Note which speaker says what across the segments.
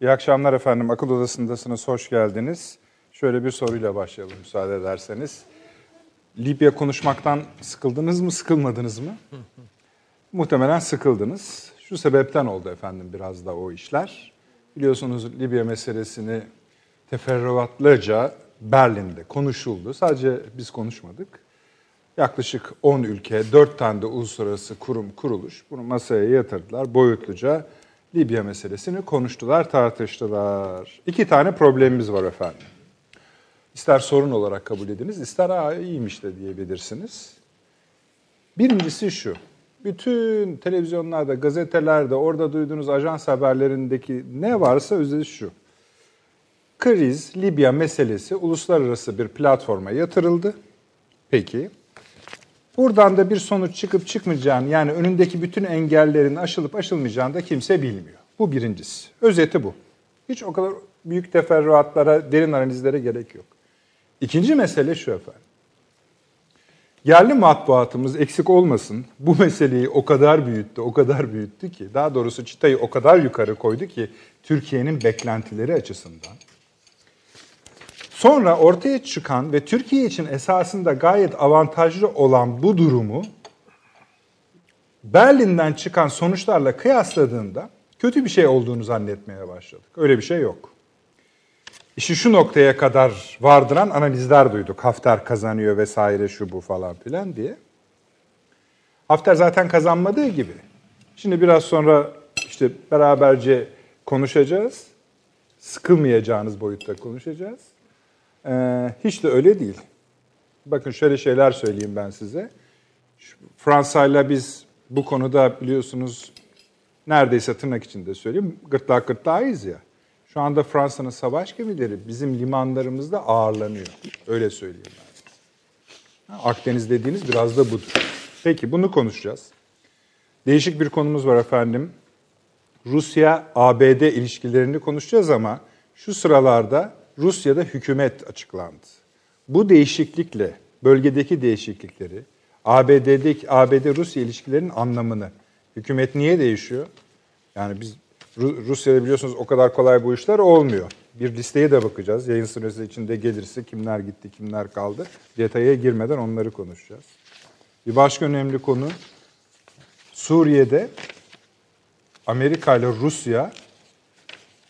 Speaker 1: İyi akşamlar efendim. Akıl Odası'ndasınız. Hoş geldiniz. Şöyle bir soruyla başlayalım müsaade ederseniz. Libya konuşmaktan sıkıldınız mı, sıkılmadınız mı? Muhtemelen sıkıldınız. Şu sebepten oldu efendim biraz da o işler. Biliyorsunuz Libya meselesini teferruatlıca Berlin'de konuşuldu. Sadece biz konuşmadık. Yaklaşık 10 ülke, 4 tane de uluslararası kurum, kuruluş bunu masaya yatırdılar. Boyutluca Libya meselesini konuştular, tartıştılar. İki tane problemimiz var efendim. İster sorun olarak kabul ediniz, ister Aa, iyiymiş de diyebilirsiniz. Birincisi şu, bütün televizyonlarda, gazetelerde, orada duyduğunuz ajans haberlerindeki ne varsa özeti şu. Kriz, Libya meselesi uluslararası bir platforma yatırıldı. Peki, buradan da bir sonuç çıkıp çıkmayacağını, yani önündeki bütün engellerin aşılıp aşılmayacağını da kimse bilmiyor. Bu birincisi. Özeti bu. Hiç o kadar büyük teferruatlara, derin analizlere gerek yok. İkinci mesele şu efendim. Yerli matbuatımız eksik olmasın bu meseleyi o kadar büyüttü, o kadar büyüttü ki, daha doğrusu çıtayı o kadar yukarı koydu ki Türkiye'nin beklentileri açısından. Sonra ortaya çıkan ve Türkiye için esasında gayet avantajlı olan bu durumu Berlin'den çıkan sonuçlarla kıyasladığında kötü bir şey olduğunu zannetmeye başladık. Öyle bir şey yok. İşi şu noktaya kadar vardıran analizler duyduk. Hafter kazanıyor vesaire şu bu falan filan diye. Hafter zaten kazanmadığı gibi. Şimdi biraz sonra işte beraberce konuşacağız. Sıkılmayacağınız boyutta konuşacağız. Ee, hiç de öyle değil. Bakın şöyle şeyler söyleyeyim ben size. Fransa ile biz bu konuda biliyorsunuz neredeyse tırnak içinde söyleyeyim gırtlak gırtlağıyız ya. Şu anda Fransa'nın savaş gemileri bizim limanlarımızda ağırlanıyor. Öyle söyleyeyim ben. Akdeniz dediğiniz biraz da budur. Peki bunu konuşacağız. Değişik bir konumuz var efendim. Rusya-ABD ilişkilerini konuşacağız ama şu sıralarda Rusya'da hükümet açıklandı. Bu değişiklikle, bölgedeki değişiklikleri, ABD'deki ABD-Rusya ilişkilerinin anlamını, hükümet niye değişiyor? Yani biz Rusya'da biliyorsunuz o kadar kolay bu işler olmuyor. Bir listeye de bakacağız. Yayın süresi içinde gelirse kimler gitti, kimler kaldı. Detaya girmeden onları konuşacağız. Bir başka önemli konu Suriye'de Amerika ile Rusya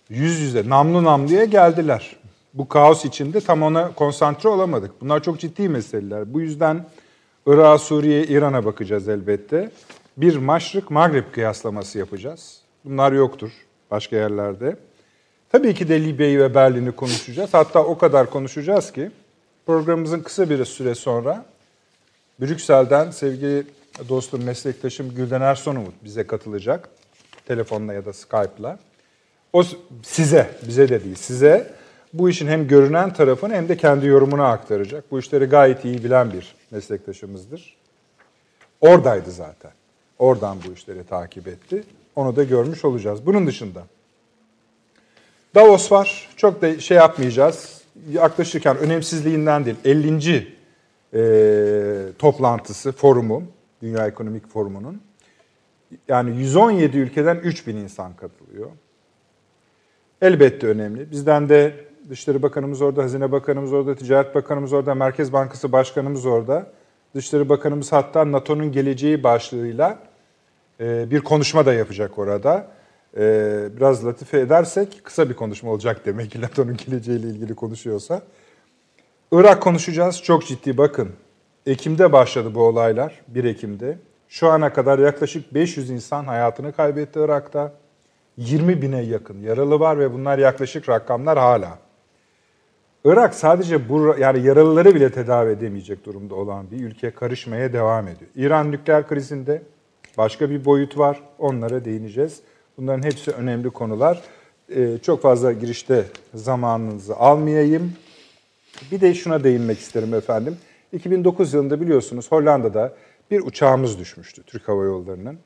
Speaker 1: yüz yüze namlu namluya geldiler. Bu kaos içinde tam ona konsantre olamadık. Bunlar çok ciddi meseleler. Bu yüzden Irak, Suriye, İran'a bakacağız elbette. Bir Maşrık Magreb kıyaslaması yapacağız. Bunlar yoktur başka yerlerde. Tabii ki de Libya'yı ve Berlin'i konuşacağız. Hatta o kadar konuşacağız ki programımızın kısa bir süre sonra Brüksel'den sevgili dostum, meslektaşım Gülden Ersonomut bize katılacak. Telefonla ya da Skype'la. O size, bize de değil, size bu işin hem görünen tarafını hem de kendi yorumunu aktaracak. Bu işleri gayet iyi bilen bir meslektaşımızdır. Oradaydı zaten. Oradan bu işleri takip etti. Onu da görmüş olacağız. Bunun dışında Davos var. Çok da şey yapmayacağız. Yaklaşırken önemsizliğinden değil. 50. E, toplantısı, forumu, Dünya Ekonomik Forumu'nun. Yani 117 ülkeden 3000 insan katılıyor. Elbette önemli. Bizden de Dışişleri Bakanımız orada, Hazine Bakanımız orada, Ticaret Bakanımız orada, Merkez Bankası Başkanımız orada. Dışişleri Bakanımız hatta NATO'nun geleceği başlığıyla e, bir konuşma da yapacak orada. E, biraz latife edersek kısa bir konuşma olacak demek ki NATO'nun geleceğiyle ilgili konuşuyorsa. Irak konuşacağız. Çok ciddi bakın. Ekim'de başladı bu olaylar. 1 Ekim'de. Şu ana kadar yaklaşık 500 insan hayatını kaybetti Irak'ta. 20 bine yakın yaralı var ve bunlar yaklaşık rakamlar hala. Irak sadece bu yani yaralıları bile tedavi edemeyecek durumda olan bir ülke karışmaya devam ediyor. İran nükleer krizinde başka bir boyut var. Onlara değineceğiz. Bunların hepsi önemli konular. Ee, çok fazla girişte zamanınızı almayayım. Bir de şuna değinmek isterim efendim. 2009 yılında biliyorsunuz Hollanda'da bir uçağımız düşmüştü Türk Hava Yolları'nın.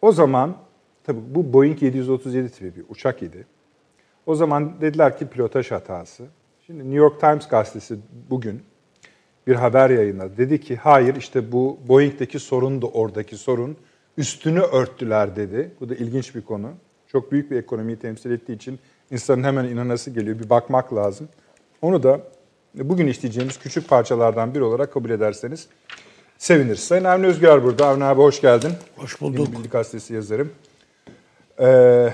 Speaker 1: O zaman tabii bu Boeing 737 tipi bir uçak idi. O zaman dediler ki pilotaj hatası. Şimdi New York Times gazetesi bugün bir haber yayınladı. Dedi ki hayır işte bu Boeing'deki sorun da oradaki sorun. Üstünü örttüler dedi. Bu da ilginç bir konu. Çok büyük bir ekonomiyi temsil ettiği için insanın hemen inanası geliyor. Bir bakmak lazım. Onu da bugün işleyeceğimiz küçük parçalardan biri olarak kabul ederseniz seviniriz. Sayın Avni Özgür burada. Avni abi hoş geldin.
Speaker 2: Hoş bulduk.
Speaker 1: Yeni Bilgi Gazetesi yazarım. Ee,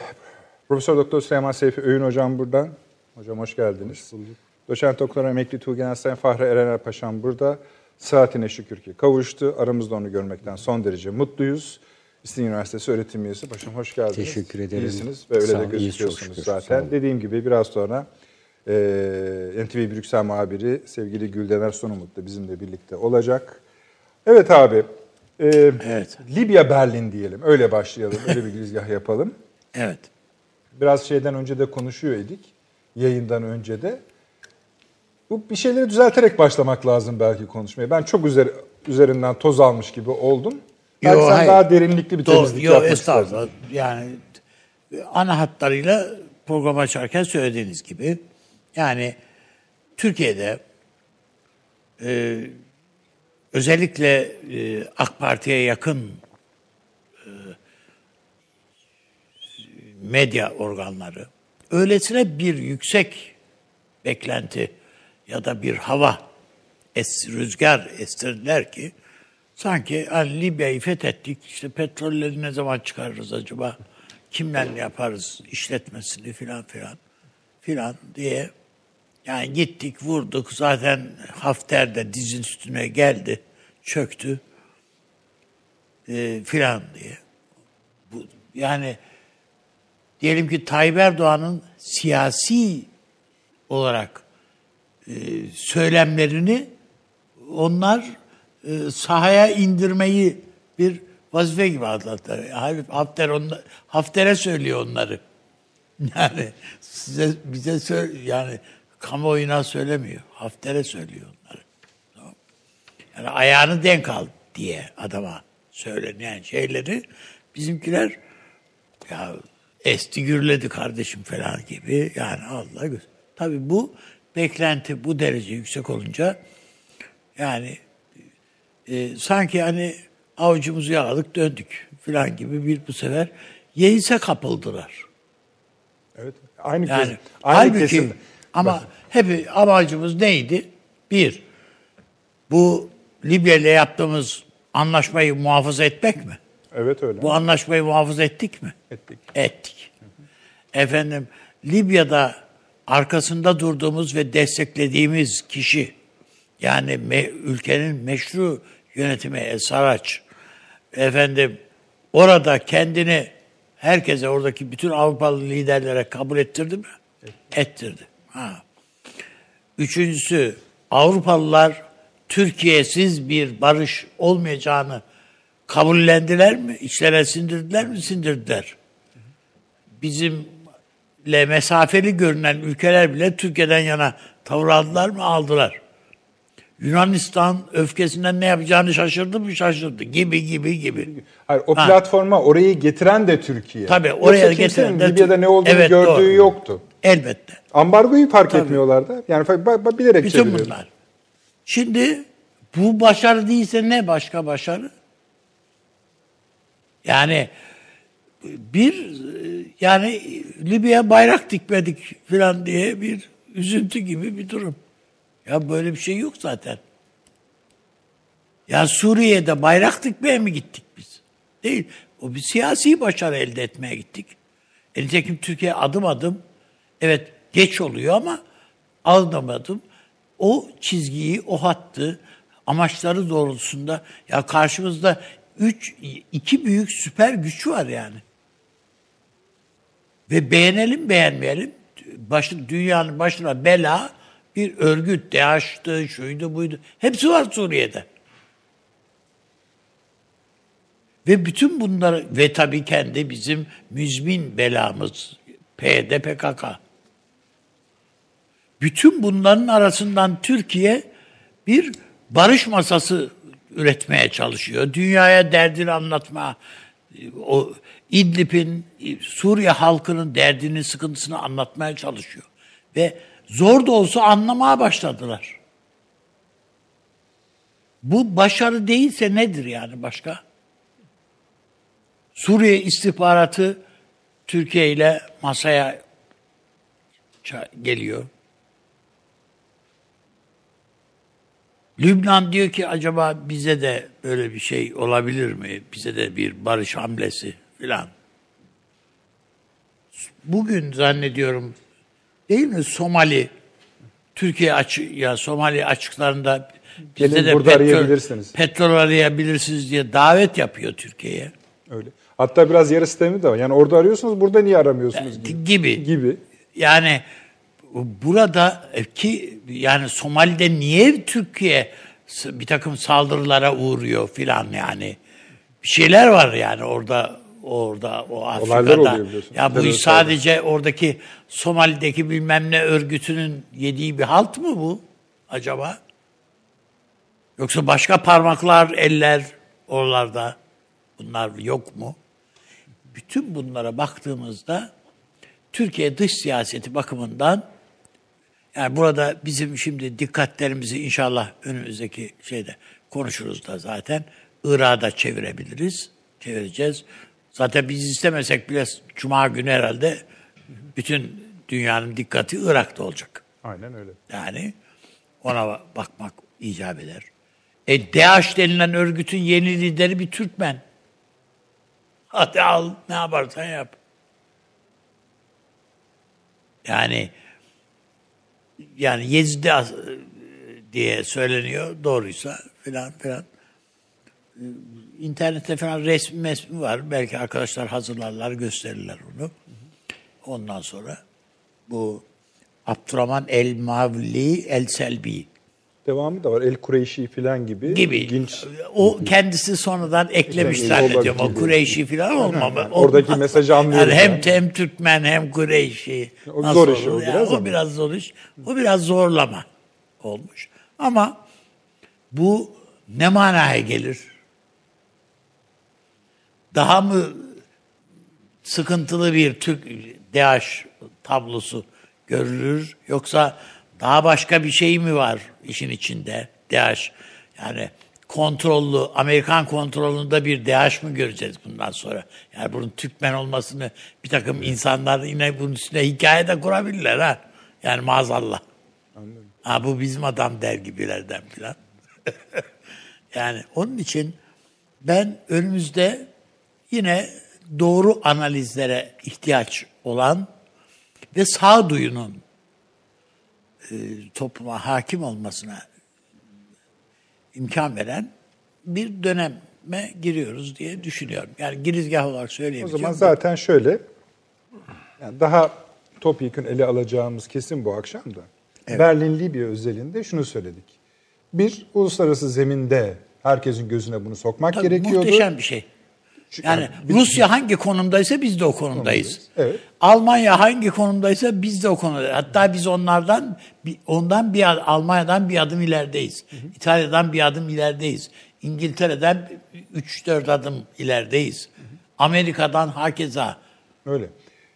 Speaker 1: Profesör Doktor Süleyman Seyfi Öğün hocam burada. Hocam hoş geldiniz. Hoş bulduk. Doçent Doktor Emekli Tuğgenel Sayın Fahri Erener Paşam burada. Saatine şükür ki kavuştu. Aramızda onu görmekten son derece mutluyuz. İstinye Üniversitesi öğretim üyesi. Paşam hoş geldiniz.
Speaker 2: Teşekkür ederim.
Speaker 1: İyisiniz ve öyle
Speaker 2: Sağ
Speaker 1: de gözüküyorsunuz zaten. Dediğim gibi biraz sonra e, NTV Brüksel muhabiri sevgili Güldener Sonumut da bizimle birlikte olacak. Evet abi. e,
Speaker 2: Evet.
Speaker 1: Libya Berlin diyelim. Öyle başlayalım. Öyle bir girizgah yapalım.
Speaker 2: Evet.
Speaker 1: Biraz şeyden önce de konuşuyor idik. Yayından önce de. Bu bir şeyleri düzelterek başlamak lazım belki konuşmaya. Ben çok üzeri, üzerinden toz almış gibi oldum. Belki
Speaker 2: Yo,
Speaker 1: sen
Speaker 2: hayır.
Speaker 1: daha derinlikli bir
Speaker 2: Doğru,
Speaker 1: temizlik
Speaker 2: yo,
Speaker 1: yapmak istersin.
Speaker 2: Yani ana hatlarıyla program açarken söylediğiniz gibi yani Türkiye'de e, özellikle e, AK Parti'ye yakın e, medya organları öylesine bir yüksek beklenti ya da bir hava es, rüzgar estirdiler ki sanki hani Libya'yı fethettik işte petrolleri ne zaman çıkarırız acaba kimlerle yaparız işletmesini filan filan filan diye yani gittik vurduk zaten Hafter de dizin üstüne geldi çöktü e, filan diye. Bu, yani diyelim ki Tayyip Erdoğan'ın siyasi olarak e, söylemlerini onlar e, sahaya indirmeyi bir vazife gibi. Halbuki Hafter onla, Hafter'e söylüyor onları. Yani size bize söyle yani kamuoyuna söylemiyor. Hafter'e söylüyor onları. Yani ayağını denk al diye adama söylenen şeyleri bizimkiler ya esti gürledi kardeşim falan gibi yani Allah. Tabii bu beklenti bu derece yüksek olunca yani e, sanki hani avucumuzu yaladık döndük falan gibi bir bu sefer yeise kapıldılar.
Speaker 1: Evet. Aynı
Speaker 2: Yani
Speaker 1: kesim. Aynı
Speaker 2: halbuki
Speaker 1: kesim.
Speaker 2: ama hep amacımız neydi? Bir, bu Libya ile yaptığımız anlaşmayı muhafaza etmek mi?
Speaker 1: Evet öyle.
Speaker 2: Bu anlaşmayı muhafaza ettik mi?
Speaker 1: Ettik.
Speaker 2: Ettik. Efendim Libya'da arkasında durduğumuz ve desteklediğimiz kişi yani me- ülkenin meşru yönetimi Esaraç efendim orada kendini herkese oradaki bütün Avrupalı liderlere kabul ettirdi mi? Ettirdi. Ha. Üçüncüsü Avrupalılar Türkiye'siz bir barış olmayacağını kabullendiler mi? İçlerine sindirdiler mi? Sindirdiler. Bizimle mesafeli görünen ülkeler bile Türkiye'den yana tavır aldılar mı? Aldılar. Yunanistan öfkesinden ne yapacağını şaşırdı mı? Şaşırdı. Gibi gibi gibi.
Speaker 1: Hayır, o
Speaker 2: Ha.
Speaker 1: platforma orayı getiren de Türkiye.
Speaker 2: Tabii, oraya
Speaker 1: Yoksa
Speaker 2: getiren de
Speaker 1: Libya'da ne olduğunu
Speaker 2: Evet,
Speaker 1: gördüğü
Speaker 2: doğru.
Speaker 1: yoktu.
Speaker 2: Elbette.
Speaker 1: Ambargoyu fark etmiyorlardı. Yani bilerek
Speaker 2: Bütün bunlar. Şimdi bu başarı değilse ne başka başarı? Yani bir yani Libya'ya bayrak dikmedik falan diye bir üzüntü gibi bir durum. Ya böyle bir şey yok zaten. Ya Suriye'de bayrak dikmeye mi gittik biz? Değil. O bir siyasi başarı elde etmeye gittik. E nitekim Türkiye adım adım evet geç oluyor ama adım adım o çizgiyi, o hattı amaçları doğrultusunda ya karşımızda üç, iki büyük süper güç var yani. Ve beğenelim beğenmeyelim başı, dünyanın başına bela bir örgüt, DAEŞ'tı, şuydu buydu. Hepsi var Suriye'de. Ve bütün bunları ve tabii kendi bizim müzmin belamız PYD PKK. Bütün bunların arasından Türkiye bir barış masası üretmeye çalışıyor. Dünyaya derdini anlatma, o İdlib'in, Suriye halkının derdini, sıkıntısını anlatmaya çalışıyor. Ve zor da olsa anlamaya başladılar. Bu başarı değilse nedir yani başka? Suriye istihbaratı Türkiye ile masaya geliyor. Lübnan diyor ki acaba bize de böyle bir şey olabilir mi? Bize de bir barış hamlesi filan. Bugün zannediyorum değil mi Somali Türkiye açı ya Somali açıklarında
Speaker 1: Gelin burada arayabilirsiniz.
Speaker 2: Petrol arayabilirsiniz diye davet yapıyor Türkiye'ye.
Speaker 1: Öyle. Hatta biraz yarı sistemi de var. Yani orada arıyorsunuz burada niye aramıyorsunuz gibi.
Speaker 2: Gibi.
Speaker 1: Gibi.
Speaker 2: Yani burada ki yani Somali'de niye Türkiye bir takım saldırılara uğruyor filan yani. Bir şeyler var yani orada orada o Afrika'da. Ya bu iş sadece oradaki Somali'deki bilmem ne örgütünün yediği bir halt mı bu acaba? Yoksa başka parmaklar, eller oralarda bunlar yok mu? Bütün bunlara baktığımızda Türkiye dış siyaseti bakımından yani burada bizim şimdi dikkatlerimizi inşallah önümüzdeki şeyde konuşuruz da zaten Irak'a çevirebiliriz. Çevireceğiz. Zaten biz istemesek bile Cuma günü herhalde bütün dünyanın dikkati Irak'ta olacak.
Speaker 1: Aynen öyle.
Speaker 2: Yani ona bakmak icap eder. E DAEŞ denilen örgütün yeni lideri bir Türkmen. Hadi al ne yaparsan yap. Yani yani Yezidi as- diye söyleniyor doğruysa filan filan. İnternette falan resmi mesmi var. Belki arkadaşlar hazırlarlar gösterirler onu. Ondan sonra bu Abdurrahman El Mavli El Selbi
Speaker 1: Devamı da var. El Kureyşi falan gibi.
Speaker 2: gibi.
Speaker 1: İlginç.
Speaker 2: O kendisi sonradan eklemiş
Speaker 1: Yani
Speaker 2: zannediyorum. O. Kureyşi falan olmama.
Speaker 1: Oradaki
Speaker 2: olmaz.
Speaker 1: mesajı anlıyorum
Speaker 2: Yani hem, hem Türkmen hem Kureyşi.
Speaker 1: O
Speaker 2: Nasıl
Speaker 1: zor iş o
Speaker 2: olur? Yani
Speaker 1: biraz
Speaker 2: o biraz zor iş. O biraz zorlama olmuş. Ama bu ne manaya gelir? Daha mı sıkıntılı bir Türk DH tablosu görülür yoksa daha başka bir şey mi var işin içinde DH yani kontrollü Amerikan kontrolünde bir DH mı göreceğiz bundan sonra? Yani bunun Türkmen olmasını bir takım insanlar yine bunun üstüne hikaye de kurabilirler ha. Yani maazallah. Ha bu bizim adam der gibilerden filan. yani onun için ben önümüzde yine doğru analizlere ihtiyaç olan ve sağduyunun e, topluma hakim olmasına imkan veren bir döneme giriyoruz diye düşünüyorum. Yani girizgah olarak
Speaker 1: O
Speaker 2: söyleyebileceğim.
Speaker 1: zaman
Speaker 2: bu.
Speaker 1: zaten şöyle yani daha topyekun ele alacağımız kesin bu akşam da Berlin Libya özelinde şunu söyledik. Bir, uluslararası zeminde herkesin gözüne bunu sokmak
Speaker 2: Tabii
Speaker 1: gerekiyordu.
Speaker 2: Muhteşem bir şey. Yani Rusya hangi konumdaysa biz de o konumdayız.
Speaker 1: Evet.
Speaker 2: Almanya hangi konumdaysa biz de o konumdayız. Hatta biz onlardan ondan bir ad- Almanya'dan bir adım ilerideyiz. İtalya'dan bir adım ilerideyiz. İngiltere'den 3-4 adım ilerideyiz. Amerika'dan hakeza.
Speaker 1: Öyle.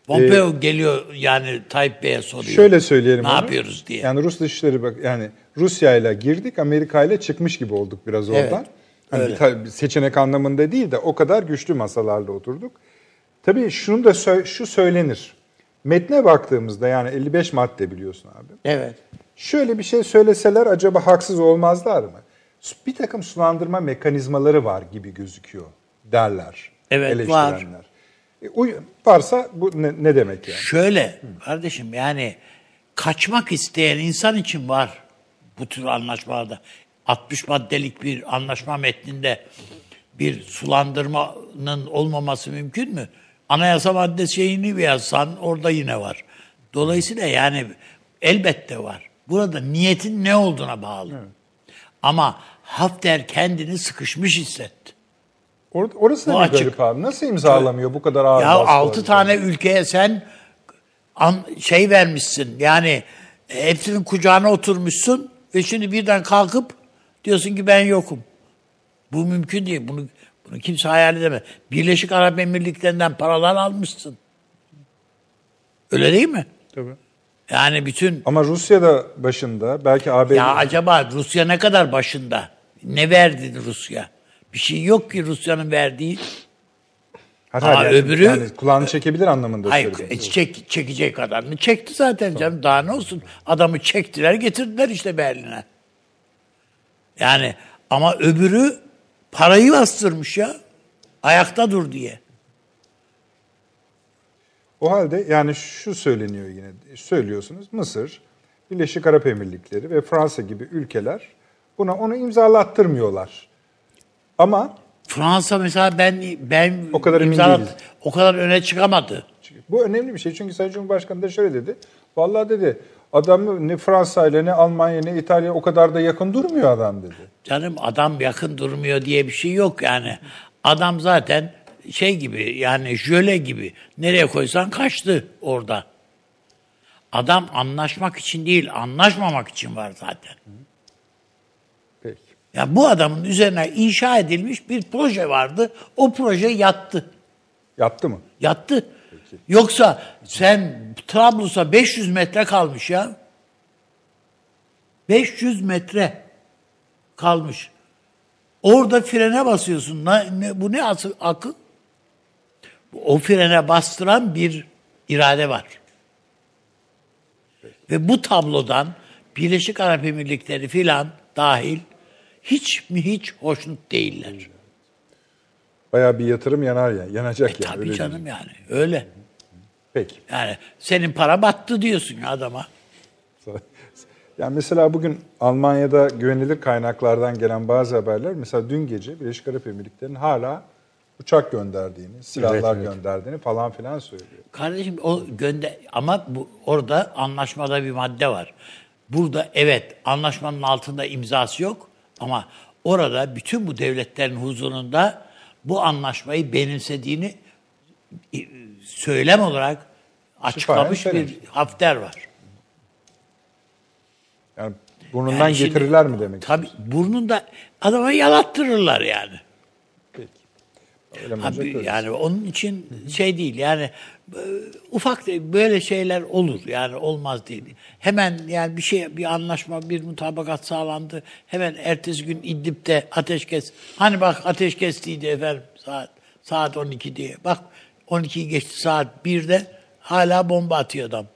Speaker 2: Pompeo geliyor yani Tayyip Bey'e soruyor.
Speaker 1: Şöyle söyleyelim
Speaker 2: Ne
Speaker 1: onu.
Speaker 2: yapıyoruz diye.
Speaker 1: Yani Rus dışişleri bak yani Rusya ile girdik, Amerika ile çıkmış gibi olduk biraz oradan. Hani
Speaker 2: öyle.
Speaker 1: bir ta- seçenek anlamında değil de o kadar güçlü masalarla oturduk. Tabii şunu da sö- şu söylenir. Metne baktığımızda yani 55 madde biliyorsun abi.
Speaker 2: Evet.
Speaker 1: Şöyle bir şey söyleseler acaba haksız olmazlar mı? Bir takım sulandırma mekanizmaları var gibi gözüküyor derler
Speaker 2: Evet, var.
Speaker 1: E, varsa bu ne, ne demek yani?
Speaker 2: Şöyle kardeşim yani kaçmak isteyen insan için var bu tür anlaşmalarda. 60 maddelik bir anlaşma metninde bir sulandırmanın olmaması mümkün mü? Anayasa maddesi şeyini bir yazsan orada yine var. Dolayısıyla yani elbette var. Burada niyetin ne olduğuna bağlı. Ama Hafter kendini sıkışmış hissetti.
Speaker 1: Or- orası da
Speaker 2: açık.
Speaker 1: garip abi. Nasıl imzalamıyor bu kadar ağır
Speaker 2: Ya altı tane ülkeye sen an, şey vermişsin yani hepsinin kucağına oturmuşsun ve şimdi birden kalkıp diyorsun ki ben yokum. Bu mümkün değil. Bunu bunu kimse hayal edemez. Birleşik Arap Emirlikleri'nden paralar almışsın. Öyle değil mi?
Speaker 1: Tabii.
Speaker 2: Yani bütün
Speaker 1: Ama Rusya da başında belki ABD
Speaker 2: ya acaba Rusya ne kadar başında? Ne verdi Rusya? Bir şey yok ki Rusya'nın verdiği.
Speaker 1: Hayır, hayır, yani,
Speaker 2: öbürü-
Speaker 1: yani kulağını çekebilir anlamında
Speaker 2: Hayır, e, çek, çekecek kadarını çekti zaten canım. Daha ne olsun? Adamı çektiler, getirdiler işte Berlin'e. Yani ama öbürü parayı bastırmış ya. Ayakta dur diye.
Speaker 1: O halde yani şu söyleniyor yine söylüyorsunuz Mısır, Birleşik Arap Emirlikleri ve Fransa gibi ülkeler buna onu imzalattırmıyorlar. Ama
Speaker 2: Fransa mesela ben ben
Speaker 1: O kadar emin
Speaker 2: imzalat-
Speaker 1: değiliz.
Speaker 2: O kadar öne çıkamadı.
Speaker 1: bu önemli bir şey çünkü Sayın Cumhurbaşkanı da şöyle dedi. Vallahi dedi adam ne Fransa ile ne Almanya ne İtalya o kadar da yakın durmuyor adam dedi.
Speaker 2: Canım adam yakın durmuyor diye bir şey yok yani. Adam zaten şey gibi yani jöle gibi nereye koysan kaçtı orada. Adam anlaşmak için değil anlaşmamak için var zaten.
Speaker 1: Peki.
Speaker 2: Ya bu adamın üzerine inşa edilmiş bir proje vardı. O proje yattı.
Speaker 1: Yattı mı?
Speaker 2: Yattı. Yoksa sen Trablus'a 500 metre kalmış ya. 500 metre kalmış. Orada frene basıyorsun. Ne, ne- bu ne asıl akıl? O frene bastıran bir irade var. Ve bu tablodan Birleşik Arap Emirlikleri filan dahil hiç mi hiç hoşnut değiller.
Speaker 1: Bayağı bir yatırım yanar ya, yanacak
Speaker 2: E,
Speaker 1: yani.
Speaker 2: tabii
Speaker 1: öyle
Speaker 2: canım
Speaker 1: diyeyim.
Speaker 2: yani öyle.
Speaker 1: Peki.
Speaker 2: Yani senin para battı diyorsun adama.
Speaker 1: Yani mesela bugün Almanya'da güvenilir kaynaklardan gelen bazı haberler mesela dün gece Birleşik Arap Emirlikleri'nin hala uçak gönderdiğini, silahlar
Speaker 3: Evet, evet.
Speaker 1: gönderdiğini falan filan söylüyor.
Speaker 2: Kardeşim o gönder ama bu orada anlaşmada bir madde var. Burada evet anlaşmanın altında imzası yok ama orada bütün bu devletlerin huzurunda bu anlaşmayı benimsediğini söylem olarak açıklamış
Speaker 1: Şifayen
Speaker 2: bir Hafter var.
Speaker 1: Yani burnundan
Speaker 2: Yani şimdi-
Speaker 1: getirirler mi demek?
Speaker 2: Tabii burnunda adama yalattırırlar yani.
Speaker 1: Öyle
Speaker 2: Abi, yani onun için şey değil yani e, ufak böyle şeyler olur yani olmaz değil. Hemen yani bir şey bir anlaşma bir mutabakat sağlandı. Hemen ertesi gün İdlib'de ateşkes. Hani bak ateşkestiydi efendim saat saat 12 diye. Bak 12'yi geçti saat 1'de hala bomba atıyor adam.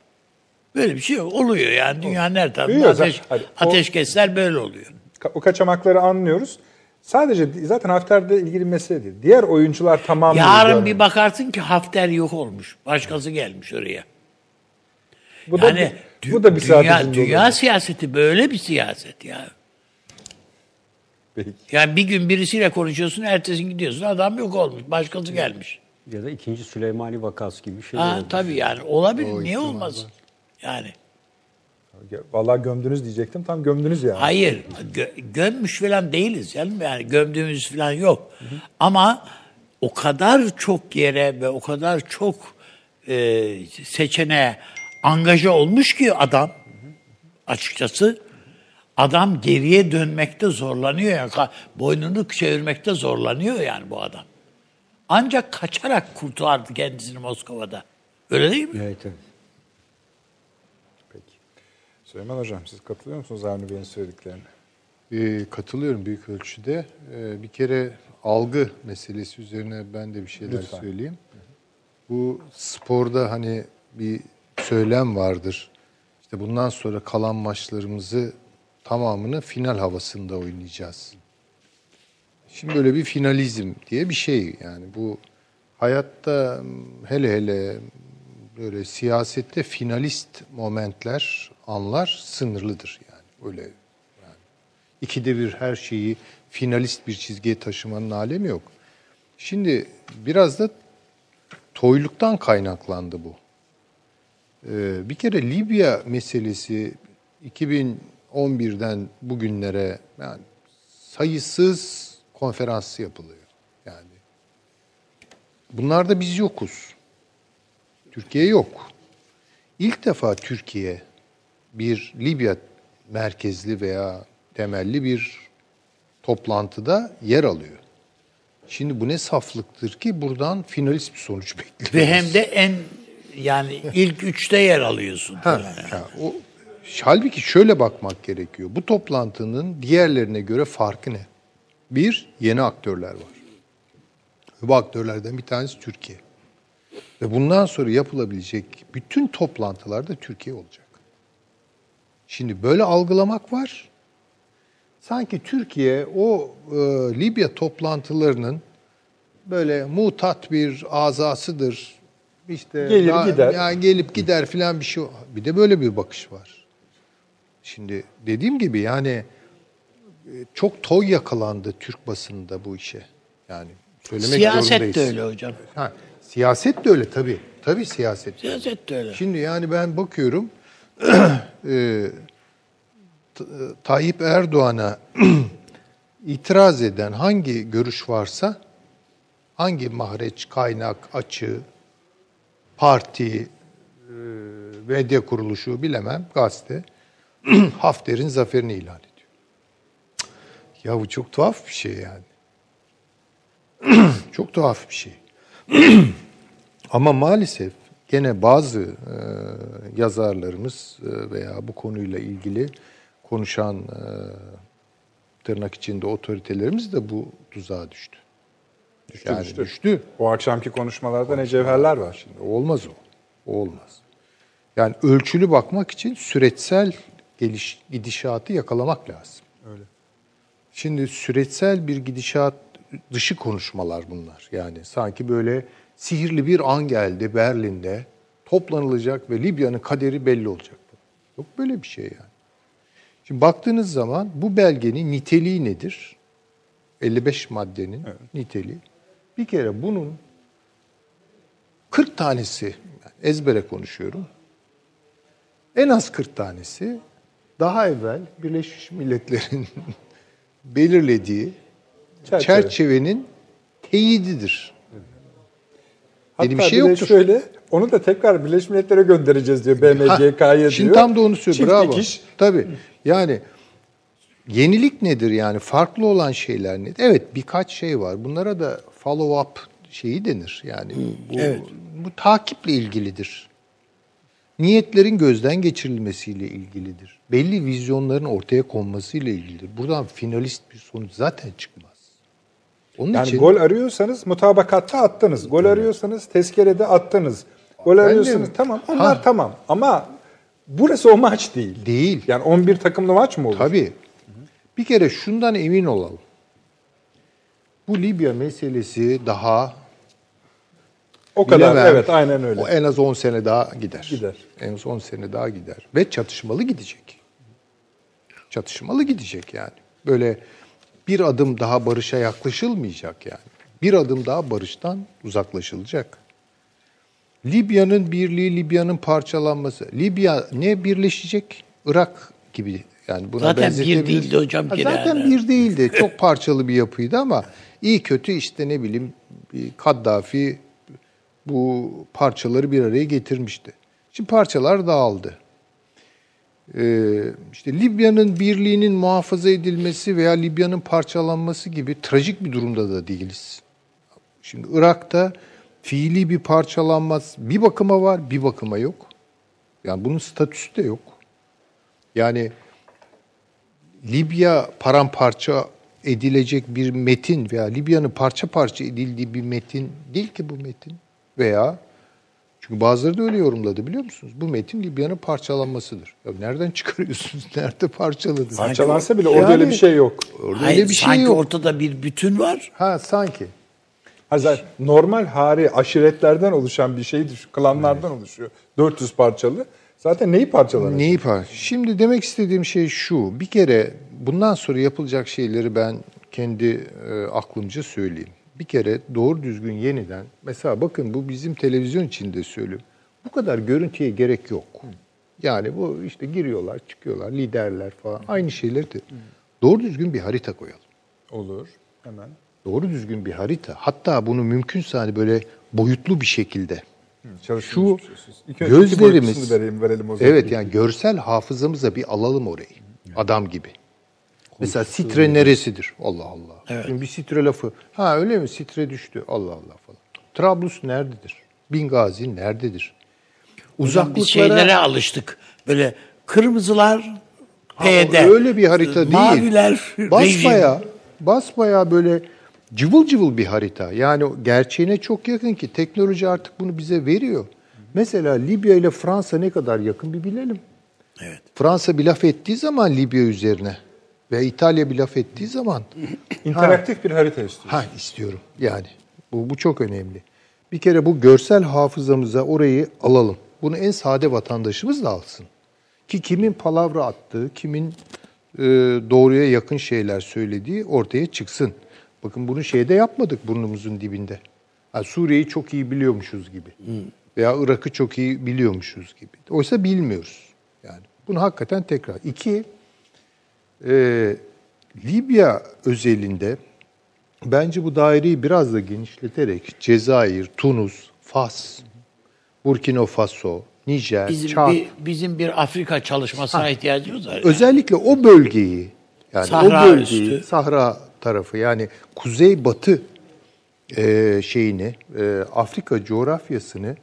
Speaker 2: Böyle bir şey yok. Oluyor yani dünyanın her tarafında ateş,
Speaker 1: Hadi, o-
Speaker 2: ateşkesler böyle oluyor.
Speaker 1: O kaçamakları anlıyoruz. Sadece zaten Hafter'le ilgili mesele değil. Diğer oyuncular tamam
Speaker 2: Yarın bir bakarsın ki Hafter yok olmuş. Başkası gelmiş oraya.
Speaker 1: bu da,
Speaker 2: Yani
Speaker 1: bir, bu da bir
Speaker 2: dünya, dünya siyaseti böyle bir siyaset ya.
Speaker 1: Peki.
Speaker 2: Yani bir gün birisiyle konuşuyorsun, ertesi gidiyorsun adam yok olmuş, başkası gelmiş.
Speaker 3: Ya da ikinci Süleymani vakası gibi bir şey
Speaker 2: Ha,
Speaker 3: oldu.
Speaker 2: tabii yani olabilir,
Speaker 3: O
Speaker 2: niye olmaz?
Speaker 3: var.
Speaker 2: Yani
Speaker 1: Vallahi gömdünüz diyecektim. Tam gömdünüz ya.
Speaker 2: hayır, gö- gömmüş falan değiliz canım yani gömdüğümüz falan yok. Ama o kadar çok yere ve o kadar çok e, seçeneğe angaja olmuş ki adam açıkçası adam geriye dönmekte zorlanıyor ya Ka- boynunu çevirmekte zorlanıyor yani bu adam. Ancak kaçarak kurtardı kendisini Moskova'da. Öyle değil mi?
Speaker 3: Evet, evet.
Speaker 1: Peki. Süleyman Hocam siz katılıyor musunuz Avni Bey'in söylediklerine?
Speaker 4: Ee, katılıyorum büyük ölçüde. Ee, bir kere algı meselesi üzerine ben de bir şeyler
Speaker 1: Lütfen.
Speaker 4: söyleyeyim. Bu sporda hani bir söylem vardır. İşte bundan sonra kalan maçlarımızı tamamını final havasında oynayacağız. Şimdi böyle bir finalizm diye bir şey yani bu hayatta hele hele böyle siyasette finalist momentler, anlar sınırlıdır yani. Öyle ikide bir her şeyi finalist bir çizgiye taşımanın alemi yok. Şimdi biraz da toyluktan kaynaklandı bu. Ee, bir kere Libya meselesi 2011'den bugünlere yani sayısız konferans yapılıyor. Yani bunlarda biz yokuz. Türkiye yok. İlk defa Türkiye bir Libya merkezli veya temelli bir toplantıda yer alıyor. Şimdi bu ne saflıktır ki buradan finalist bir sonuç bekliyoruz.
Speaker 2: Ve hem de en yani ilk üçte yer alıyorsun.
Speaker 4: Ha, ha, o, halbuki şöyle bakmak gerekiyor. Bu toplantının diğerlerine göre farkı ne? Bir, yeni aktörler var. Bu aktörlerden bir tanesi Türkiye. Ve bundan sonra yapılabilecek bütün toplantılarda Türkiye olacak. Şimdi böyle algılamak var. Sanki Türkiye o e, Libya toplantılarının böyle mutat bir azasıdır. İşte
Speaker 1: Gelir
Speaker 4: ya-
Speaker 1: gider.
Speaker 4: ya gelip gider filan bir şey. Bir de böyle bir bakış var. Şimdi dediğim gibi yani çok toy yakalandı Türk basınında bu işe. Yani söylemek
Speaker 2: Siyaset
Speaker 4: zorundayız.
Speaker 2: de öyle hocam.
Speaker 4: Ha, siyaset de öyle tabii. Tabii siyaset.
Speaker 2: Siyaset de öyle.
Speaker 4: Şimdi yani ben bakıyorum e, T- Tayyip Erdoğan'a itiraz eden hangi görüş varsa hangi mahreç, kaynak, açı, parti, e, medya kuruluşu bilemem gazete Hafter'in zaferini ilan ediyor. Ya bu çok tuhaf bir şey yani. çok tuhaf bir şey. Ama maalesef gene bazı e, yazarlarımız e, veya bu konuyla ilgili konuşan e, tırnak içinde otoritelerimiz de bu tuzağa düştü.
Speaker 1: Düştü,
Speaker 4: yani
Speaker 1: düştü.
Speaker 4: düştü.
Speaker 1: O akşamki konuşmalarda ne cevherler var şimdi.
Speaker 4: Olmaz o. O olmaz. Yani ölçülü bakmak için süreçsel geliş, gidişatı yakalamak lazım. Şimdi süreçsel bir gidişat dışı konuşmalar bunlar. Yani sanki böyle sihirli bir an geldi Berlin'de toplanılacak ve Libya'nın kaderi belli olacak. Yok böyle bir şey yani. Şimdi baktığınız zaman bu belgenin niteliği nedir? 55 maddenin niteliği. Bir kere bunun 40 tanesi, yani ezbere konuşuyorum. En az 40 tanesi daha evvel Birleşmiş Milletler'in belirlediği
Speaker 1: Çerçeve.
Speaker 4: çerçevenin teyididir.
Speaker 1: Hatta
Speaker 4: Yeni bir şey yoktur.
Speaker 1: şöyle, onu da tekrar Birleşmiş Milletler'e göndereceğiz diyor BMGK'ya diyor.
Speaker 4: Şimdi tam da onu söylüyor.
Speaker 1: Çift
Speaker 4: Bravo.
Speaker 1: dikiş.
Speaker 4: Tabii. Yani yenilik nedir yani? Farklı olan şeyler nedir? Evet birkaç şey var. Bunlara da follow up şeyi denir. Yani bu, bu takiple ilgilidir. Niyetlerin gözden geçirilmesiyle ilgilidir. Belli vizyonların ortaya konmasıyla ilgilidir. Buradan finalist bir sonuç zaten çıkmaz. Onun
Speaker 1: Yani
Speaker 4: için
Speaker 1: gol arıyorsanız mutabakatta attınız. Gol arıyorsanız tezkerede attınız. Gol
Speaker 4: de
Speaker 1: arıyorsanız
Speaker 4: mi?
Speaker 1: tamam onlar
Speaker 4: Ha.
Speaker 1: tamam ama burası o maç değil.
Speaker 4: Değil.
Speaker 1: Yani 11 takımlı maç mı olur?
Speaker 4: Tabii. Bir kere şundan emin olalım. Bu Libya meselesi daha
Speaker 1: O kadar
Speaker 4: bilemem,
Speaker 1: evet aynen öyle.
Speaker 4: O en az 10 sene daha gider.
Speaker 1: Gider.
Speaker 4: En az 10 sene daha gider. Ve çatışmalı gidecek. Çatışmalı gidecek yani. Böyle bir adım daha barışa yaklaşılmayacak yani. Bir adım daha barıştan uzaklaşılacak. Libya'nın birliği, Libya'nın parçalanması. Libya ne birleşecek? Irak gibi. Yani buna
Speaker 2: Zaten bir değildi hocam
Speaker 4: Ha. Zaten bir değildi. Çok parçalı bir yapıydı ama iyi kötü işte ne bileyim Kaddafi bu parçaları bir araya getirmişti. Şimdi parçalar dağıldı. Ee, işte Libya'nın birliğinin muhafaza edilmesi veya Libya'nın parçalanması gibi trajik bir durumda da değiliz. Şimdi Irak'ta fiili bir parçalanma bir bakıma var, bir bakıma yok. Yani bunun statüsü de yok. Yani Libya paramparça edilecek bir metin veya Libya'nın parça parça edildiği bir metin değil ki bu metin. Veya çünkü bazıları da öyle yorumladı biliyor musunuz? Bu metin Libya'nın parçalanmasıdır. Ya nereden çıkarıyorsunuz? Nerede parçaladı?
Speaker 1: Parçalansa bile orada öyle
Speaker 4: Yani-
Speaker 1: bir şey yok.
Speaker 4: Orada
Speaker 2: Hayır,
Speaker 4: öyle bir şey
Speaker 2: sanki
Speaker 4: yok.
Speaker 2: ortada bir bütün var.
Speaker 4: Ha sanki.
Speaker 1: Ha, zaten normal hari aşiretlerden oluşan bir şey düşün. Klanlardan oluşuyor. 400 parçalı. Zaten neyi parçalanacak?
Speaker 4: Neyi par? Şimdi demek istediğim şey şu. Bir kere bundan sonra yapılacak şeyleri ben kendi e, aklımca söyleyeyim. Bir kere doğru düzgün yeniden mesela bakın bu bizim televizyon içinde söylüyorum. Bu kadar görüntüye gerek yok. Yani bu işte giriyorlar, çıkıyorlar, liderler falan aynı şeyleri de. Doğru düzgün bir harita koyalım.
Speaker 1: Olur. Hemen.
Speaker 4: Doğru düzgün bir harita. Hatta bunu mümkünse hani böyle boyutlu bir şekilde.
Speaker 1: Çalışılmış
Speaker 4: Şu
Speaker 1: şey. İlk
Speaker 4: gözlerimiz
Speaker 1: verelim, verelim o zaman.
Speaker 4: Evet yani görsel hafızamıza bir alalım orayı. Adam gibi. Mesela sitre neresidir? Allah Allah. Şimdi bir sitre lafı. Ha öyle mi? Sitre düştü. Allah Allah falan. Trablus nerededir? Bingazi nerededir? Uzaklıklara
Speaker 2: biz şeylere alıştık. Böyle kırmızılar
Speaker 4: Ha,
Speaker 2: P'de.
Speaker 4: öyle bir harita değil.
Speaker 2: Maviler
Speaker 4: basbaya basbaya böyle cıvıl cıvıl bir harita. Yani gerçeğine çok yakın ki teknoloji artık bunu bize veriyor. Mesela Libya ile Fransa ne kadar yakın bir bilelim.
Speaker 2: Evet.
Speaker 4: Fransa bir laf ettiği zaman Libya üzerine ve İtalya bir laf ettiği zaman
Speaker 1: İnteraktif bir harita istiyoruz.
Speaker 4: ha istiyorum yani. Bu, bu çok önemli. Bir kere bu görsel hafızamıza orayı alalım. Bunu en sade vatandaşımız da alsın. Ki kimin palavra attığı, kimin e, doğruya yakın şeyler söylediği ortaya çıksın. Bakın bunu şeyde yapmadık burnumuzun dibinde. Ha, Suriye'yi çok iyi biliyormuşuz gibi. Veya Irak'ı çok iyi biliyormuşuz gibi. Oysa bilmiyoruz. Yani bunu hakikaten tekrar. İki, e, Libya özelinde bence bu daireyi biraz da genişleterek Cezayir, Tunus, Fas, Burkina Faso, Nijer,
Speaker 2: Bizim
Speaker 4: Çad,
Speaker 2: bir, bizim bir Afrika çalışmasına ihtiyacımız var.
Speaker 4: özellikle o bölgeyi yani
Speaker 2: Sahra
Speaker 4: o bölgeyi,
Speaker 2: üstü.
Speaker 4: Sahra tarafı yani kuzey batı e, şeyini, e, Afrika coğrafyasını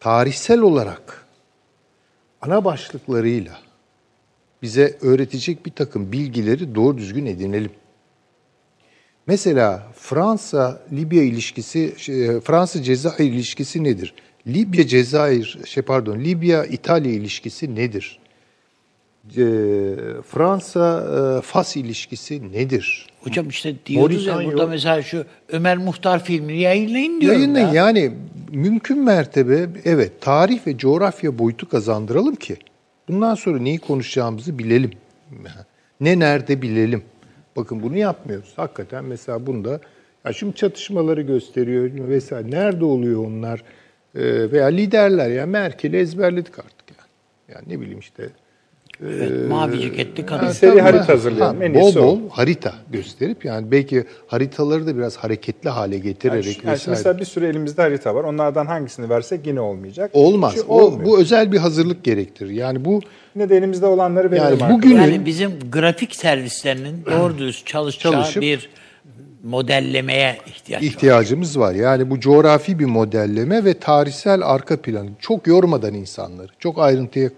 Speaker 4: tarihsel olarak ana başlıklarıyla bize öğretecek bir takım bilgileri doğru düzgün edinelim. Mesela Fransa-Libya ilişkisi, şey, Fransa-Cezayir ilişkisi nedir? Libya-Cezayir, şey pardon, Libya-İtalya ilişkisi nedir? E, Fransa-Fas ilişkisi nedir?
Speaker 2: Hocam işte diyoruz ya burada mesela şu Ömer Muhtar filmini yayınlayın diyorum
Speaker 4: Yayınlayın.
Speaker 2: ya.
Speaker 4: Yani mümkün mertebe evet tarih ve coğrafya boyutu kazandıralım ki bundan sonra neyi konuşacağımızı bilelim. Ne nerede bilelim. Bakın bunu yapmıyoruz. Hakikaten mesela bunda ya şimdi çatışmaları gösteriyor vesaire. Nerede oluyor onlar? Ee, veya liderler ya Merkel'i ezberledik artık yani. Yani ne bileyim işte
Speaker 2: Evet, mavi ceketli kadın.
Speaker 1: Bir seri harita hazırlayalım.
Speaker 4: Ha,
Speaker 1: En
Speaker 4: bol
Speaker 1: iyisi o.
Speaker 4: bol harita gösterip yani belki haritaları da biraz hareketli hale
Speaker 1: Yani
Speaker 4: getirerek
Speaker 1: yani
Speaker 4: vesaire.
Speaker 1: mesela bir sürü elimizde harita var. Onlardan hangisini versek yine olmayacak.
Speaker 4: Olmaz.
Speaker 1: Çünkü
Speaker 4: O,
Speaker 1: olmuyor.
Speaker 4: bu özel bir hazırlık gerektirir. Yani bu
Speaker 1: Yine de elimizde olanları verelim
Speaker 4: Yani
Speaker 1: arkadaşlar.
Speaker 4: bugün-
Speaker 2: Yani bizim grafik servislerinin doğru düz çalışacağı
Speaker 4: Çalışıp-
Speaker 2: bir modellemeye ihtiyaç var.
Speaker 4: ihtiyacımız var. Yani bu coğrafi bir modelleme ve tarihsel arka planı. Çok yormadan insanları. Çok ayrıntıya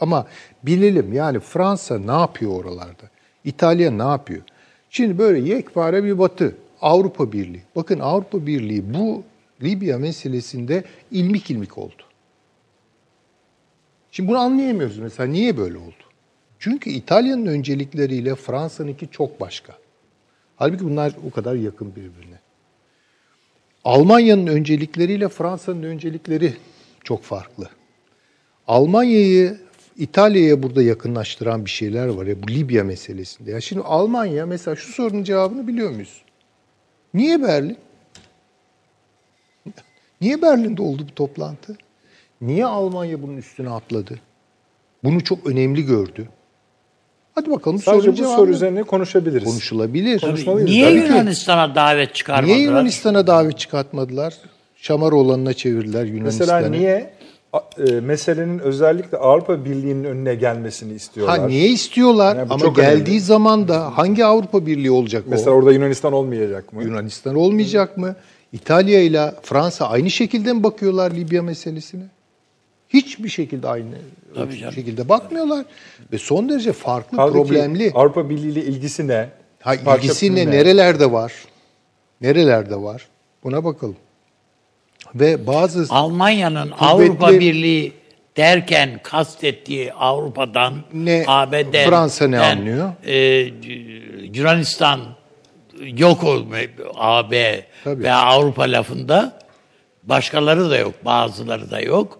Speaker 4: ama bilelim yani Fransa ne yapıyor oralarda? İtalya ne yapıyor? Şimdi böyle yekpare bir batı. Avrupa Birliği. Bakın Avrupa Birliği bu Libya meselesinde ilmik ilmik oldu. Şimdi bunu anlayamıyoruz mesela. Niye böyle oldu? Çünkü İtalya'nın öncelikleriyle Fransa'nınki çok başka. Halbuki bunlar o kadar yakın birbirine. Almanya'nın öncelikleriyle Fransa'nın öncelikleri çok farklı. Almanya'yı İtalya'ya burada yakınlaştıran bir şeyler var ya bu Libya meselesinde. Ya şimdi Almanya mesela şu sorunun cevabını biliyor muyuz? Niye Berlin? Niye Berlin'de oldu bu toplantı? Niye Almanya bunun üstüne atladı? Bunu çok önemli gördü. Hadi bakalım
Speaker 1: Sadece bu soru üzerine konuşabiliriz.
Speaker 4: konuşulabilir.
Speaker 2: Niye
Speaker 4: Tabii ki.
Speaker 2: Yunanistan'a davet çıkarmadılar?
Speaker 4: Niye Yunanistan'a davet çıkartmadılar? Şamaroğlan'ına çevirdiler Yunanistan'ı.
Speaker 1: Mesela niye e, meselenin özellikle Avrupa Birliği'nin önüne gelmesini istiyorlar?
Speaker 4: Ha niye istiyorlar?
Speaker 1: Yani
Speaker 4: Ama
Speaker 1: çok
Speaker 4: geldiği
Speaker 1: önemli.
Speaker 4: zaman da hangi Avrupa Birliği olacak
Speaker 1: Mesela
Speaker 4: o?
Speaker 1: orada Yunanistan olmayacak mı?
Speaker 4: Yunanistan olmayacak mı? İtalya ile Fransa aynı şekilde mi bakıyorlar Libya meselesine? Hiçbir şekilde aynı
Speaker 2: Tabii canım.
Speaker 4: şekilde bakmıyorlar ve son derece farklı,
Speaker 1: Kaldı ki
Speaker 4: problemli.
Speaker 1: Avrupa Birliği ile ilgisi ne?
Speaker 4: Ha, ilgisi ne? Nerelerde var? Nerelerde var? Buna bakalım. Ve bazı
Speaker 2: Almanya'nın
Speaker 4: Kuvvetli-
Speaker 2: Avrupa Birliği derken kastettiği Avrupa'dan
Speaker 4: Ne,
Speaker 2: ABD
Speaker 4: Fransa ne anlıyor?
Speaker 2: e, Yunanistan yok olma AB
Speaker 4: Tabii.
Speaker 2: ve Avrupa lafında başkaları da yok, bazıları da yok.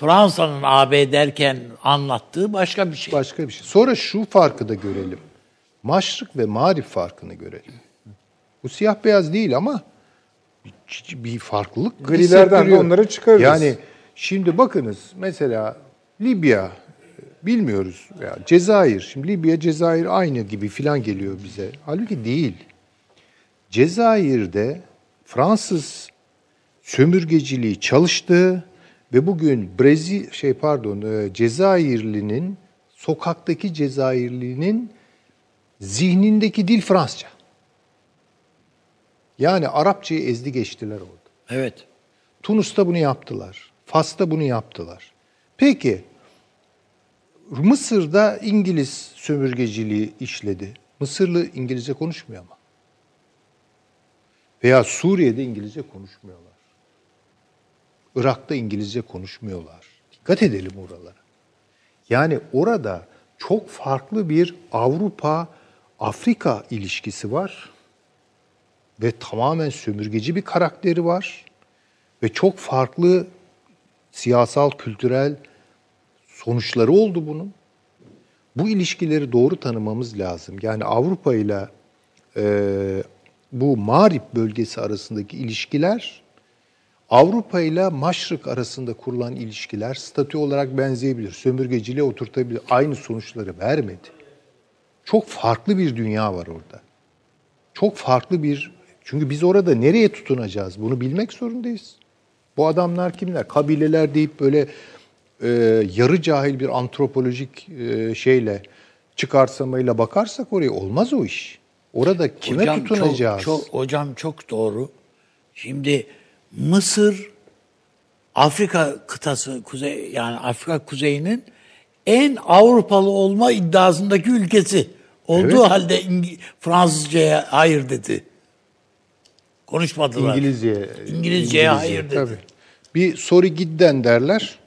Speaker 2: Fransa'nın AB derken anlattığı başka bir şey.
Speaker 4: başka bir şey. Sonra şu farkı da görelim. Maşrık ve mağrip farkını görelim. Bu siyah beyaz değil ama bir, bir farklılık
Speaker 1: Grilerden de onları çıkarırız.
Speaker 4: Yani şimdi bakınız mesela Libya bilmiyoruz ya Cezayir. Şimdi Libya Cezayir aynı gibi filan geliyor bize. Halbuki değil. Cezayir'de Fransız sömürgeciliği çalıştı ve bugün Brezil şey pardon e, Cezayirlinin sokaktaki Cezayirlinin zihnindeki dil Fransızca. Yani Arapçayı ezdi geçtiler orada.
Speaker 2: Evet.
Speaker 4: Tunus'ta bunu yaptılar. Fas'ta bunu yaptılar. Peki Mısır'da İngiliz sömürgeciliği işledi. Mısırlı İngilizce konuşmuyor ama. Veya Suriye'de İngilizce konuşmuyorlar. Irak'ta İngilizce konuşmuyorlar. Dikkat edelim oralara. Yani orada çok farklı bir Avrupa-Afrika ilişkisi var. Ve tamamen sömürgeci bir karakteri var. Ve çok farklı siyasal, kültürel sonuçları oldu bunun. Bu ilişkileri doğru tanımamız lazım. Yani Avrupa ile e, bu Mağrip bölgesi arasındaki ilişkiler Avrupa ile Maşrık arasında kurulan ilişkiler statü olarak benzeyebilir. Sömürgeciliğe oturtabilir. Aynı sonuçları vermedi. Çok farklı bir dünya var orada. Çok farklı bir... Çünkü biz orada nereye tutunacağız? Bunu bilmek zorundayız. Bu adamlar kimler? Kabileler deyip böyle e, yarı cahil bir antropolojik e, şeyle çıkarsamayla bakarsak oraya olmaz o iş. Orada kime
Speaker 2: hocam
Speaker 4: tutunacağız?
Speaker 2: Çok, çok, hocam çok doğru. Şimdi Mısır Afrika kıtası kuzey yani Afrika kuzeyinin en Avrupalı olma iddiasındaki ülkesi olduğu
Speaker 4: Evet.
Speaker 2: halde İng- Fransızcaya hayır dedi. Konuşmadılar.
Speaker 4: İngilizce.
Speaker 2: İngilizceye hayır dedi.
Speaker 4: Tabii. Bir sorry gidden derler.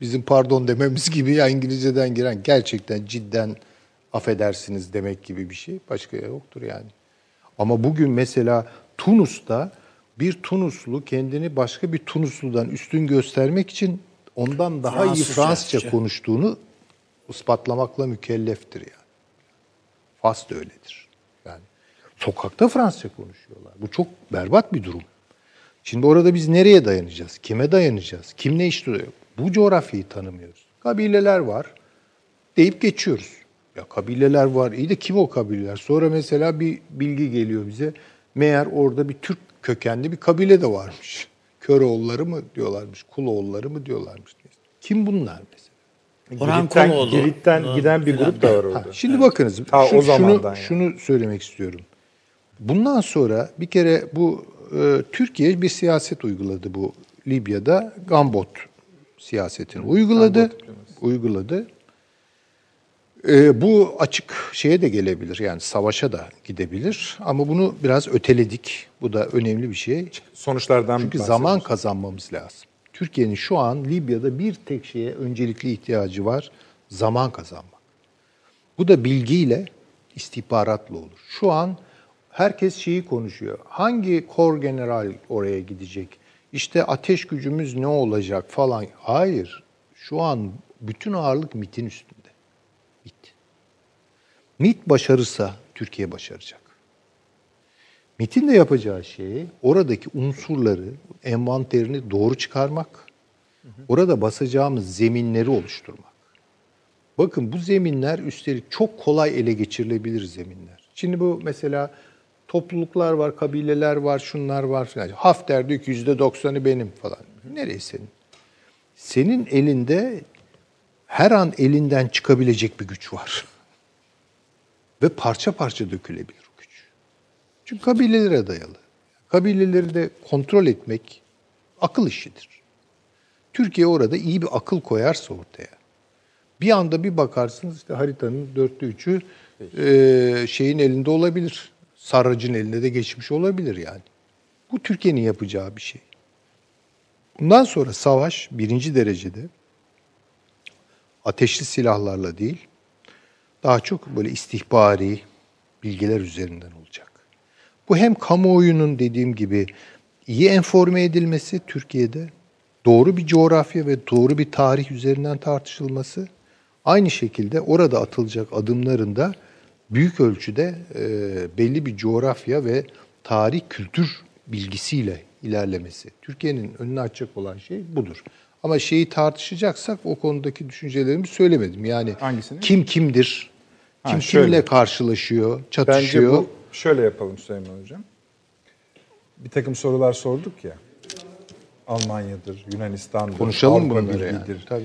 Speaker 4: Bizim pardon dememiz gibi ya İngilizceden giren gerçekten cidden affedersiniz demek gibi bir şey. Başka yoktur yani. Ama bugün mesela Tunus'ta bir Tunuslu kendini başka bir Tunuslu'dan üstün göstermek için ondan daha iyi
Speaker 2: Fransızca,
Speaker 4: Fransızca
Speaker 2: işte.
Speaker 4: konuştuğunu ispatlamakla mükelleftir yani. Fas da öyledir. Yani sokakta Fransızca konuşuyorlar. Bu çok berbat bir durum. Şimdi orada biz nereye dayanacağız? Kime dayanacağız? Kim ne iş duruyor? Bu coğrafyayı tanımıyoruz. Kabileler var deyip geçiyoruz. Ya kabileler var. İyi de kim o kabileler? Sonra mesela bir bilgi geliyor bize. Meğer orada bir Türk kökenli bir kabile de varmış. Köroğulları mı diyorlarmış, Kuloğulları mı diyorlarmış. Kim bunlar mesela?
Speaker 2: Orhan
Speaker 1: Girit'ten,
Speaker 2: Koloğlu.
Speaker 1: Girit'ten giden bir grup da var orada.
Speaker 4: Ha, şimdi bakınız.
Speaker 1: Ta
Speaker 4: şu-
Speaker 1: o zamandan
Speaker 4: şunu,
Speaker 1: yani.
Speaker 4: şunu söylemek istiyorum. Bundan sonra bir kere bu e, Türkiye bir siyaset uyguladı bu Libya'da Gambot siyasetini uyguladı. uyguladı. E, bu açık şeye de gelebilir yani savaşa da gidebilir ama bunu biraz öteledik. Bu da önemli bir şey.
Speaker 1: Sonuçlardan
Speaker 4: Çünkü zaman kazanmamız lazım. Türkiye'nin şu an Libya'da bir tek şeye öncelikli ihtiyacı var. Zaman kazanmak. Bu da bilgiyle, istihbaratla olur. Şu an herkes şeyi konuşuyor. Hangi kor general oraya gidecek? İşte ateş gücümüz ne olacak falan. Hayır. Şu an bütün ağırlık MIT'in üstünde. MIT. Başarırsa Türkiye başaracak. MIT'in de yapacağı şey oradaki unsurları, envanterini doğru çıkarmak, orada basacağımız zeminleri oluşturmak. Bakın bu zeminler üstelik çok kolay ele geçirilebilir zeminler. Şimdi bu mesela topluluklar var, kabileler var, şunlar var filan. Hafter diyor ki yüzde doksanı benim falan. Nereye senin? Senin elinde her an elinden çıkabilecek bir güç var. Ve parça parça dökülebilir o güç. Çünkü kabilelere dayalı. Kabileleri de kontrol etmek akıl işidir. Türkiye orada iyi bir akıl koyarsa ortaya. Bir anda bir bakarsınız işte haritanın dörtte üçü e, şeyin elinde olabilir. Sarracın elinde de geçmiş olabilir yani. Bu Türkiye'nin yapacağı bir şey. Bundan sonra savaş birinci derecede ateşli silahlarla değil, daha çok böyle istihbari bilgiler üzerinden olacak. Bu hem kamuoyunun dediğim gibi iyi enforme edilmesi Türkiye'de, doğru bir coğrafya ve doğru bir tarih üzerinden tartışılması, aynı şekilde orada atılacak adımların da büyük ölçüde e, belli bir coğrafya ve tarih kültür bilgisiyle ilerlemesi. Türkiye'nin önünü açacak olan şey budur. Ama şeyi tartışacaksak o konudaki düşüncelerimi söylemedim. Yani
Speaker 1: Hangisini?
Speaker 4: kim kimdir,
Speaker 1: Ha,
Speaker 4: kim
Speaker 1: şöyle.
Speaker 4: kimle karşılaşıyor,
Speaker 1: Bence
Speaker 4: çatışıyor.
Speaker 1: bu şöyle yapalım Süleyman Hocam. Bir takım sorular sorduk ya. Almanya'dır, Yunanistan'dır,
Speaker 4: Konuşalım
Speaker 1: Avrupa
Speaker 4: bunları yani, tabii.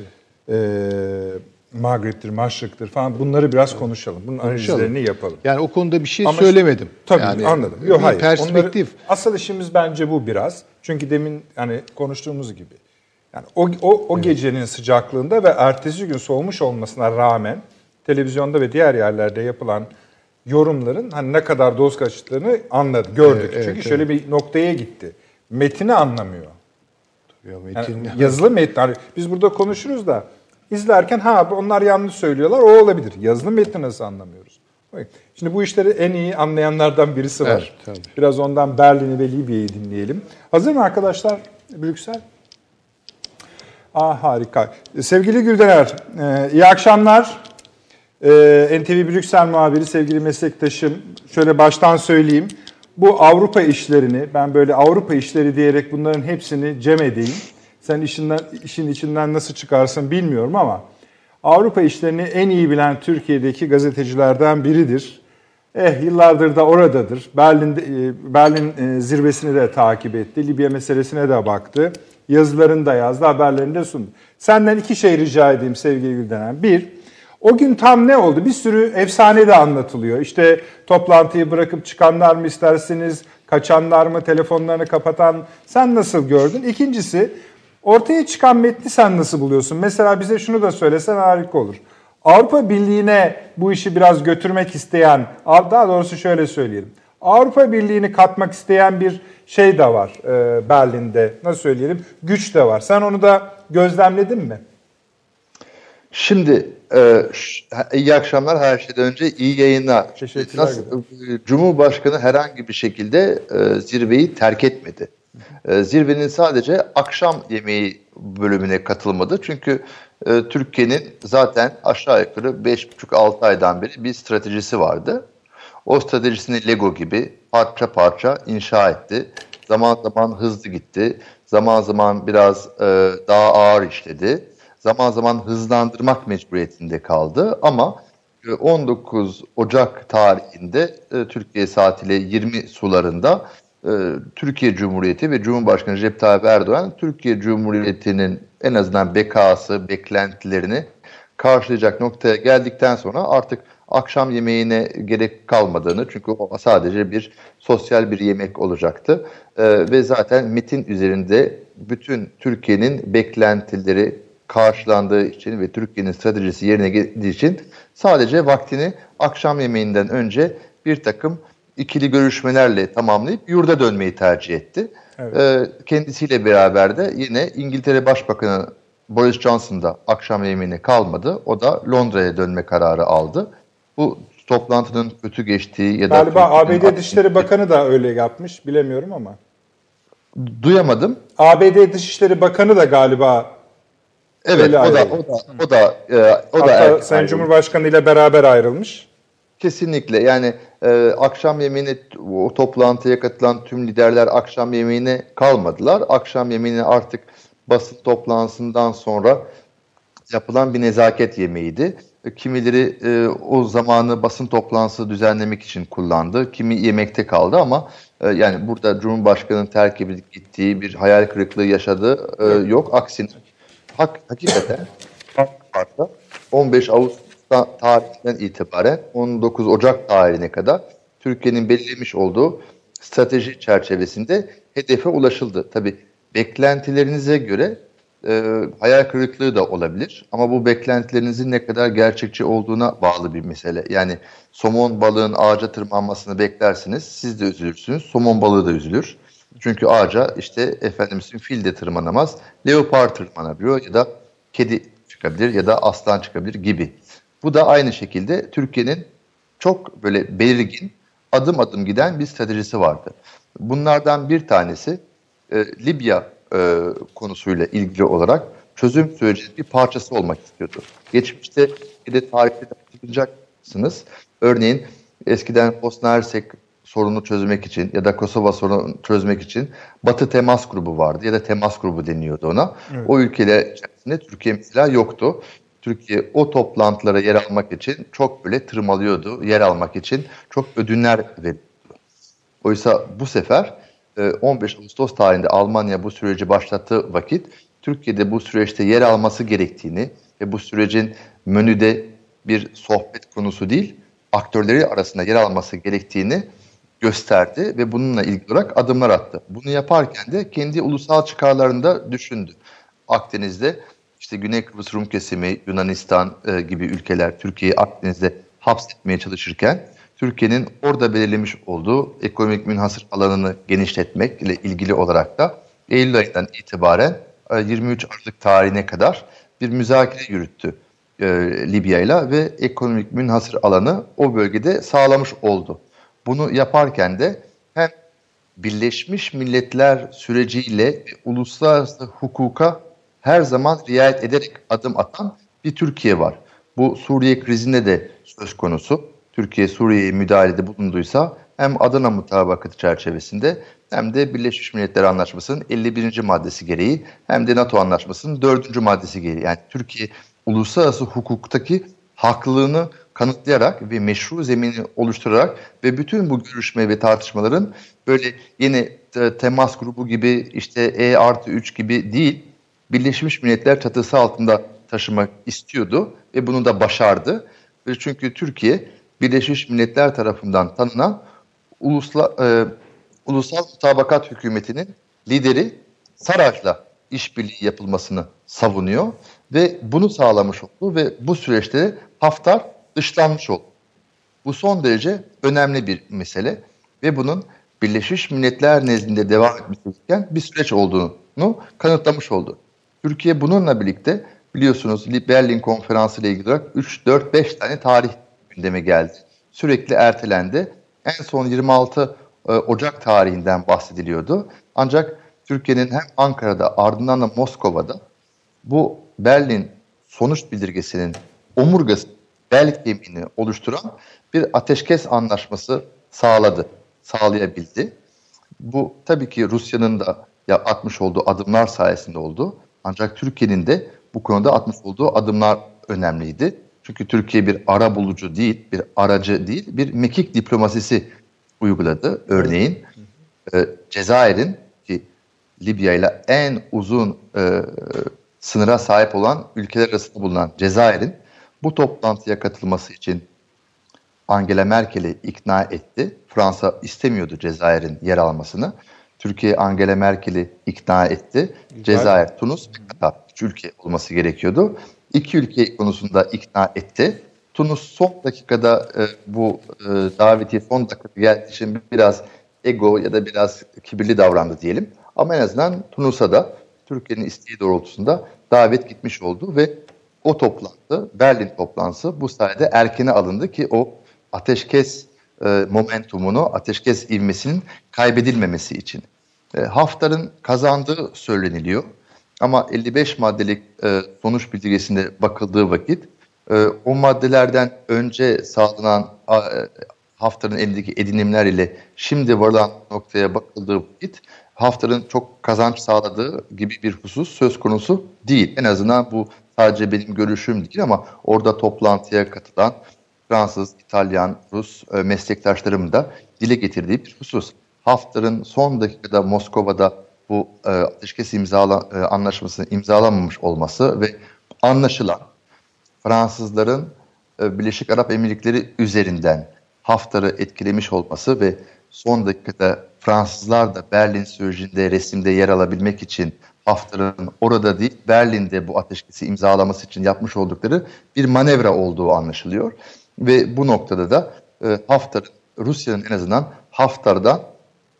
Speaker 1: eee, Mağrip'tir, Maşrık'tır falan bunları biraz konuşalım. Bunun
Speaker 4: Konuşalım.
Speaker 1: analizlerini yapalım.
Speaker 4: Yani o konuda bir şey
Speaker 1: Ama-
Speaker 4: söylemedim.
Speaker 1: Tabii
Speaker 4: yani
Speaker 1: anladım. Yok hayır.
Speaker 4: Perspektif.
Speaker 1: Onları- asıl işimiz bence bu biraz. Çünkü demin hani konuştuğumuz gibi. Yani o, o, o gecenin sıcaklığında ve ertesi gün soğumuş olmasına rağmen televizyonda ve diğer yerlerde yapılan yorumların hani ne kadar doz kaçtığını anladık, gördük.
Speaker 4: Evet,
Speaker 1: Çünkü
Speaker 4: evet,
Speaker 1: şöyle bir noktaya gitti. Metini anlamıyor.
Speaker 4: Ya
Speaker 1: Yani
Speaker 4: Metin
Speaker 1: yazılı metni. hani biz burada konuşuruz da izlerken ha onlar yanlış söylüyorlar o olabilir. Yazılı metni nasıl anlamıyoruz? Şimdi bu işleri en iyi anlayanlardan birisi var.
Speaker 4: Evet, tabii.
Speaker 1: Biraz ondan Berlin'i ve Libya'yı dinleyelim. Hazır mı arkadaşlar Brüksel? Aa, harika. Sevgili Güldener, e, iyi akşamlar. E, NTV Brüksel muhabiri sevgili meslektaşım. Şöyle baştan söyleyeyim. Bu Avrupa işlerini, ben böyle Avrupa işleri diyerek bunların hepsini cem edeyim. Sen işinden, işin içinden nasıl çıkarsın bilmiyorum ama Avrupa işlerini en iyi bilen Türkiye'deki gazetecilerden biridir. Eh yıllardır da oradadır. Berlin Berlin e, zirvesini de takip etti. Libya meselesine de baktı. Yazılarını da yazdı, haberlerini de sundu. Senden iki şey rica edeyim sevgili Güldenen. Bir, o gün tam ne oldu? Bir sürü efsane de anlatılıyor. İşte toplantıyı bırakıp çıkanlar mı istersiniz, kaçanlar mı, telefonlarını kapatan sen nasıl gördün? İkincisi, ortaya çıkan metni sen nasıl buluyorsun? Mesela bize şunu da söylesen harika olur. Avrupa Birliği'ne bu işi biraz götürmek isteyen, daha doğrusu şöyle söyleyelim. Avrupa Birliği'ni katmak isteyen bir şey de var e, Berlin'de. Nasıl söyleyelim? Güç de var. Sen onu da gözlemledin mi?
Speaker 5: Şimdi e, iyi akşamlar her şeyden önce iyi yayınlar.
Speaker 1: Teşekkürler.
Speaker 5: Nasıl, Cumhurbaşkanı herhangi bir şekilde e, zirveyi terk etmedi. E, zirvenin sadece akşam yemeği bölümüne katılmadı. Çünkü e, Türkiye'nin zaten aşağı yukarı 5,5-6 aydan beri bir stratejisi vardı. O stratejisini Lego gibi parça parça inşa etti. Zaman zaman hızlı gitti. Zaman zaman biraz e, daha ağır işledi. Zaman zaman hızlandırmak mecburiyetinde kaldı. Ama 19 Ocak tarihinde e, Türkiye saatiyle 20 sularında e, Türkiye Cumhuriyeti ve Cumhurbaşkanı Recep Tayyip Erdoğan Türkiye Cumhuriyeti'nin en azından bekası, beklentilerini karşılayacak noktaya geldikten sonra artık akşam yemeğine gerek kalmadığını çünkü o sadece bir sosyal bir yemek olacaktı. Ee, ve zaten metin üzerinde bütün Türkiye'nin beklentileri karşılandığı için ve Türkiye'nin stratejisi yerine geldiği için sadece vaktini akşam yemeğinden önce bir takım ikili görüşmelerle tamamlayıp yurda dönmeyi tercih etti. Evet. Ee, kendisiyle beraber de yine İngiltere Başbakanı Boris Johnson da akşam yemeğine kalmadı. O da Londra'ya dönme kararı aldı. Bu toplantının kötü geçtiği ya da...
Speaker 1: Galiba ABD Dışişleri Bakanı da öyle yapmış. Bilemiyorum ama.
Speaker 5: Duyamadım.
Speaker 1: ABD Dışişleri Bakanı da galiba
Speaker 5: Evet, o da, o da o da e, o
Speaker 1: Hatta
Speaker 5: da
Speaker 1: er, Sayın Cumhurbaşkanı ile beraber ayrılmış.
Speaker 5: Kesinlikle. Yani e, akşam yemeğine o toplantıya katılan tüm liderler akşam yemeğine kalmadılar. Akşam yemeğine artık basın toplantısından sonra yapılan bir nezaket yemeğiydi. Kimileri e, o zamanı basın toplantısı düzenlemek için kullandı. Kimi yemekte kaldı ama e, yani burada Cumhurbaşkanı'nın terk edilip gittiği bir hayal kırıklığı yaşadığı e, yok. Aksine hak, hakikaten 15 Ağustos tarihinden itibaren 19 Ocak tarihine kadar Türkiye'nin belirlemiş olduğu strateji çerçevesinde hedefe ulaşıldı. Tabi beklentilerinize göre e, hayal kırıklığı da olabilir ama bu beklentilerinizin ne kadar gerçekçi olduğuna bağlı bir mesele. Yani somon balığın ağaca tırmanmasını beklersiniz, siz de üzülürsünüz, somon balığı da üzülür. Çünkü ağaca işte efendimizin fil de tırmanamaz, leopar tırmanabiliyor ya da kedi çıkabilir ya da aslan çıkabilir gibi. Bu da aynı şekilde Türkiye'nin çok böyle belirgin adım adım giden bir stratejisi vardı. Bunlardan bir tanesi e, Libya e, konusuyla ilgili olarak çözüm sürecinin bir parçası olmak istiyordu. Geçmişte bir de tarihte hatırlayacaksınız. Örneğin eskiden Bosna Hersek sorunu çözmek için ya da Kosova sorunu çözmek için Batı Temas Grubu vardı ya da Temas Grubu deniyordu ona. Evet. O ülkeler içerisinde Türkiye mesela yoktu. Türkiye o toplantılara yer almak için çok böyle tırmalıyordu. Yer almak için çok ödünler veriyordu. Oysa bu sefer 15 e, Ağustos tarihinde Almanya bu süreci başlattığı vakit Türkiye'de bu süreçte yer alması gerektiğini ve bu sürecin menüde bir sohbet konusu değil, aktörleri arasında yer alması gerektiğini gösterdi ve bununla ilgili olarak adımlar attı. Bunu yaparken de kendi ulusal çıkarlarını da düşündü. Akdeniz'de işte Güney Kıbrıs Rum kesimi, Yunanistan e, gibi ülkeler Türkiye'yi Akdeniz'de hapsetmeye çalışırken Türkiye'nin orada belirlemiş olduğu ekonomik münhasır alanını genişletmek ile ilgili olarak da Eylül ayından itibaren 23 e, Aralık tarihine kadar bir müzakere yürüttü e, Libya ile ve ekonomik münhasır alanı o bölgede sağlamış oldu. Bunu yaparken de hem Birleşmiş Milletler süreciyle uluslararası hukuka her zaman riayet ederek adım atan bir Türkiye var. Bu Suriye krizinde de söz konusu. Türkiye Suriye'ye müdahalede bulunduysa hem Adana Mutabakatı çerçevesinde hem de Birleşmiş Milletler Anlaşması'nın 51. maddesi gereği hem de NATO Anlaşması'nın 4. maddesi gereği. Yani Türkiye uluslararası hukuktaki haklılığını kanıtlayarak ve meşru zemini oluşturarak ve bütün bu görüşme ve tartışmaların böyle yeni temas grubu gibi işte E artı 3 gibi değil Birleşmiş Milletler çatısı altında taşımak istiyordu ve bunu da başardı. Çünkü Türkiye Birleşmiş Milletler tarafından tanınan ulusla, e, ulusal mutabakat hükümetinin lideri Saraj'la işbirliği yapılmasını savunuyor ve bunu sağlamış oldu ve bu süreçte Haftar dışlanmış oldu. Bu son derece önemli bir mesele ve bunun Birleşmiş Milletler nezdinde devam etmesi gereken bir süreç olduğunu kanıtlamış oldu. Türkiye bununla birlikte biliyorsunuz Berlin Konferansı ile ilgili olarak 3, 4, 5 tane tarih gündeme geldi. Sürekli ertelendi. En son 26 e, Ocak tarihinden bahsediliyordu. Ancak Türkiye'nin hem Ankara'da ardından da Moskova'da bu Berlin sonuç bildirgesinin omurgası bel kemiğini oluşturan bir ateşkes anlaşması sağladı, sağlayabildi. Bu tabii ki Rusya'nın da ya atmış olduğu adımlar sayesinde oldu. Ancak Türkiye'nin de bu konuda atmış olduğu adımlar önemliydi. Çünkü Türkiye bir ara bulucu değil, bir aracı değil, bir mekik diplomasisi uyguladı. Örneğin e, Cezayir'in ki Libya ile en uzun e, sınıra sahip olan ülkeler arasında bulunan Cezayir'in bu toplantıya katılması için Angela Merkel'i ikna etti. Fransa istemiyordu Cezayir'in yer almasını. Türkiye Angela Merkel'i ikna etti. Cezayir, Tunus Katar üç ülke olması gerekiyordu. İki ülke konusunda ikna etti. Tunus son dakikada e, bu e, daveti son dakikada geldiği için biraz ego ya da biraz kibirli davrandı diyelim. Ama en azından Tunus'a da Türkiye'nin isteği doğrultusunda davet gitmiş oldu ve o toplantı, Berlin toplantısı bu sayede erkene alındı ki o ateşkes e, momentumunu, ateşkes ivmesinin kaybedilmemesi için. E, Haftar'ın kazandığı söyleniliyor. Ama 55 maddelik e, sonuç bildirgesinde bakıldığı vakit e, o maddelerden önce sağlanan e, Haftar'ın elindeki edinimler ile şimdi varılan noktaya bakıldığı vakit Haftar'ın çok kazanç sağladığı gibi bir husus söz konusu değil. En azından bu sadece benim görüşüm değil ama orada toplantıya katılan Fransız, İtalyan, Rus e, meslektaşlarım da dile getirdiği bir husus. Haftar'ın son dakikada Moskova'da bu e, ateşkes imzala, e, anlaşmasını imzalamamış olması ve anlaşılan Fransızların e, Birleşik Arap Emirlikleri üzerinden Haftar'ı etkilemiş olması ve son dakikada Fransızlar da Berlin sürecinde resimde yer alabilmek için Haftar'ın orada değil Berlin'de bu ateşkesi imzalaması için yapmış oldukları bir manevra olduğu anlaşılıyor. Ve bu noktada da e, Haftar'ın Rusya'nın en azından Haftar'dan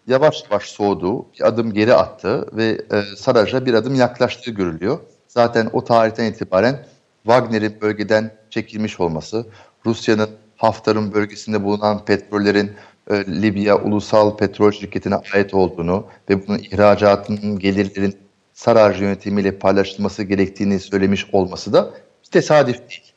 Speaker 5: yavaş yavaş soğuduğu, bir adım geri attığı ve e, Saraj'a bir adım yaklaştığı görülüyor. Zaten o tarihten itibaren Wagner'in bölgeden çekilmiş olması, Rusya'nın Haftar'ın bölgesinde bulunan petrollerin e, Libya Ulusal Petrol Şirketi'ne ait olduğunu ve bunun ihracatının gelirlerin Saraj yönetimiyle paylaşılması gerektiğini söylemiş olması da tesadüf değil.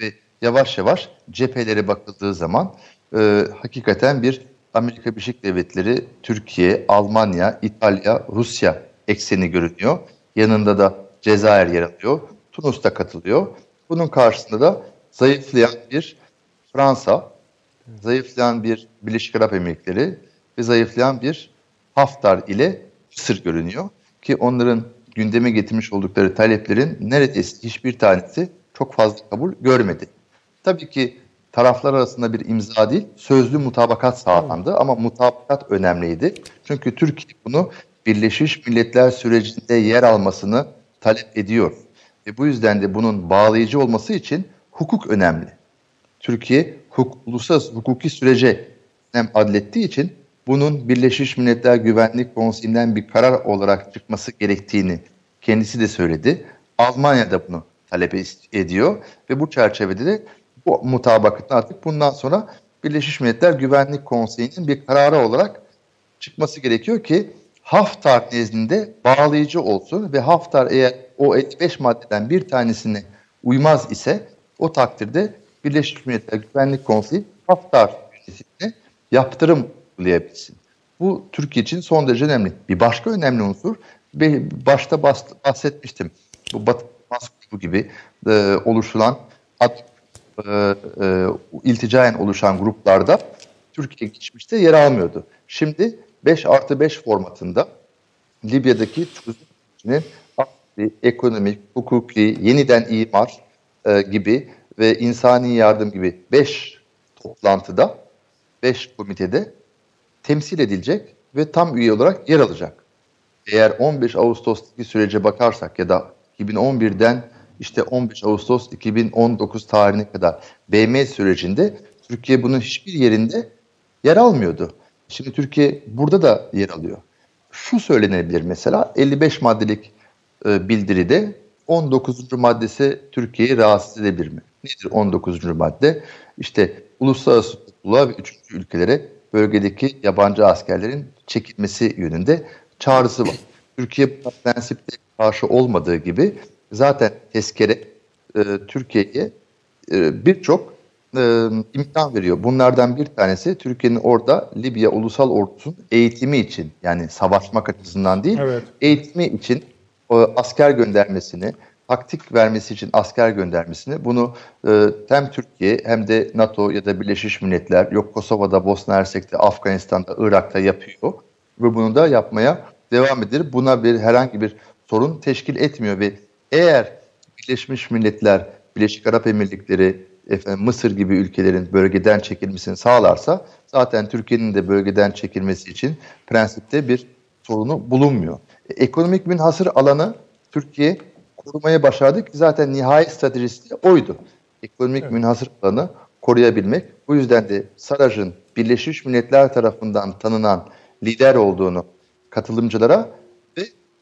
Speaker 5: Ve yavaş yavaş cephelere bakıldığı zaman e, hakikaten bir Amerika Birleşik Devletleri, Türkiye, Almanya, İtalya, Rusya ekseni görünüyor. Yanında da Cezayir yer alıyor. Tunus da katılıyor. Bunun karşısında da zayıflayan bir Fransa, zayıflayan bir Birleşik Arap Emirlikleri ve zayıflayan bir Haftar ile Mısır görünüyor. Ki onların gündeme getirmiş oldukları taleplerin neredeyse hiçbir tanesi çok fazla kabul görmedi. Tabii ki taraflar arasında bir imza değil, sözlü mutabakat sağlandı ama mutabakat önemliydi. Çünkü Türkiye bunu Birleşmiş Milletler sürecinde yer almasını talep ediyor. Ve bu yüzden de bunun bağlayıcı olması için hukuk önemli. Türkiye huk, uluslararası hukuki sürece hem adlettiği için bunun Birleşmiş Milletler Güvenlik Konseyi'nden bir karar olarak çıkması gerektiğini kendisi de söyledi. Almanya da bunu talep ediyor ve bu çerçevede de bu mutabakatın artık bundan sonra Birleşmiş Milletler Güvenlik Konseyi'nin bir kararı olarak çıkması gerekiyor ki Haftar nezdinde bağlayıcı olsun ve Haftar eğer o 55 maddeden bir tanesine uymaz ise o takdirde Birleşmiş Milletler Güvenlik Konseyi Haftar yönetimine yaptırım uygulayabilsin. Bu Türkiye için son derece önemli. Bir başka önemli unsur, başta bahsetmiştim. Bu Batı grubu gibi e, oluşulan e, e, oluşan gruplarda Türkiye geçmişte yer almıyordu. Şimdi 5 artı 5 formatında Libya'daki turizmin ekonomik, hukuki, yeniden imar e, gibi ve insani yardım gibi 5 toplantıda, 5 komitede temsil edilecek ve tam üye olarak yer alacak. Eğer 15 Ağustos'taki sürece bakarsak ya da 2011'den işte 15 Ağustos 2019 tarihine kadar BM sürecinde Türkiye bunun hiçbir yerinde yer almıyordu. Şimdi Türkiye burada da yer alıyor. Şu söylenebilir mesela 55 maddelik e, bildiride 19. maddesi Türkiye'yi rahatsız edebilir mi? Nedir 19. madde? İşte uluslararası topluluğa ve üçüncü ülkelere bölgedeki yabancı askerlerin çekilmesi yönünde çağrısı var. Türkiye prensipte karşı olmadığı gibi zaten tezkere e, Türkiye'ye e, birçok e, imkan veriyor. Bunlardan bir tanesi Türkiye'nin orada Libya Ulusal Ordusu'nun eğitimi için yani savaşmak açısından değil evet. eğitimi için e, asker göndermesini, taktik vermesi için asker göndermesini bunu e, hem Türkiye hem de NATO ya da Birleşmiş Milletler yok Kosova'da, Bosna Hersek'te, Afganistan'da, Irak'ta yapıyor ve bunu da yapmaya devam edilir. Buna bir herhangi bir sorun teşkil etmiyor ve eğer Birleşmiş Milletler, Birleşik Arap Emirlikleri, efendim, Mısır gibi ülkelerin bölgeden çekilmesini sağlarsa zaten Türkiye'nin de bölgeden çekilmesi için prensipte bir sorunu bulunmuyor. E, ekonomik münhasır alanı Türkiye korumaya başardı ki zaten nihai stratejisi de oydu. Ekonomik evet. münhasır alanı koruyabilmek. Bu yüzden de Saraj'ın Birleşmiş Milletler tarafından tanınan lider olduğunu katılımcılara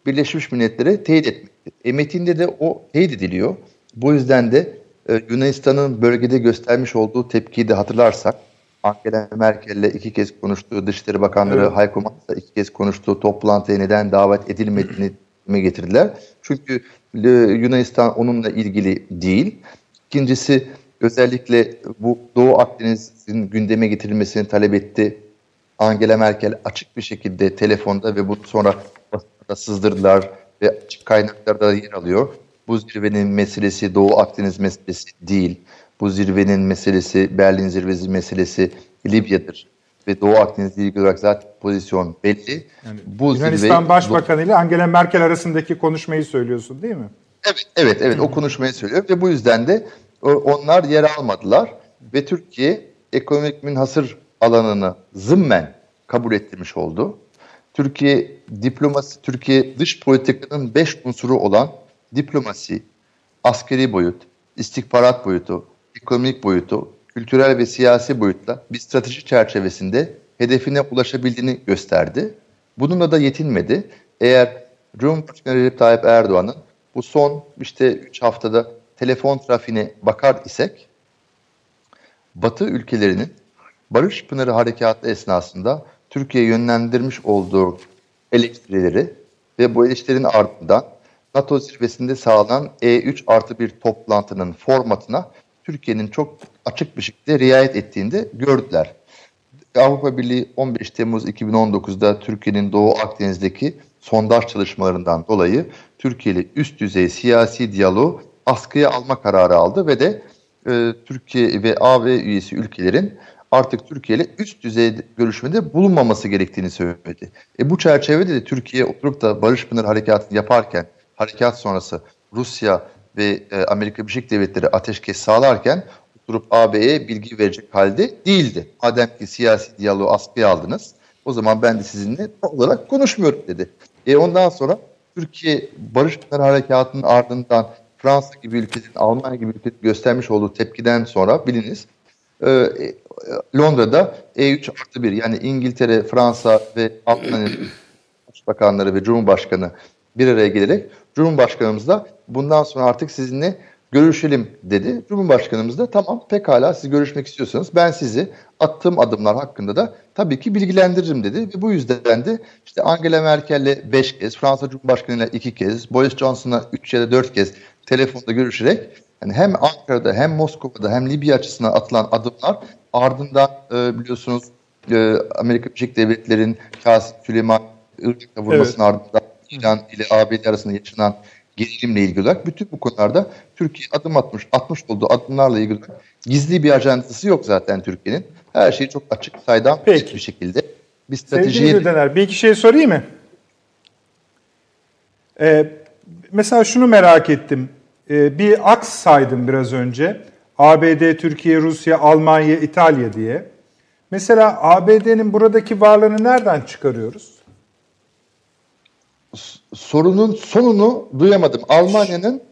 Speaker 5: Birleşmiş Milletler'e teyit etmektir. E metinde de o teyit ediliyor. Bu yüzden de e, Yunanistan'ın bölgede göstermiş olduğu tepkiyi de hatırlarsak Angela Merkel'le iki kez konuştuğu, Dışişleri Bakanları evet. Heiko Maas'la iki kez konuştuğu toplantıya neden davet edilmediğini mi getirdiler. Çünkü e, Yunanistan onunla ilgili değil. İkincisi özellikle bu Doğu Akdeniz'in gündeme getirilmesini talep etti. Angela Merkel açık bir şekilde telefonda ve bu sonra basında sızdırdılar ve açık kaynaklarda yer alıyor. Bu zirvenin meselesi Doğu Akdeniz meselesi değil. Bu zirvenin meselesi Berlin zirvesi meselesi Libya'dır. Ve Doğu Akdeniz'le ilgili olarak zaten pozisyon belli.
Speaker 1: Yani bu Yunanistan zirve, Başbakanı ile Angela Merkel arasındaki konuşmayı söylüyorsun değil mi?
Speaker 5: Evet, evet, evet. o konuşmayı söylüyor ve bu yüzden de onlar yer almadılar ve Türkiye ekonomik münhasır alanını zımmen kabul ettirmiş oldu. Türkiye diplomasi, Türkiye dış politikanın beş unsuru olan diplomasi, askeri boyut, istihbarat boyutu, ekonomik boyutu, kültürel ve siyasi boyutla bir strateji çerçevesinde hedefine ulaşabildiğini gösterdi. Bununla da yetinmedi. Eğer Cumhurbaşkanı Recep Tayyip Erdoğan'ın bu son işte 3 haftada telefon trafiğine bakar isek Batı ülkelerinin Barış Pınarı Harekatı esnasında Türkiye'ye yönlendirmiş olduğu eleştirileri ve bu eleştirinin ardından NATO zirvesinde sağlanan E3 artı bir toplantının formatına Türkiye'nin çok açık bir şekilde riayet ettiğinde gördüler. Avrupa Birliği 15 Temmuz 2019'da Türkiye'nin Doğu Akdeniz'deki sondaj çalışmalarından dolayı Türkiye ile üst düzey siyasi diyaloğu askıya alma kararı aldı ve de e, Türkiye ve AB üyesi ülkelerin artık Türkiye ile üst düzey görüşmede bulunmaması gerektiğini söyledi. E, bu çerçevede de Türkiye oturup da Barış Pınar Harekatı'nı yaparken harekat sonrası Rusya ve e, Amerika Birleşik Devletleri ateşkes sağlarken oturup AB'ye bilgi verecek halde değildi. Madem ki siyasi diyaloğu askıya aldınız o zaman ben de sizinle olarak konuşmuyorum dedi. E ondan sonra Türkiye Barış Pınar Harekatı'nın ardından Fransa gibi ülkelerin, Almanya gibi ülkelerin göstermiş olduğu tepkiden sonra biliniz e, e, Londra'da E3 artı 1 yani İngiltere, Fransa ve Almanya Başbakanları ve Cumhurbaşkanı bir araya gelerek Cumhurbaşkanımızla bundan sonra artık sizinle görüşelim dedi. Cumhurbaşkanımız da tamam pekala siz görüşmek istiyorsanız ben sizi attığım adımlar hakkında da tabii ki bilgilendiririm dedi. Ve bu yüzden de işte Angela Merkel'le 5 kez, Fransa Cumhurbaşkanı'yla 2 kez, Boris Johnson'la 3 ya da 4 kez telefonda görüşerek yani hem Ankara'da hem Moskova'da hem Libya açısından atılan adımlar ardından e, biliyorsunuz e, Amerika Birleşik Devletleri'nin Kasım Süleyman Irak'a vurmasının ardından İran ile ABD arasında yaşanan gerilimle ilgili olarak bütün bu konularda Türkiye adım atmış, atmış olduğu adımlarla ilgili olarak gizli bir ajandası yok zaten Türkiye'nin. Her şeyi çok açık, saydam
Speaker 1: Peki.
Speaker 5: bir şekilde bir
Speaker 1: Sevgili
Speaker 5: stratejiye
Speaker 1: Güldener, bir iki şey sorayım mı? Ee, mesela şunu merak ettim. Ee, bir aks saydım biraz önce. ABD, Türkiye, Rusya, Almanya, İtalya diye. Mesela ABD'nin buradaki varlığını nereden çıkarıyoruz?
Speaker 5: sorunun sonunu duyamadım. Almanya'nın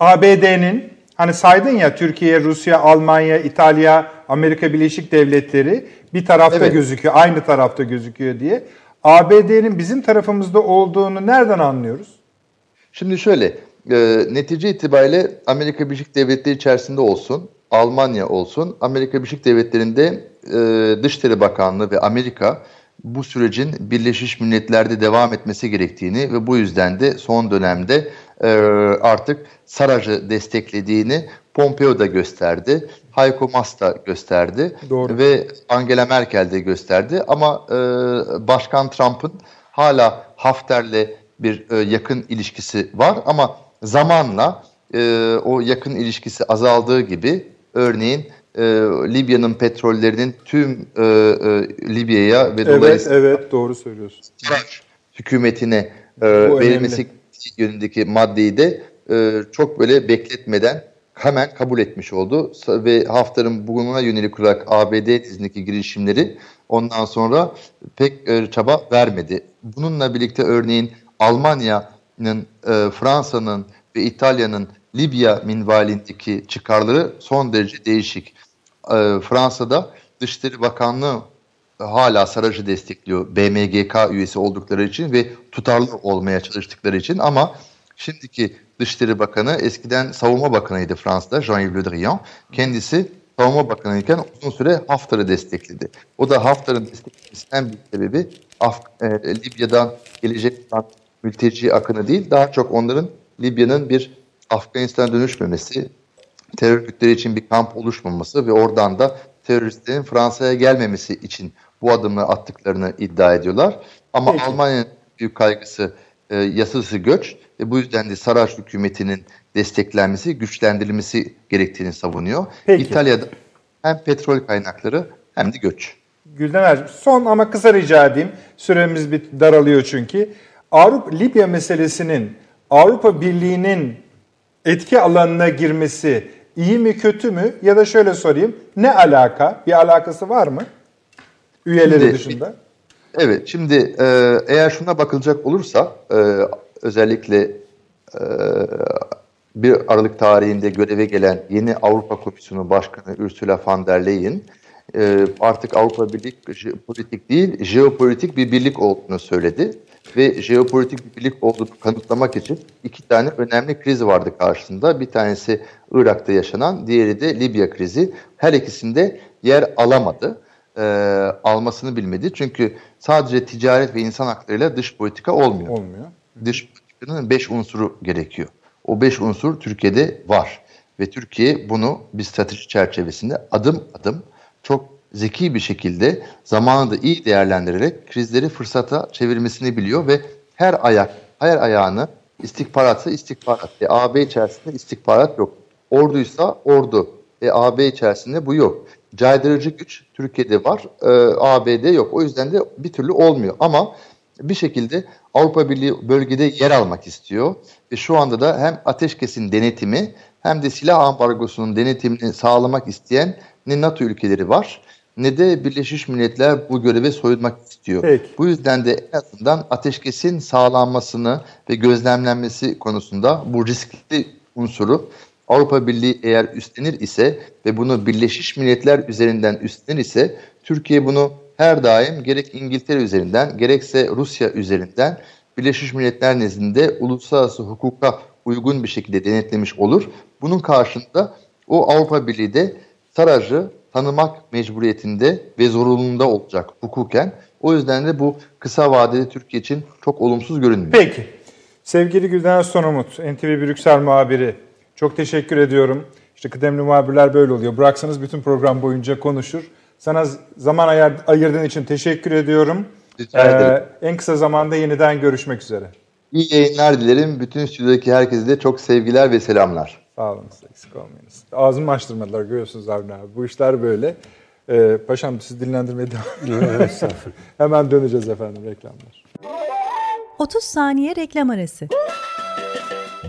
Speaker 1: ABD'nin hani saydın ya Türkiye, Rusya, Almanya, İtalya, Amerika Birleşik Devletleri bir tarafta
Speaker 5: Evet.
Speaker 1: gözüküyor, aynı tarafta gözüküyor diye. ABD'nin bizim tarafımızda olduğunu nereden anlıyoruz?
Speaker 5: Şimdi şöyle, e, netice itibariyle Amerika Birleşik Devletleri içerisinde olsun, Almanya olsun, Amerika Birleşik Devletleri'nde e, Dışişleri Bakanlığı ve Amerika bu sürecin Birleşmiş Milletler'de devam etmesi gerektiğini ve bu yüzden de son dönemde e, artık Saraj'ı desteklediğini Pompeo da gösterdi, Heiko Maas da gösterdi
Speaker 1: Doğru.
Speaker 5: ve Angela Merkel de gösterdi ama e, Başkan Trump'ın hala Hafter'le bir e, yakın ilişkisi var ama zamanla e, o yakın ilişkisi azaldığı gibi örneğin e, Libya'nın petrollerinin tüm e, e, Libya'ya ve
Speaker 1: Evet,
Speaker 5: dolayısıyla
Speaker 1: evet doğru söylüyorsun.
Speaker 5: Hükümetine e, verilmesi yönündeki maddeyi de e, çok böyle bekletmeden hemen kabul etmiş oldu ve Hafter'ın bugününe yönelik olarak ABD dizindeki girişimleri ondan sonra pek e, çaba vermedi. Bununla birlikte örneğin Almanya'nın, e, Fransa'nın ve İtalya'nın Libya minvalindeki çıkarları son derece değişik. E, Fransa'da Dışişleri Bakanlığı hala Saraj'ı destekliyor BMGK üyesi oldukları için ve tutarlı olmaya çalıştıkları için ama şimdiki Dışişleri Bakanı eskiden Savunma Bakanıydı Fransa'da Jean-Yves Le Drian. Kendisi Savunma Bakanıyken uzun süre Hafter'ı destekledi. O da Hafter'ın desteklemesinin en büyük sebebi Af e, Libya'dan gelecek mülteci akını değil daha çok onların Libya'nın bir Afganistan'a dönüşmemesi, terör örgütleri için bir kamp oluşmaması ve oradan da teröristlerin Fransa'ya gelmemesi için bu adımı attıklarını iddia ediyorlar. Ama
Speaker 1: Peki.
Speaker 5: Almanya'nın büyük kaygısı e, yasası göç ve bu yüzden de Saraç hükümetinin desteklenmesi, güçlendirilmesi gerektiğini savunuyor.
Speaker 1: Peki.
Speaker 5: İtalya'da hem petrol kaynakları hem de göç.
Speaker 1: Güldener son ama kısa rica edeyim. Süremiz bir daralıyor çünkü. Avrupa Libya meselesinin Avrupa Birliği'nin etki alanına girmesi iyi mi kötü mü ya da şöyle sorayım ne alaka? Bir alakası var mı? Üyeleri
Speaker 5: Şimdi-
Speaker 1: dışında.
Speaker 5: Evet, şimdi e, eğer şuna bakılacak olursa e, özellikle e, 1 Aralık tarihinde göreve gelen yeni Avrupa Komisyonu Başkanı Ursula von der Leyen e, artık Avrupa Birlik politik değil, jeopolitik bir birlik olduğunu söyledi. Ve jeopolitik bir birlik olduğunu kanıtlamak için iki tane önemli kriz vardı karşısında. Bir tanesi Irak'ta yaşanan, diğeri de Libya krizi. Her ikisinde yer alamadı e, almasını bilmedi. Çünkü sadece ticaret ve insan haklarıyla dış politika olmuyor.
Speaker 1: Olmuyor.
Speaker 5: Dış politikanın beş unsuru gerekiyor. O beş unsur Türkiye'de var. Ve Türkiye bunu bir strateji çerçevesinde adım adım çok zeki bir şekilde zamanı da iyi değerlendirerek krizleri fırsata çevirmesini biliyor ve her ayak, her ayağını istihbaratsa istihbarat. E, AB içerisinde istihbarat yok. Orduysa ordu. E, AB içerisinde bu yok. Caydırıcı güç Türkiye'de var, e, AB'de yok. O yüzden de bir türlü olmuyor. Ama bir şekilde Avrupa Birliği bölgede yer almak istiyor. Ve şu anda da hem ateşkesin denetimi hem de silah ambargosunun denetimini sağlamak isteyen ne NATO ülkeleri var ne de Birleşmiş Milletler bu göreve soyunmak istiyor.
Speaker 1: Peki.
Speaker 5: Bu yüzden de en azından ateşkesin sağlanmasını ve gözlemlenmesi konusunda bu riskli unsuru Avrupa Birliği eğer üstlenir ise ve bunu Birleşmiş Milletler üzerinden üstlenir ise Türkiye bunu her daim gerek İngiltere üzerinden gerekse Rusya üzerinden Birleşmiş Milletler nezdinde uluslararası hukuka uygun bir şekilde denetlemiş olur. Bunun karşında o Avrupa Birliği de Saraj'ı tanımak mecburiyetinde ve zorunluluğunda olacak hukuken. O yüzden de bu kısa vadede Türkiye için çok olumsuz görünmüyor.
Speaker 1: Peki. Sevgili Gülden Sonumut, NTV Brüksel muhabiri. Çok teşekkür ediyorum. İşte kıdemli muhabirler böyle oluyor. Bıraksanız bütün program boyunca konuşur. Sana zaman ayır, ayırdığın için teşekkür ediyorum.
Speaker 5: Rica ederim.
Speaker 1: Ee, en kısa zamanda yeniden görüşmek üzere.
Speaker 5: İyi yayınlar dilerim. Bütün stüdyodaki herkese de çok sevgiler ve selamlar.
Speaker 1: Sağ olun, eksik olmayınız. Ağzımı açtırmadılar, görüyorsunuz Avni abi. Bu işler böyle. Ee, paşam siz dinlendirmeye devam Hemen döneceğiz efendim reklamlar.
Speaker 6: 30 saniye reklam arası.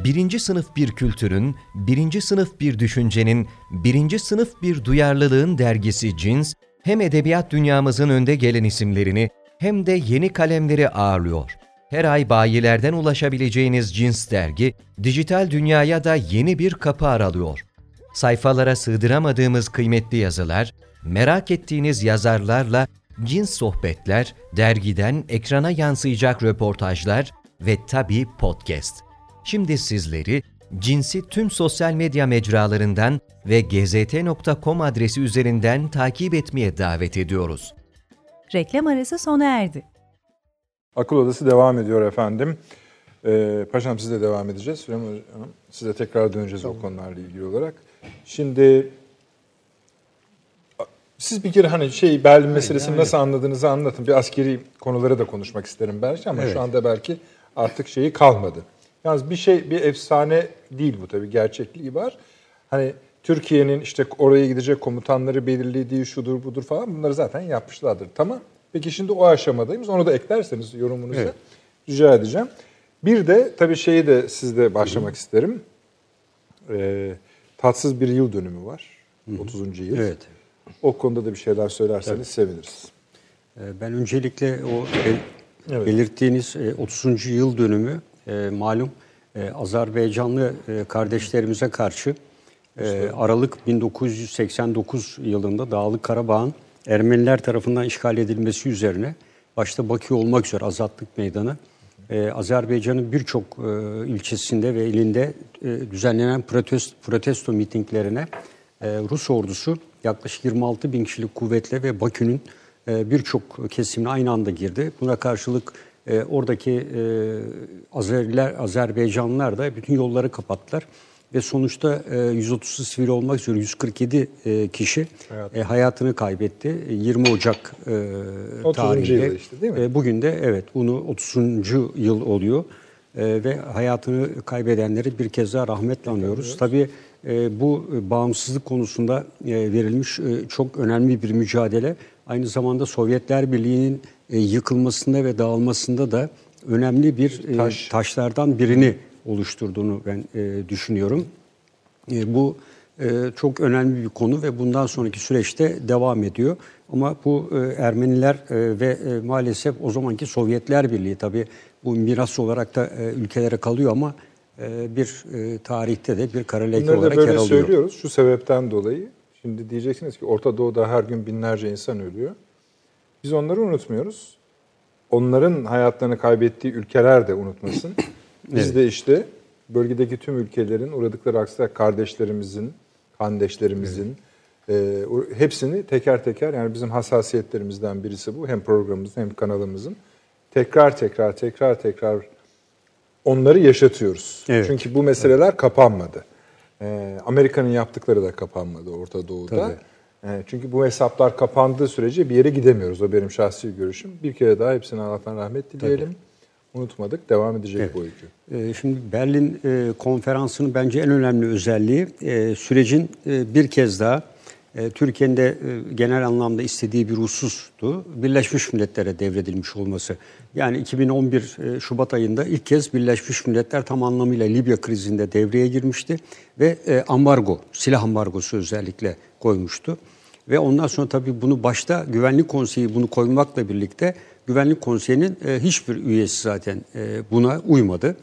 Speaker 7: Birinci sınıf bir kültürün, birinci sınıf bir düşüncenin, birinci sınıf bir duyarlılığın dergisi Cins, hem edebiyat dünyamızın önde gelen isimlerini hem de yeni kalemleri ağırlıyor. Her ay bayilerden ulaşabileceğiniz Cins dergi, dijital dünyaya da yeni bir kapı aralıyor. Sayfalara sığdıramadığımız kıymetli yazılar, merak ettiğiniz yazarlarla cins sohbetler, dergiden ekrana yansıyacak röportajlar ve tabii podcast. Şimdi sizleri Cinsi tüm sosyal medya mecralarından ve gzt.com adresi üzerinden takip etmeye davet ediyoruz.
Speaker 6: Reklam arası sona erdi.
Speaker 1: Akıl Odası devam ediyor efendim. Ee, paşam size devam edeceğiz. Süleyman Hanım size tekrar döneceğiz o konularla ilgili olarak. Şimdi siz bir kere hani şey Berlin meselesini
Speaker 3: yani.
Speaker 1: nasıl anladığınızı anlatın. Bir askeri konuları da konuşmak isterim belki ama
Speaker 3: Evet.
Speaker 1: şu anda belki artık şeyi kalmadı. Yalnız bir şey bir efsane değil bu tabii gerçekliği var. Hani Türkiye'nin işte oraya gidecek komutanları belirlediği şudur budur falan bunları zaten yapmışlardır. Tamam. Peki şimdi o aşamadayız. Onu da eklerseniz yorumunuza
Speaker 3: Evet.
Speaker 1: rica edeceğim. Bir de tabii şeyi de sizde başlamak isterim. Ee, tatsız bir yıl dönümü var. 30. yıl.
Speaker 3: Evet.
Speaker 1: O konuda da bir şeyler söylerseniz seviniriz.
Speaker 3: Ee, Ben öncelikle o
Speaker 1: Evet.
Speaker 3: belirttiğiniz e, 30. yıl dönümü e, malum e, Azerbaycanlı e, kardeşlerimize karşı e, Aralık 1989 yılında Dağlık Karabağ'ın Ermeniler tarafından işgal edilmesi üzerine başta Bakü olmak üzere Azatlık Meydanı e, Azerbaycan'ın birçok e, ilçesinde ve ilinde e, düzenlenen protesto, protesto mitinglerine e, Rus ordusu yaklaşık 26 bin kişilik kuvvetle ve Bakü'nün e, birçok kesimine aynı anda girdi. Buna karşılık e, oradaki e, Azeriler, Azerbaycanlılar da bütün yolları kapattılar. Ve sonuçta e, 130 sivil olmak üzere 147 e, kişi e, hayatını kaybetti. E, 20 Ocak e,
Speaker 1: 30.
Speaker 3: tarihinde.
Speaker 1: işte, değil mi?
Speaker 3: E, bugün de evet bunu 30. yıl oluyor. E, ve hayatını kaybedenleri bir kez daha rahmetle anıyoruz. Tabii e, bu bağımsızlık konusunda e, verilmiş e, çok önemli bir mücadele. Aynı zamanda Sovyetler Birliği'nin e, yıkılmasında ve dağılmasında da önemli bir e,
Speaker 1: Taş.
Speaker 3: taşlardan birini oluşturduğunu ben e, düşünüyorum. E, bu e, çok önemli bir konu ve bundan sonraki süreçte devam ediyor. Ama bu e, Ermeniler e, ve e, maalesef o zamanki Sovyetler Birliği tabii bu miras olarak da e, ülkelere kalıyor ama e, bir e, tarihte de bir kara leke
Speaker 1: Bunları da
Speaker 3: olarak yer
Speaker 1: böyle
Speaker 3: alıyor.
Speaker 1: söylüyoruz şu sebepten dolayı. Şimdi diyeceksiniz ki Orta Doğu'da her gün binlerce insan ölüyor. Biz onları unutmuyoruz. Onların hayatlarını kaybettiği ülkeler de unutmasın. Biz de işte bölgedeki tüm ülkelerin uğradıkları aksilik kardeşlerimizin, kardeşlerimizin e, o- hepsini teker teker yani bizim hassasiyetlerimizden birisi bu. Hem programımızın hem kanalımızın. Tekrar tekrar tekrar tekrar onları yaşatıyoruz.
Speaker 3: Evet.
Speaker 1: Çünkü bu meseleler kapanmadı. Ee, Amerika'nın yaptıkları da kapanmadı Orta Doğu'da.
Speaker 3: Tabii.
Speaker 1: Ee, çünkü bu hesaplar kapandığı sürece bir yere gidemiyoruz. O benim şahsi görüşüm. Bir kere daha hepsine Allah'tan rahmet dileyelim. Unutmadık. Devam edecek
Speaker 3: Evet.
Speaker 1: bu öykü.
Speaker 3: E, Şimdi Berlin e, konferansının bence en önemli özelliği e, sürecin e, bir kez daha Türkiye'nin de genel anlamda istediği bir husustu. Birleşmiş Milletler'e devredilmiş olması. Yani 2011 e, Şubat ayında ilk kez Birleşmiş Milletler tam anlamıyla Libya krizinde devreye girmişti ve ambargo, silah ambargosu özellikle koymuştu. Ve ondan sonra tabii bunu başta Güvenlik Konseyi bunu koymakla birlikte Güvenlik Konseyi'nin e, hiçbir üyesi zaten e, buna uymadı.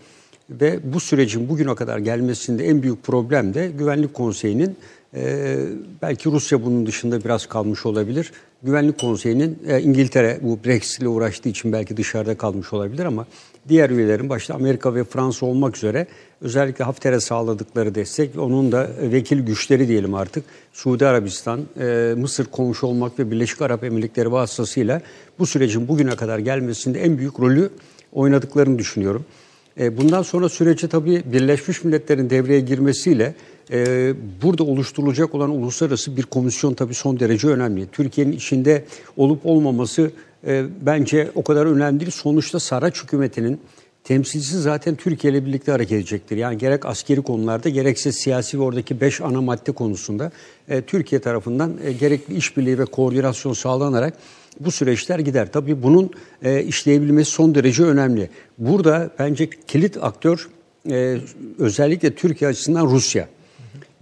Speaker 3: Ve bu sürecin bugüne kadar gelmesinde en büyük problem de Güvenlik Konseyi'nin e, belki Rusya bunun dışında biraz kalmış olabilir. Güvenlik Konseyi'nin e, İngiltere bu Brexit ile uğraştığı için belki dışarıda kalmış olabilir ama diğer üyelerin başta Amerika ve Fransa olmak üzere özellikle Hafter'e sağladıkları destek onun da vekil güçleri diyelim artık Suudi Arabistan, e, Mısır komşu olmak ve Birleşik Arap Emirlikleri vasıtasıyla bu sürecin bugüne kadar gelmesinde en büyük rolü oynadıklarını düşünüyorum. E, bundan sonra sürece tabii Birleşmiş Milletler'in devreye girmesiyle e, burada oluşturulacak olan uluslararası bir komisyon tabii son derece önemli. Türkiye'nin içinde olup olmaması e, bence o kadar önemli değil. Sonuçta Saraç hükümetinin temsilcisi zaten Türkiye ile birlikte hareket edecektir. Yani gerek askeri konularda gerekse siyasi ve oradaki beş ana madde konusunda e, Türkiye tarafından e, gerekli işbirliği ve koordinasyon sağlanarak bu süreçler gider. Tabii bunun e, işleyebilmesi son derece önemli. Burada bence kilit aktör e, özellikle Türkiye açısından Rusya.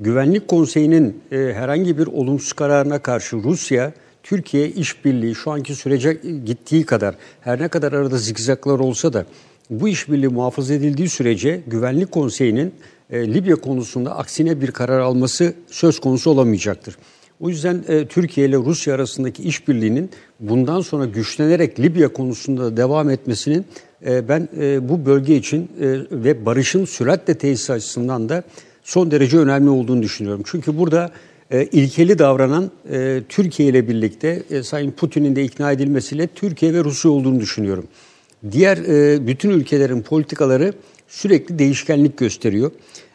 Speaker 3: Güvenlik Konseyi'nin e, herhangi bir olumsuz kararına karşı Rusya, Türkiye işbirliği şu anki sürece gittiği kadar her ne kadar arada zigzaklar olsa da bu işbirliği muhafaza edildiği sürece Güvenlik Konseyi'nin e, Libya konusunda aksine bir karar alması söz konusu olamayacaktır. O yüzden e, Türkiye ile Rusya arasındaki işbirliğinin bundan sonra güçlenerek Libya konusunda devam etmesinin e, ben e, bu bölge için e, ve barışın süratle tesis açısından da son derece önemli olduğunu düşünüyorum. Çünkü burada e, ilkeli davranan e, Türkiye ile birlikte e, Sayın Putin'in de ikna edilmesiyle Türkiye ve Rusya olduğunu düşünüyorum. Diğer e, bütün ülkelerin politikaları sürekli değişkenlik gösteriyor.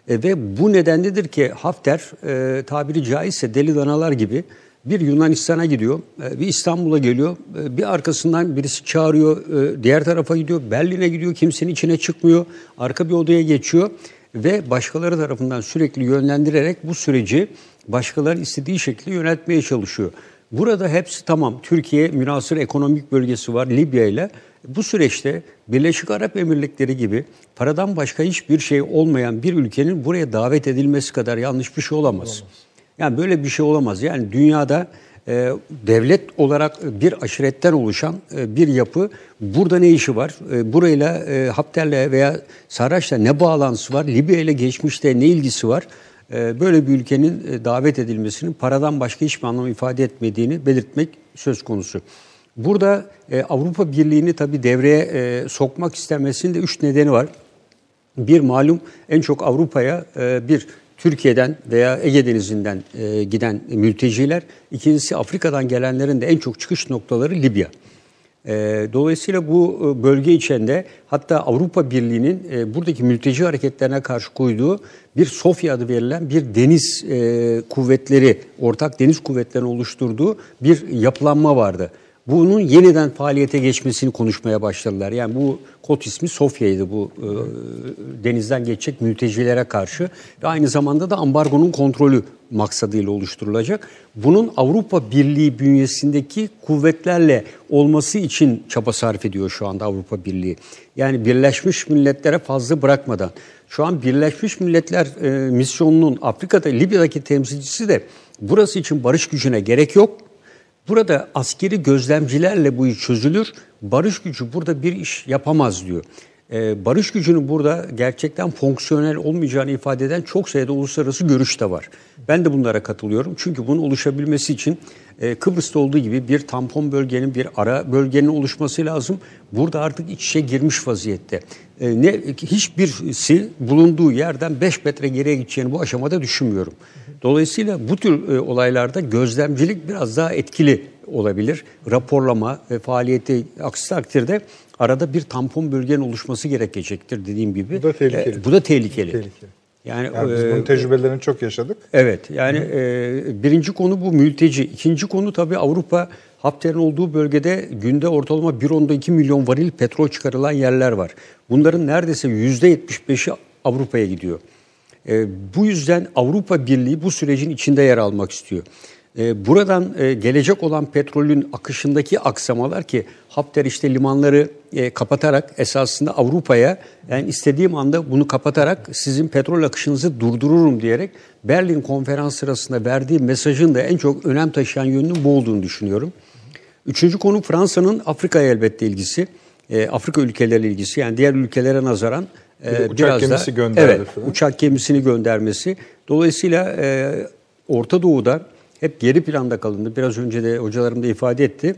Speaker 3: E, ve bu nedendedir ki Hafter e, tabiri caizse deli danalar gibi bir Yunanistan'a gidiyor, e, bir İstanbul'a geliyor, e, bir arkasından birisi çağırıyor, e, diğer tarafa gidiyor, Berlin'e gidiyor, kimsenin içine çıkmıyor, arka bir odaya geçiyor ve başkaları tarafından sürekli yönlendirerek bu süreci başkaları istediği şekilde yönetmeye çalışıyor. Burada hepsi tamam. Türkiye münasır ekonomik bölgesi var Libya ile. Bu süreçte Birleşik Arap Emirlikleri gibi paradan başka hiçbir şey olmayan bir ülkenin buraya davet edilmesi kadar yanlış bir şey olamaz. olamaz. Yani böyle bir şey olamaz. Yani dünyada e, devlet olarak bir aşiretten oluşan e, bir yapı burada ne işi var? E, burayla e, Hafter'le veya Sarraç'la ne bağlantısı var? Libya ile geçmişte ne ilgisi var? E, böyle bir ülkenin e, davet edilmesinin paradan başka hiçbir anlam ifade etmediğini belirtmek söz konusu. Burada e, Avrupa Birliği'ni tabii devreye e, sokmak istemesinin de üç nedeni var. Bir malum en çok Avrupa'ya e, bir Türkiye'den veya Ege Denizi'nden e, giden mülteciler. İkincisi Afrika'dan gelenlerin de en çok çıkış noktaları Libya. E, dolayısıyla bu e, bölge içinde hatta Avrupa Birliği'nin e, buradaki mülteci hareketlerine karşı koyduğu bir Sofya adı verilen bir deniz e, kuvvetleri, ortak deniz kuvvetlerini oluşturduğu bir yapılanma vardı bunun yeniden faaliyete geçmesini konuşmaya başladılar. Yani bu kod ismi Sofya'ydı bu e, denizden geçecek mültecilere karşı ve aynı zamanda da ambargonun kontrolü maksadıyla oluşturulacak. Bunun Avrupa Birliği bünyesindeki kuvvetlerle olması için çaba sarf ediyor şu anda Avrupa Birliği. Yani Birleşmiş Milletler'e fazla bırakmadan. Şu an Birleşmiş Milletler e, misyonunun Afrika'da Libya'daki temsilcisi de burası için barış gücüne gerek yok Burada askeri gözlemcilerle bu iş çözülür. Barış gücü burada bir iş yapamaz diyor. Ee, barış gücünün burada gerçekten fonksiyonel olmayacağını ifade eden çok sayıda uluslararası görüş de var. Ben de bunlara katılıyorum. Çünkü bunun oluşabilmesi için e, Kıbrıs'ta olduğu gibi bir tampon bölgenin, bir ara bölgenin oluşması lazım. Burada artık iç içe girmiş vaziyette. E, ne Hiçbirisi bulunduğu yerden 5 metre geriye gideceğini bu aşamada düşünmüyorum. Dolayısıyla bu tür e, olaylarda gözlemcilik biraz daha etkili olabilir. Raporlama ve faaliyeti aksi takdirde arada bir tampon bölgenin oluşması gerekecektir dediğim gibi.
Speaker 1: Bu da tehlikeli.
Speaker 3: E, bu da tehlikeli.
Speaker 1: tehlikeli.
Speaker 3: Yani,
Speaker 1: yani biz bunun tecrübelerini çok yaşadık.
Speaker 3: Evet. Yani e, birinci konu bu mülteci. İkinci konu tabii Avrupa Hafter'in olduğu bölgede günde ortalama 1.2 milyon varil petrol çıkarılan yerler var. Bunların neredeyse %75'i Avrupa'ya gidiyor. E, bu yüzden Avrupa Birliği bu sürecin içinde yer almak istiyor. E, buradan e, gelecek olan petrolün akışındaki aksamalar ki Hafter işte limanları e, kapatarak esasında Avrupa'ya yani istediğim anda bunu kapatarak sizin petrol akışınızı durdururum diyerek Berlin konferans sırasında verdiği mesajın da en çok önem taşıyan yönünün bu olduğunu düşünüyorum. Üçüncü konu Fransa'nın Afrika'ya elbette ilgisi. Afrika ülkeleri ilgisi yani diğer ülkelere nazaran e,
Speaker 1: Bir uçak
Speaker 3: biraz
Speaker 1: gemisi
Speaker 3: da,
Speaker 1: gönderdi
Speaker 3: evet,
Speaker 1: falan.
Speaker 3: uçak gemisini göndermesi. Dolayısıyla e, Orta Doğu'da hep geri planda kalındı. Biraz önce de hocalarım da ifade etti.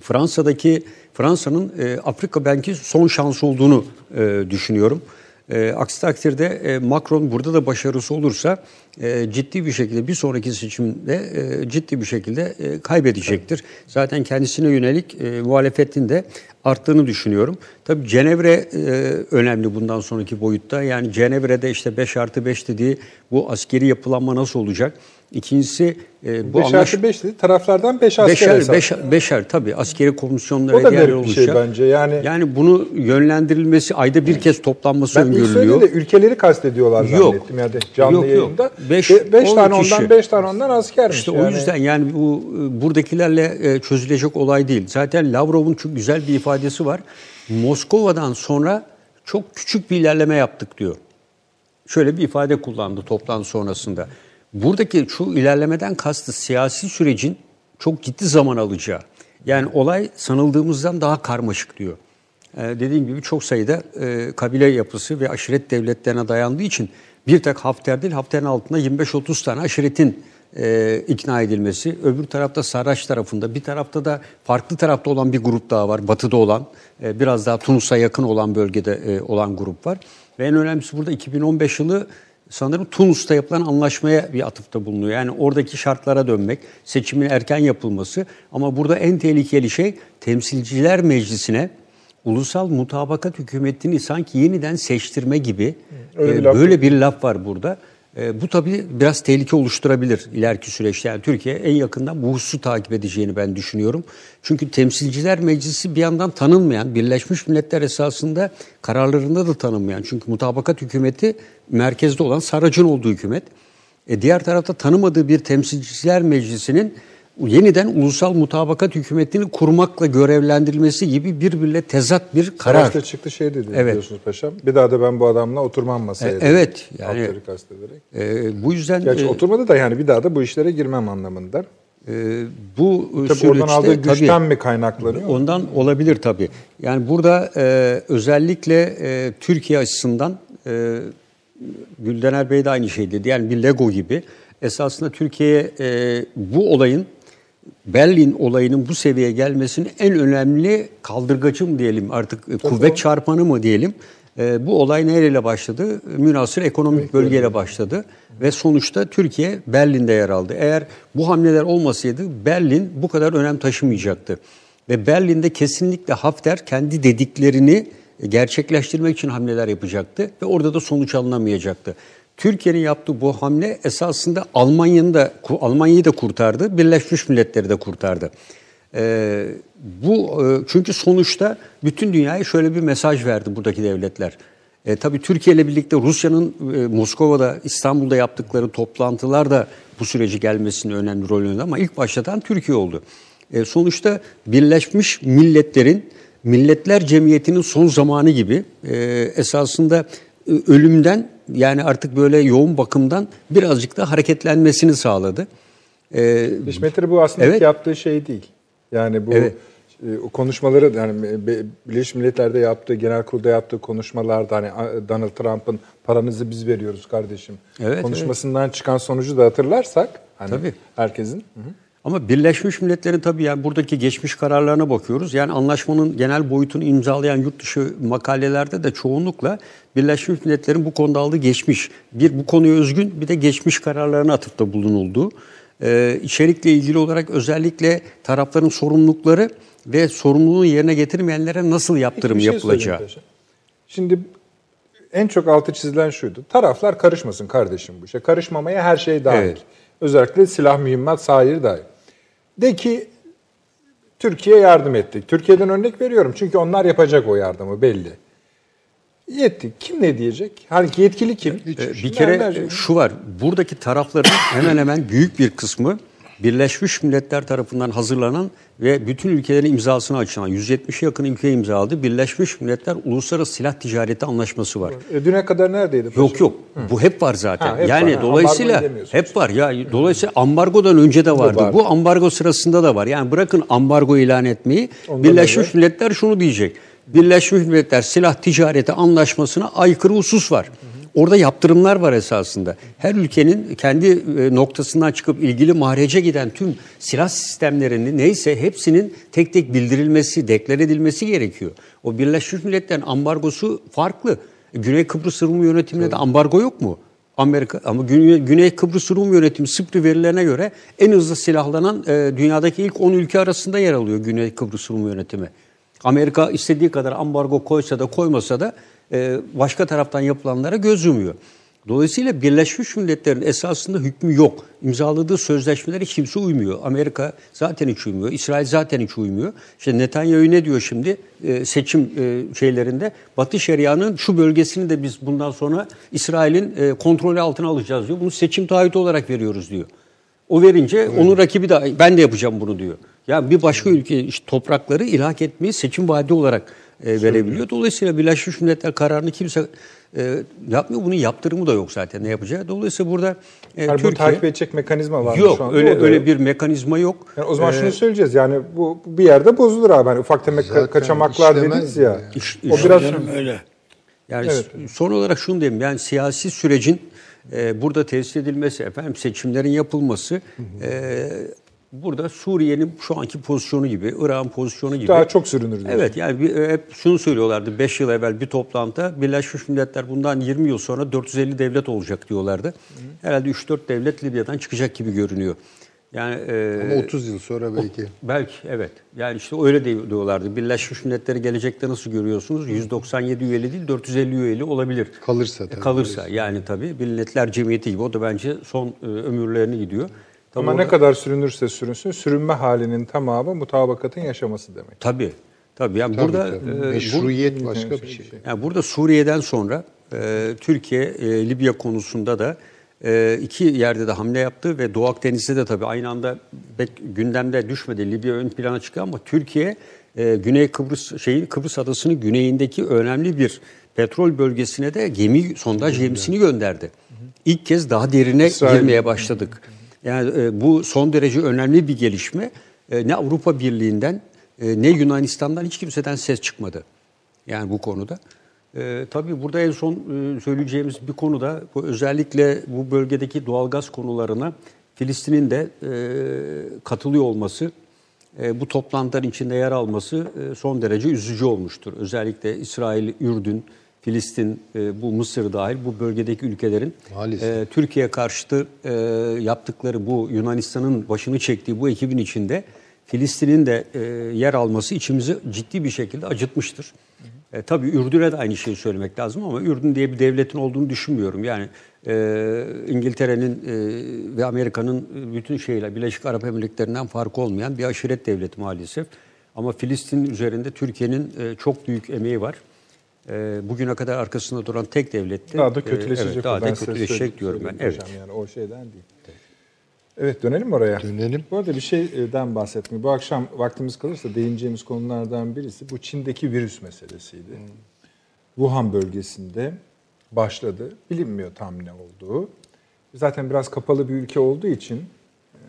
Speaker 3: Fransa'daki Fransa'nın e, Afrika belki son şans olduğunu e, düşünüyorum. E, aksi takdirde e, Macron burada da başarısı olursa e, ciddi bir şekilde bir sonraki seçimde e, ciddi bir şekilde e, kaybedecektir. Zaten kendisine yönelik e, muhalefetin de arttığını düşünüyorum. Tabii Cenevre e, önemli bundan sonraki boyutta. Yani Cenevre'de işte 5 artı 5 dediği bu askeri yapılanma nasıl olacak? İkincisi e, bu
Speaker 1: 5
Speaker 3: anlaş-
Speaker 1: 5 dedi. Taraflardan 5 asker
Speaker 3: Beşer,
Speaker 1: hesap.
Speaker 3: beşer, beşer tabii askeri komisyonlara
Speaker 1: O da garip bir şey bence. Yani-
Speaker 3: yani bunu yönlendirilmesi ayda bir kez toplanması
Speaker 1: Ben ilk
Speaker 3: öngörülüyor.
Speaker 1: söylediğimde ülkeleri kastediyorlar
Speaker 3: Yok.
Speaker 1: zannettim yani canlı
Speaker 3: Yok, yok.
Speaker 1: yayında.
Speaker 3: Beş-
Speaker 1: 5
Speaker 3: on
Speaker 1: tane
Speaker 3: kişi.
Speaker 1: ondan 5 tane ondan askermiş.
Speaker 3: İşte
Speaker 1: yani.
Speaker 3: o yüzden yani bu e, buradakilerle e, çözülecek olay değil. Zaten Lavrov'un çok güzel bir ifadesi var. Moskova'dan sonra çok küçük bir ilerleme yaptık diyor. Şöyle bir ifade kullandı toplantı sonrasında. Buradaki şu ilerlemeden kastı siyasi sürecin çok ciddi zaman alacağı. Yani olay sanıldığımızdan daha karmaşık diyor. Ee, dediğim gibi çok sayıda e, kabile yapısı ve aşiret devletlerine dayandığı için bir tek Hafter değil Hafter'in altında 25-30 tane aşiretin e, ikna edilmesi. Öbür tarafta Sarraç tarafında bir tarafta da farklı tarafta olan bir grup daha var. Batıda olan e, biraz daha Tunus'a yakın olan bölgede e, olan grup var. Ve en önemlisi burada 2015 yılı sanırım Tunus'ta yapılan anlaşmaya bir atıfta bulunuyor. Yani oradaki şartlara dönmek, seçimin erken yapılması ama burada en tehlikeli şey Temsilciler Meclisi'ne ulusal mutabakat hükümetini sanki yeniden seçtirme gibi
Speaker 1: Öyle bir
Speaker 3: e, böyle bir laf var burada. E, bu tabii biraz tehlike oluşturabilir ileriki süreçte. Yani Türkiye en yakından bu hususu takip edeceğini ben düşünüyorum. Çünkü Temsilciler Meclisi bir yandan tanınmayan, Birleşmiş Milletler esasında kararlarında da tanınmayan. Çünkü mutabakat hükümeti merkezde olan Sarrac'ın olduğu hükümet. E, diğer tarafta tanımadığı bir Temsilciler Meclisi'nin yeniden ulusal mutabakat hükümetini kurmakla görevlendirilmesi gibi birbirle tezat bir karar.
Speaker 1: Savaşta çıktı şey dedi
Speaker 3: Evet.
Speaker 1: diyorsunuz paşam. Bir daha da ben bu adamla oturmam masaya.
Speaker 3: E, evet, yani-
Speaker 1: kastederek.
Speaker 3: E, bu yüzden
Speaker 1: Gerçi
Speaker 3: e,
Speaker 1: oturmadı da yani bir daha da bu işlere girmem anlamında.
Speaker 3: e, bu
Speaker 1: Tabii
Speaker 3: süreçte
Speaker 1: oradan aldığı
Speaker 3: tabii-
Speaker 1: güçten mi kaynaklanıyor?
Speaker 3: Ondan olabilir tabii. Yani burada e, özellikle e, Türkiye açısından e, Güldener Bey de aynı şey dedi. Yani bir Lego gibi. Esasında Türkiye'ye e, bu olayın Berlin olayının bu seviyeye gelmesinin en önemli kaldırgacı mı diyelim artık e, kuvvet çarpanı mı diyelim. E, bu olay nereyle başladı? Münasır ekonomik bölgeyle başladı ve sonuçta Türkiye Berlin'de yer aldı. Eğer bu hamleler olmasaydı Berlin bu kadar önem taşımayacaktı. Ve Berlin'de kesinlikle Hafter kendi dediklerini gerçekleştirmek için hamleler yapacaktı ve orada da sonuç alınamayacaktı. Türkiye'nin yaptığı bu hamle esasında Almanya'nın da Almanya'yı da kurtardı, Birleşmiş Milletleri de kurtardı. Ee, bu e, çünkü sonuçta bütün dünyaya şöyle bir mesaj verdi buradaki devletler. E, tabii Türkiye ile birlikte Rusya'nın e, Moskova'da, İstanbul'da yaptıkları toplantılar da bu süreci gelmesine önemli rol oynadı ama ilk başlatan Türkiye oldu. E, sonuçta Birleşmiş Milletler'in Milletler Cemiyeti'nin son zamanı gibi e, esasında e, ölümden yani artık böyle yoğun bakımdan birazcık da hareketlenmesini sağladı. E,
Speaker 1: Hizmetleri bu aslında
Speaker 3: Evet.
Speaker 1: yaptığı şey değil. Yani bu
Speaker 3: Evet.
Speaker 1: e, konuşmaları yani Birleşmiş Milletler'de yaptığı, genel kurulda yaptığı konuşmalarda hani Donald Trump'ın paranızı biz veriyoruz kardeşim
Speaker 3: Evet,
Speaker 1: konuşmasından çıkan sonucu da hatırlarsak hani
Speaker 3: Tabii.
Speaker 1: herkesin Hı hı.
Speaker 3: Ama Birleşmiş Milletler'in tabii yani buradaki geçmiş kararlarına bakıyoruz. Yani anlaşmanın genel boyutunu imzalayan yurt dışı makalelerde de çoğunlukla Birleşmiş Milletler'in bu konuda aldığı geçmiş, bir bu konuya özgün bir de geçmiş kararlarına atıfta bulunulduğu. Ee, içerikle ilgili olarak özellikle tarafların sorumlulukları ve sorumluluğunu yerine getirmeyenlere nasıl yaptırım
Speaker 1: şey
Speaker 3: yapılacağı.
Speaker 1: Şimdi en çok altı çizilen şuydu. Taraflar karışmasın kardeşim bu işe. Karışmamaya her şey dahil.
Speaker 3: Evet.
Speaker 1: Özellikle silah mühimmat sahiri dahil. De ki Türkiye yardım etti. Türkiye'den örnek veriyorum. Çünkü onlar yapacak o yardımı belli. Yetti. Kim ne diyecek? Hani yetkili kim?
Speaker 3: Ee, Bir kere
Speaker 1: Vermez.
Speaker 3: şu var. Buradaki tarafların hemen hemen büyük bir kısmı Birleşmiş Milletler tarafından hazırlanan ve bütün ülkelerin imzasını açılan 170'e yakın ülke imzaladı. Birleşmiş Milletler Uluslararası Silah Ticareti Anlaşması var.
Speaker 1: E, düne kadar neredeydi?
Speaker 3: Yok yok. Bu hep var zaten.
Speaker 1: Ha, hep
Speaker 3: yani
Speaker 1: var.
Speaker 3: Dolayısıyla hep var. Ya dolayısıyla ambargodan önce de vardı.
Speaker 1: vardı.
Speaker 3: Bu ambargo sırasında da var. Yani bırakın ambargo ilan etmeyi.
Speaker 1: Ondan
Speaker 3: Birleşmiş. Milletler şunu diyecek. Birleşmiş Milletler Silah Ticareti Anlaşması'na aykırı husus var. Orada yaptırımlar var esasında. Her ülkenin kendi e, noktasından çıkıp ilgili mahrece giden tüm silah sistemlerini neyse hepsinin tek tek bildirilmesi, deklar edilmesi gerekiyor. O Birleşmiş Milletler'in ambargosu farklı. Güney Kıbrıs Rum yönetiminde de ambargo yok mu? Amerika ama Güney, Güney Kıbrıs Rum yönetimi SIPRI verilerine göre en hızlı silahlanan e, dünyadaki ilk 10 ülke arasında yer alıyor Güney Kıbrıs Rum yönetimi. Amerika istediği kadar ambargo koysa da koymasa da başka taraftan yapılanlara göz yumuyor. Dolayısıyla Birleşmiş Milletler'in esasında hükmü yok. İmzaladığı sözleşmelere kimse uymuyor. Amerika zaten hiç uymuyor. İsrail zaten hiç uymuyor. İşte Netanyahu ne diyor şimdi e, seçim e, şeylerinde? Batı Şeria'nın şu bölgesini de biz bundan sonra İsrail'in e, kontrolü altına alacağız diyor. Bunu seçim taahhütü olarak veriyoruz diyor. O verince onun rakibi de ben de yapacağım bunu diyor. Yani bir başka ülke işte toprakları ilhak etmeyi seçim vaadi olarak e, verebiliyor. Dolayısıyla Birleşmiş Milletler kararını kimse e, yapmıyor. Bunun yaptırımı da yok zaten ne yapacağı. Dolayısıyla burada e,
Speaker 1: Yani bunu
Speaker 3: Türkiye
Speaker 1: takip edecek mekanizma var mı
Speaker 3: yok
Speaker 1: şu anda?
Speaker 3: öyle
Speaker 1: O
Speaker 3: öyle
Speaker 1: yok.
Speaker 3: bir mekanizma yok.
Speaker 1: Yani o zaman
Speaker 3: Ee,
Speaker 1: şunu söyleyeceğiz yani bu, bir yerde bozulur abi. Hani ufak tefek
Speaker 4: Zaten
Speaker 1: kaçamaklar dediniz ya.
Speaker 4: yani.
Speaker 3: İş-
Speaker 1: o
Speaker 3: iş-
Speaker 1: biraz
Speaker 2: Canım öyle.
Speaker 3: Yani
Speaker 1: Evet.
Speaker 3: son olarak şunu diyeyim yani siyasi sürecin e, burada tesis edilmesi, efendim seçimlerin yapılması e, burada Suriye'nin şu anki pozisyonu gibi, Irak'ın pozisyonu gibi.
Speaker 1: daha çok sürünür diyorsun.
Speaker 3: Evet yani bir, e, hep şunu söylüyorlardı 5 yıl evvel bir toplantıda Birleşmiş Milletler bundan 20 yıl sonra 450 devlet olacak diyorlardı. Herhalde 3-4 devlet Libya'dan çıkacak gibi görünüyor. Yani e,
Speaker 4: Ama 30 yıl sonra belki.
Speaker 3: Belki evet. Yani işte öyle de diyorlardı. Birleşmiş Milletleri gelecekte nasıl görüyorsunuz? 197 üyeli değil 450 üyeli olabilir.
Speaker 4: Kalırsa tabii.
Speaker 3: Kalırsa yani tabii Milletler Cemiyeti gibi o da bence son e, ömürlerini gidiyor. Tabii
Speaker 1: Ama
Speaker 3: orada-
Speaker 1: ne kadar sürünürse sürünsün sürünme halinin tamamı mutabakatın yaşaması demek.
Speaker 3: Tabii. Tabii yani
Speaker 4: Tabii,
Speaker 3: burada
Speaker 4: tabii.
Speaker 3: e, bu-
Speaker 4: Meşruiyet başka bir şey.
Speaker 3: Yani burada Suriye'den sonra e, Türkiye e, Libya konusunda da e, iki yerde de hamle yaptı ve Doğu Akdeniz'de de tabii aynı anda pek gündemde düşmedi. Libya ön plana çıktı ama Türkiye e, Güney Kıbrıs şeyin Kıbrıs adasının güneyindeki önemli bir petrol bölgesine de gemi sondaj gemisini gönderdi. İlk kez daha derine
Speaker 1: İsrail.
Speaker 3: girmeye başladık. Yani e, bu son derece önemli bir gelişme. E, ne Avrupa Birliği'nden e, ne Yunanistan'dan hiç kimseden ses çıkmadı. Yani bu konuda. E, tabii burada en son e, söyleyeceğimiz bir konu da bu özellikle bu bölgedeki doğalgaz konularına Filistin'in de e, katılıyor olması, e, bu toplantıların içinde yer alması e, son derece üzücü olmuştur. Özellikle İsrail, Ürdün, Filistin, e, bu Mısır dahil bu bölgedeki ülkelerin
Speaker 4: Maalesef.
Speaker 3: e, Türkiye karşıtı e, yaptıkları bu Yunanistan'ın başını çektiği bu ekibin içinde Filistin'in de e, yer alması içimizi ciddi bir şekilde acıtmıştır. E, tabii Ürdün'e de aynı şeyi söylemek lazım ama Ürdün diye bir devletin olduğunu düşünmüyorum. Yani e, İngiltere'nin e, ve Amerika'nın e, bütün şeyle Birleşik Arap Emirlikleri'nden farkı olmayan bir aşiret devleti maalesef. Ama Filistin üzerinde Türkiye'nin e, çok büyük emeği var. E, bugüne kadar arkasında duran tek devletti.
Speaker 1: Daha da
Speaker 3: E,
Speaker 1: kötüleşecek.
Speaker 3: evet,
Speaker 1: o.
Speaker 3: daha da kötüleşecek
Speaker 1: söyleyeyim-
Speaker 3: diyorum ben. Evet.
Speaker 1: hocam Yani o şeyden değil. Evet dönelim mi oraya?
Speaker 4: Dönelim.
Speaker 1: Bu arada bir şeyden bahsetmek. Bu akşam vaktimiz kalırsa değineceğimiz konulardan birisi bu Çin'deki virüs meselesiydi. Wuhan bölgesinde başladı. Bilinmiyor tam ne olduğu. Zaten biraz kapalı bir ülke olduğu için e,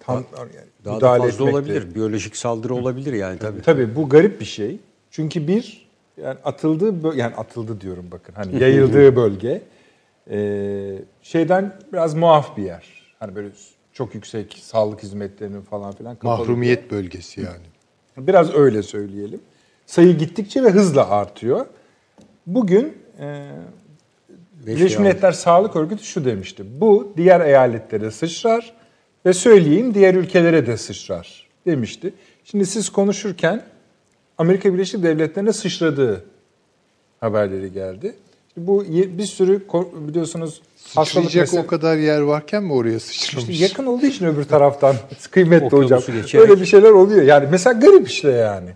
Speaker 1: tam yani
Speaker 3: Daha da
Speaker 1: müdahale
Speaker 3: fazla
Speaker 1: de-
Speaker 3: olabilir. Biyolojik saldırı olabilir yani tabii.
Speaker 1: Tabii bu garip bir şey. Çünkü bir yani atıldığı yani atıldı diyorum bakın hani yayıldığı bölge e, şeyden biraz muaf bir yer. Hani böyle çok yüksek sağlık hizmetlerinin falan filan kapalı.
Speaker 4: Mahrumiyet bölgesi yani.
Speaker 1: Biraz öyle söyleyelim. Sayı gittikçe ve hızla artıyor. Bugün e, Birleşmiş. Milletler Sağlık Örgütü şu demişti. Bu diğer eyaletlere sıçrar ve söyleyeyim diğer ülkelere de sıçrar demişti. Şimdi siz konuşurken Amerika Birleşik Devletleri'ne sıçradığı haberleri geldi. Bu bir sürü biliyorsunuz
Speaker 4: Sıçrayacak
Speaker 1: mesele-
Speaker 4: o kadar yer varken mi oraya sıçramış?
Speaker 1: işte yakın olduğu için öbür taraftan kıymetli
Speaker 3: Okyanusu
Speaker 1: hocam.
Speaker 3: geçerek.
Speaker 1: Öyle bir şeyler oluyor. Yani mesela garip işte yani.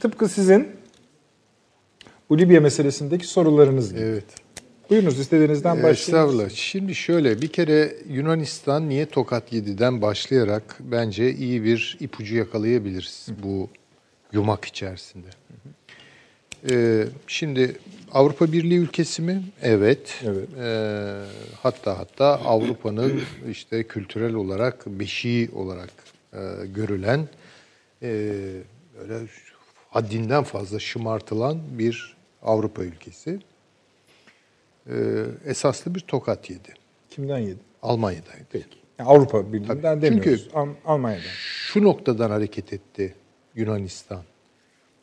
Speaker 1: Tıpkı sizin bu Libya meselesindeki sorularınız gibi.
Speaker 4: Evet.
Speaker 1: Buyurunuz istediğinizden başlayın.
Speaker 4: Estağfurullah. Şimdi şöyle bir kere Yunanistan niye tokat yediden başlayarak bence iyi bir ipucu yakalayabiliriz bu yumak içerisinde. Ee, şimdi Avrupa Birliği ülkesi mi? Evet.
Speaker 1: Evet.
Speaker 4: Ee, hatta hatta Avrupa'nın işte kültürel olarak beşiği olarak e, görülen e, böyle haddinden fazla şımartılan bir Avrupa ülkesi. Ee, esaslı bir tokat yedi.
Speaker 1: Kimden yedi?
Speaker 4: Almanya'daydı.
Speaker 1: Peki. Yani Avrupa Birliği'nden
Speaker 4: Tabii.
Speaker 1: demiyoruz.
Speaker 4: Çünkü-
Speaker 1: Al- Almanya'dan.
Speaker 4: Şu noktadan hareket etti Yunanistan.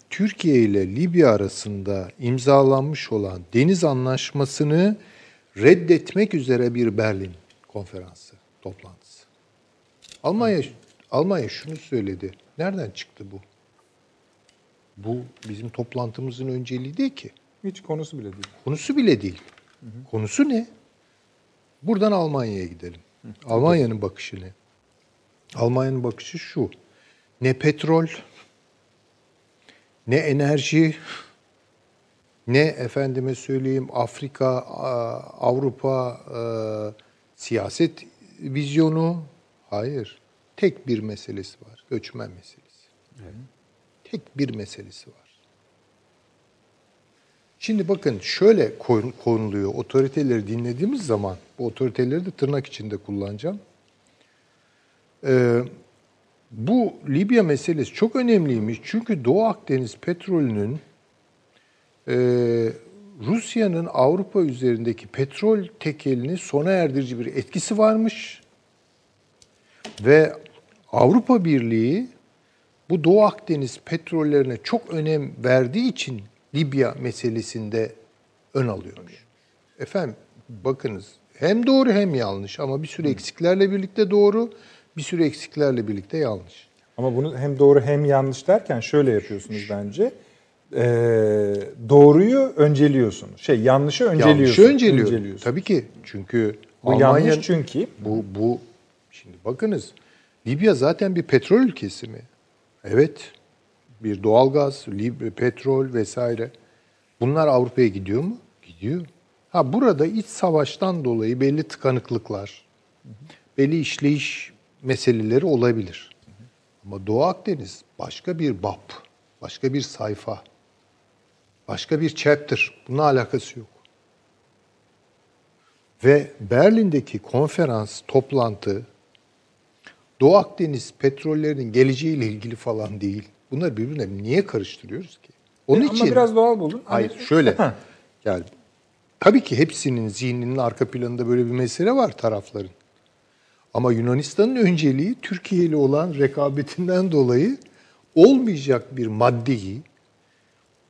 Speaker 4: Türkiye ile Libya arasında imzalanmış olan deniz anlaşmasını reddetmek üzere bir Berlin konferansı, toplantısı. Almanya Almanya şunu söyledi. Nereden çıktı bu? Bu bizim toplantımızın önceliği değil ki.
Speaker 1: Hiç konusu bile değil.
Speaker 4: Konusu bile değil. Konusu ne? Buradan Almanya'ya gidelim. Almanya'nın bakışı ne? Almanya'nın bakışı şu. Ne petrol, ne enerji, ne efendime söyleyeyim Afrika, Avrupa e, siyaset vizyonu. Hayır. Tek bir meselesi var. Göçmen meselesi. Tek bir meselesi var. Şimdi bakın şöyle kon- konuluyor. Otoriteleri dinlediğimiz zaman, bu otoriteleri de tırnak içinde kullanacağım. Ee, bu Libya meselesi çok önemliymiş. Çünkü Doğu Akdeniz petrolünün e, Rusya'nın Avrupa üzerindeki petrol tekelini sona erdirici bir etkisi varmış. Ve Avrupa Birliği bu Doğu Akdeniz petrollerine çok önem verdiği için Libya meselesinde ön alıyormuş. Efendim bakınız hem doğru hem yanlış ama bir sürü eksiklerle birlikte doğru, bir sürü eksiklerle birlikte yanlış.
Speaker 1: Ama bunu hem doğru hem yanlış derken şöyle yapıyorsunuz bence. Ee, doğruyu önceliyorsunuz. Şey yanlışı önceliyorsunuz.
Speaker 4: Yanlışı önceliyor.
Speaker 1: Önceliyorsunuz.
Speaker 4: Tabii ki çünkü
Speaker 1: Bu
Speaker 4: Almanya-
Speaker 1: yanlış çünkü
Speaker 4: Bu, bu şimdi bakınız Libya zaten bir petrol ülkesi mi? Evet. Bir doğalgaz, Libya, petrol vesaire. Bunlar Avrupa'ya gidiyor mu? Gidiyor. Ha burada iç savaştan dolayı belli tıkanıklıklar, belli işleyiş meseleleri olabilir. Ama Doğu Akdeniz başka bir bab, başka bir sayfa, başka bir chapter. Bununla alakası yok. Ve Berlin'deki konferans, toplantı Doğu Akdeniz petrollerinin geleceğiyle ilgili falan değil. Bunları birbirine niye karıştırıyoruz ki? Onun
Speaker 1: E,
Speaker 4: için
Speaker 1: ama biraz doğal buldun.
Speaker 4: Hayır
Speaker 1: Hani-
Speaker 4: şöyle.
Speaker 1: Ha.
Speaker 4: yani tabii ki hepsinin zihninin arka planında böyle bir mesele var tarafların. Ama Yunanistan'ın önceliği Türkiye ile olan rekabetinden dolayı olmayacak bir maddeyi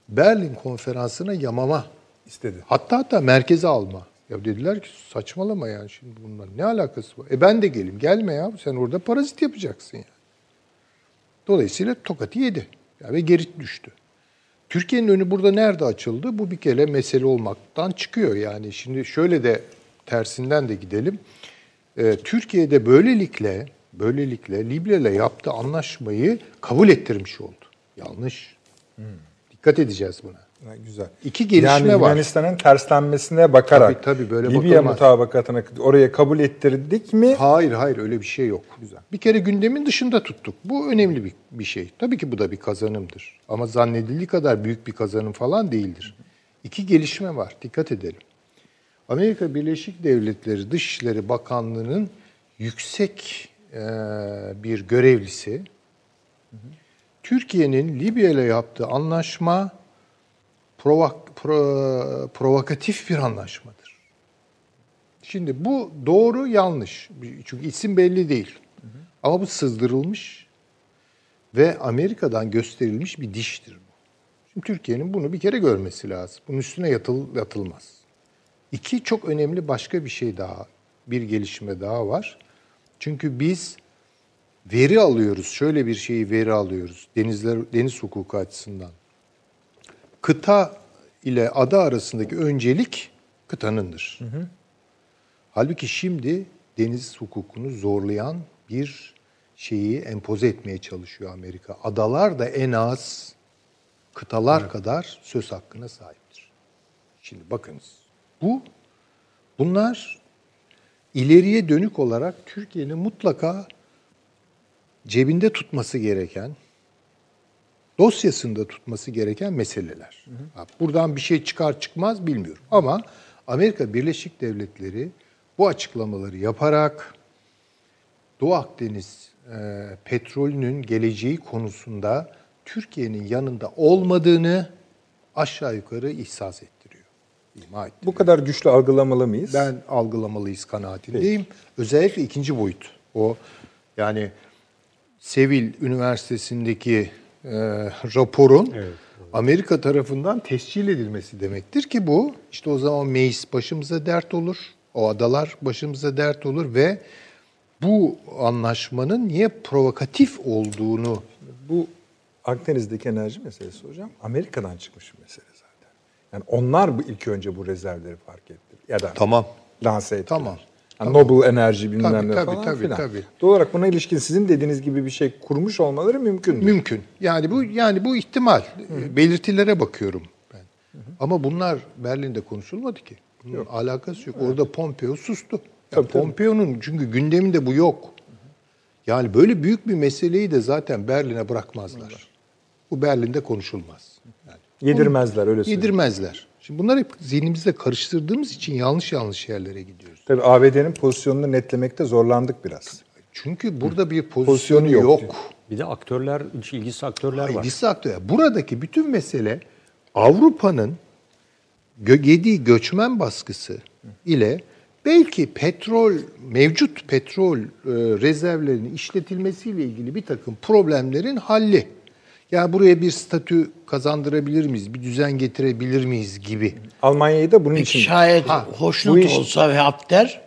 Speaker 4: Berlin konferansına yamama
Speaker 1: istedi.
Speaker 4: Hatta hatta merkeze alma. Ya dediler ki saçmalama yani şimdi bunlar ne alakası var? E ben de geleyim. Gelme ya sen orada parazit yapacaksın ya. Dolayısıyla tokatı yedi. Ya ve geri düştü. Türkiye'nin önü burada nerede açıldı? Bu bir kere mesele olmaktan çıkıyor. Yani şimdi şöyle de tersinden de gidelim. Ee, Türkiye'de böylelikle böylelikle Libya ile yaptığı anlaşmayı kabul ettirmiş oldu. Yanlış. Dikkat edeceğiz buna.
Speaker 1: Ha, güzel.
Speaker 4: İki gelişme
Speaker 1: yani
Speaker 4: var.
Speaker 1: Yunanistan'ın terslenmesine bakarak
Speaker 4: Tabii, tabii, böyle
Speaker 1: Libya
Speaker 4: bakılmaz.
Speaker 1: mutabakatını oraya kabul ettirdik mi?
Speaker 4: Hayır hayır öyle bir şey yok. Güzel. Bir kere gündemin dışında tuttuk. Bu önemli bir, bir şey. Tabii ki bu da bir kazanımdır. Ama zannedildiği kadar büyük bir kazanım falan değildir. İki gelişme var. Dikkat edelim. Amerika Birleşik Devletleri Dışişleri Bakanlığı'nın yüksek e, bir görevlisi Türkiye'nin Libya ile yaptığı anlaşma provok, pro- provokatif bir anlaşmadır. Şimdi bu doğru yanlış. Çünkü isim belli değil. Ama bu sızdırılmış ve Amerika'dan gösterilmiş bir diştir bu. Şimdi Türkiye'nin bunu bir kere görmesi lazım. Bunun üstüne yatıl, yatılmaz. İki çok önemli başka bir şey daha, bir gelişme daha var. Çünkü biz veri alıyoruz. Şöyle bir şeyi veri alıyoruz. Denizler deniz hukuku açısından. Kıta ile ada arasındaki öncelik kıtanındır. Halbuki şimdi deniz hukukunu zorlayan bir şeyi empoze etmeye çalışıyor Amerika. Adalar da en az kıtalar kadar söz hakkına sahiptir. Şimdi bakınız. Bu bunlar ileriye dönük olarak Türkiye'nin mutlaka cebinde tutması gereken, dosyasında tutması gereken meseleler. Ha, Buradan bir şey çıkar çıkmaz bilmiyorum. Ama Amerika Birleşik Devletleri bu açıklamaları yaparak Doğu Akdeniz e, petrolünün geleceği konusunda Türkiye'nin yanında olmadığını aşağı yukarı ihsas ettiriyor. İma ettiriyor.
Speaker 1: Bu kadar güçlü algılamalı mıyız?
Speaker 4: Ben algılamalıyız kanaatindeyim. Özellikle ikinci boyut. O yani Sevil Üniversitesi'ndeki e, raporun Amerika tarafından tescil edilmesi demektir ki bu işte o zaman Meis başımıza dert olur. O adalar başımıza dert olur ve bu anlaşmanın niye provokatif olduğunu
Speaker 1: Bu Akdeniz'deki enerji meselesi hocam Amerika'dan çıkmış bir mesele. Yani onlar bu ilk önce bu rezervleri fark etti. Ya da
Speaker 4: Tamam.
Speaker 1: lanse ettiler.
Speaker 4: Tamam.
Speaker 1: Yani Noble enerji bilmem
Speaker 4: Tabii,
Speaker 1: ne
Speaker 4: tabii,
Speaker 1: falan
Speaker 4: tabii,
Speaker 1: filan.
Speaker 4: tabii.
Speaker 1: Doğal olarak buna ilişkin sizin dediğiniz gibi bir şey kurmuş olmaları mümkün.
Speaker 4: Mümkün. Yani bu yani bu ihtimal. Belirtilere bakıyorum ben. Ama bunlar Berlin'de konuşulmadı ki. Bunun alakası yok. Orada Pompeo sustu. Ya
Speaker 1: Tabii, tabii.
Speaker 4: Pompeo'nun çünkü gündeminde bu yok. Yani böyle büyük bir meseleyi de zaten Berlin'e bırakmazlar. Bu Berlin'de konuşulmaz.
Speaker 1: Yedirmezler öyle söyleyeyim.
Speaker 4: yedirmezler. Şimdi bunları hep zihnimizde karıştırdığımız için yanlış yanlış yerlere gidiyoruz.
Speaker 1: Tabii ABD'nin pozisyonunu netlemekte zorlandık biraz.
Speaker 4: Çünkü burada bir
Speaker 1: Pozisyonu
Speaker 4: pozisyonu
Speaker 1: yok
Speaker 4: yok.
Speaker 3: Bir de aktörler, ilgisi aktörler var.
Speaker 4: İlgisi aktör. Buradaki bütün mesele Avrupa'nın gö- yediği göçmen baskısı ile belki petrol, mevcut petrol e, rezervlerinin işletilmesiyle ilgili bir takım problemlerin halli. Yani buraya bir statü kazandırabilir miyiz, bir düzen getirebilir miyiz gibi.
Speaker 1: Almanya'yı da bunun
Speaker 2: Peki
Speaker 1: için
Speaker 2: şayet
Speaker 4: Ha,
Speaker 1: bu
Speaker 2: hoşnut
Speaker 1: iş-
Speaker 2: olsa ve Hafter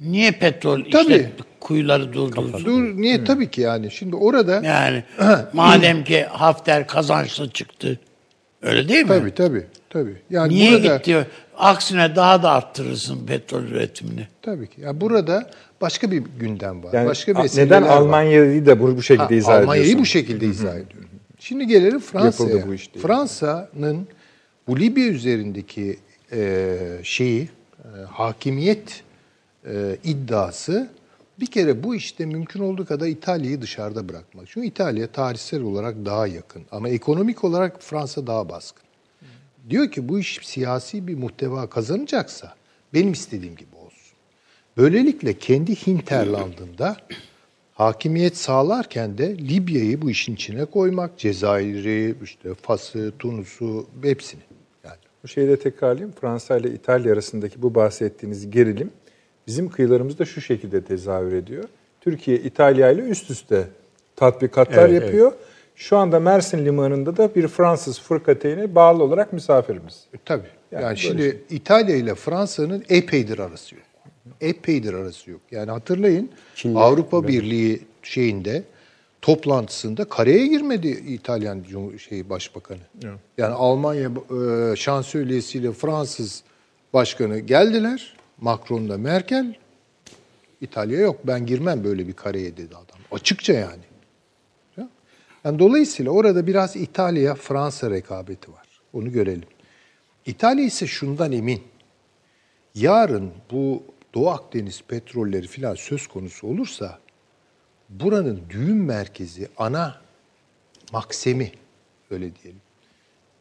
Speaker 2: niye petrol
Speaker 4: Tabii.
Speaker 2: işte kuyuları durdursun?
Speaker 4: Dur, niye? Tabii ki yani. Şimdi orada...
Speaker 2: Yani madem ki Hafter kazançlı çıktı. Öyle değil mi?
Speaker 4: Tabii tabii. tabii. Yani
Speaker 2: Niye
Speaker 4: burada,
Speaker 2: gitti? Aksine daha da arttırırsın petrol üretimini.
Speaker 4: Tabii ki. Yani burada başka bir gündem var.
Speaker 1: yani
Speaker 4: başka
Speaker 1: a-
Speaker 4: meseleler
Speaker 1: neden
Speaker 4: var.
Speaker 1: Almanya'yı da bunu bu şekilde
Speaker 4: Ha,
Speaker 1: izah
Speaker 4: Almanya'yı bu
Speaker 1: ediyorsunuz?
Speaker 4: şekilde izah ediyorum. Şimdi gelelim Fransa'ya.
Speaker 1: Bu iş diye.
Speaker 4: Fransa'nın bu Libya üzerindeki e, şeyi, e, hakimiyet e, iddiası bir kere bu işte mümkün olduğu kadar İtalya'yı dışarıda bırakmak. Çünkü İtalya tarihsel olarak daha yakın ama ekonomik olarak Fransa daha baskın. Diyor ki bu iş siyasi bir muhteva kazanacaksa benim istediğim gibi olsun. Böylelikle kendi hinterlandında hakimiyet sağlarken de Libya'yı bu işin içine koymak, Cezayir'i, işte Fas'ı, Tunus'u hepsini. Yani
Speaker 1: Bu şeyi de tekrarlayayım. Fransa ile İtalya arasındaki bu bahsettiğiniz gerilim bizim kıyılarımızda şu şekilde tezahür ediyor. Türkiye İtalya ile üst üste tatbikatlar
Speaker 3: Evet,
Speaker 1: yapıyor. Şu anda Mersin limanında da bir Fransız fırkateyne bağlı olarak misafirimiz.
Speaker 4: E, tabii.
Speaker 1: Yani
Speaker 4: Yani, şimdi
Speaker 1: şey.
Speaker 4: İtalya ile Fransa'nın epeydir arası yok. Epeydir arası yok. Yani hatırlayın
Speaker 3: Çin'de-
Speaker 4: Avrupa Birliği şeyinde toplantısında kareye girmedi İtalyan şey başbakanı. Yani Almanya e, şansölyesiyle Fransız başkanı geldiler. Macron'la Merkel İtalya yok ben girmem böyle bir kareye dedi adam. Açıkça yani. Yani dolayısıyla orada biraz İtalya Fransa rekabeti var. Onu görelim. İtalya ise şundan emin. Yarın bu Doğu Akdeniz petrolleri filan söz konusu olursa buranın düğün merkezi, ana maksemi öyle diyelim.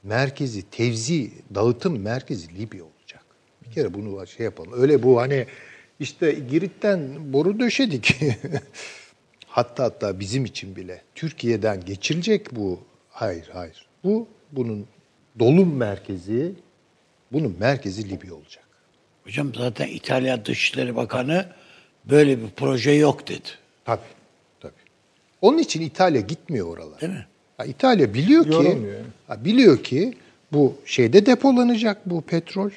Speaker 4: Merkezi, tevzi, dağıtım merkezi Libya olacak. Bir kere bunu şey yapalım. Öyle bu hani işte Girit'ten boru döşedik. hatta hatta bizim için bile Türkiye'den geçilecek bu. Hayır, hayır. Bu bunun dolum merkezi, bunun merkezi Libya olacak.
Speaker 2: Hocam zaten İtalya Dışişleri Bakanı böyle bir proje yok dedi.
Speaker 4: Tabii, tabii. Onun için İtalya gitmiyor oralara.
Speaker 2: Değil mi?
Speaker 4: Ha, İtalya biliyor ki,
Speaker 1: yani.
Speaker 4: ha, biliyor ki bu şeyde depolanacak bu petrol.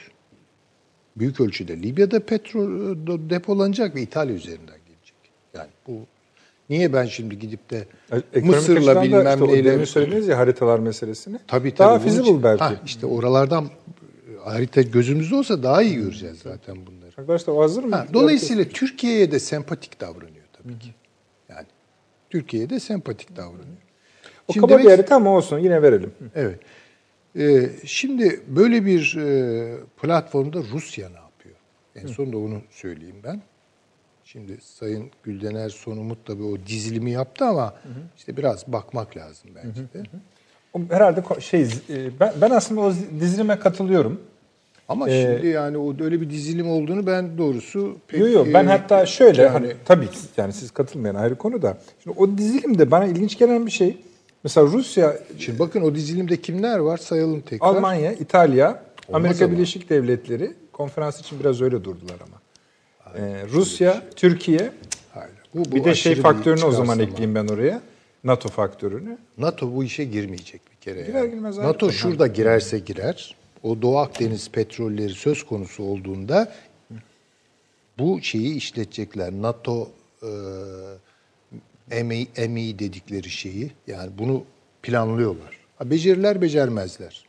Speaker 4: Büyük ölçüde Libya'da petrol e, depolanacak ve İtalya üzerinden gelecek. Yani bu niye ben şimdi gidip de
Speaker 1: Ekonomik
Speaker 4: Mısır'la bilmem
Speaker 1: işte
Speaker 4: neyle
Speaker 1: demin söylediğiniz ya haritalar meselesini.
Speaker 4: Tabii tabii.
Speaker 1: Daha feasible belki.
Speaker 4: Ha, işte oralardan e, harita gözümüzde olsa daha iyi göreceğiz zaten bunları.
Speaker 1: Arkadaşlar hazır mı?
Speaker 4: Ha, dolayısıyla Türkiye'ye de sempatik davranıyor tabii ki. Yani Türkiye'ye de sempatik davranıyor.
Speaker 1: o
Speaker 4: Şimdi
Speaker 1: kaba bir
Speaker 4: demek-
Speaker 1: harita ama olsun yine verelim.
Speaker 4: Evet. Ee, şimdi böyle bir e, platformda Rusya ne yapıyor? En son da onu söyleyeyim ben. Şimdi Sayın Güldener son Umut tabii o dizilimi yaptı ama işte biraz bakmak lazım bence de.
Speaker 1: Herhalde şey e, ben, ben aslında o dizilime katılıyorum.
Speaker 4: Ama
Speaker 1: Ee,
Speaker 4: şimdi yani o öyle bir dizilim olduğunu ben doğrusu pek...
Speaker 1: Yok yok ben
Speaker 4: e,
Speaker 1: hatta şöyle
Speaker 4: yani-
Speaker 1: hani tabii ki yani siz katılmayan ayrı konu da. Şimdi o dizilimde bana ilginç gelen bir şey Mesela Rusya,
Speaker 4: Şimdi bakın o dizilimde kimler var sayalım tekrar.
Speaker 1: Almanya, İtalya, Amerika
Speaker 4: ama.
Speaker 1: Birleşik Devletleri konferans için biraz öyle durdular ama. Ee, Rusya, Türkiye,
Speaker 4: Hayır. Bu, bu
Speaker 1: bir de şey faktörünü o zaman ekleyeyim ben oraya. NATO faktörünü.
Speaker 4: NATO bu işe girmeyecek bir kere.
Speaker 1: Girer
Speaker 4: yani.
Speaker 1: girmez
Speaker 4: NATO şurada girerse girer. O Doğu Akdeniz petrolleri söz konusu olduğunda bu şeyi işletecekler. NATO e, MI, MI dedikleri şeyi yani bunu planlıyorlar. Ha, becerirler becermezler.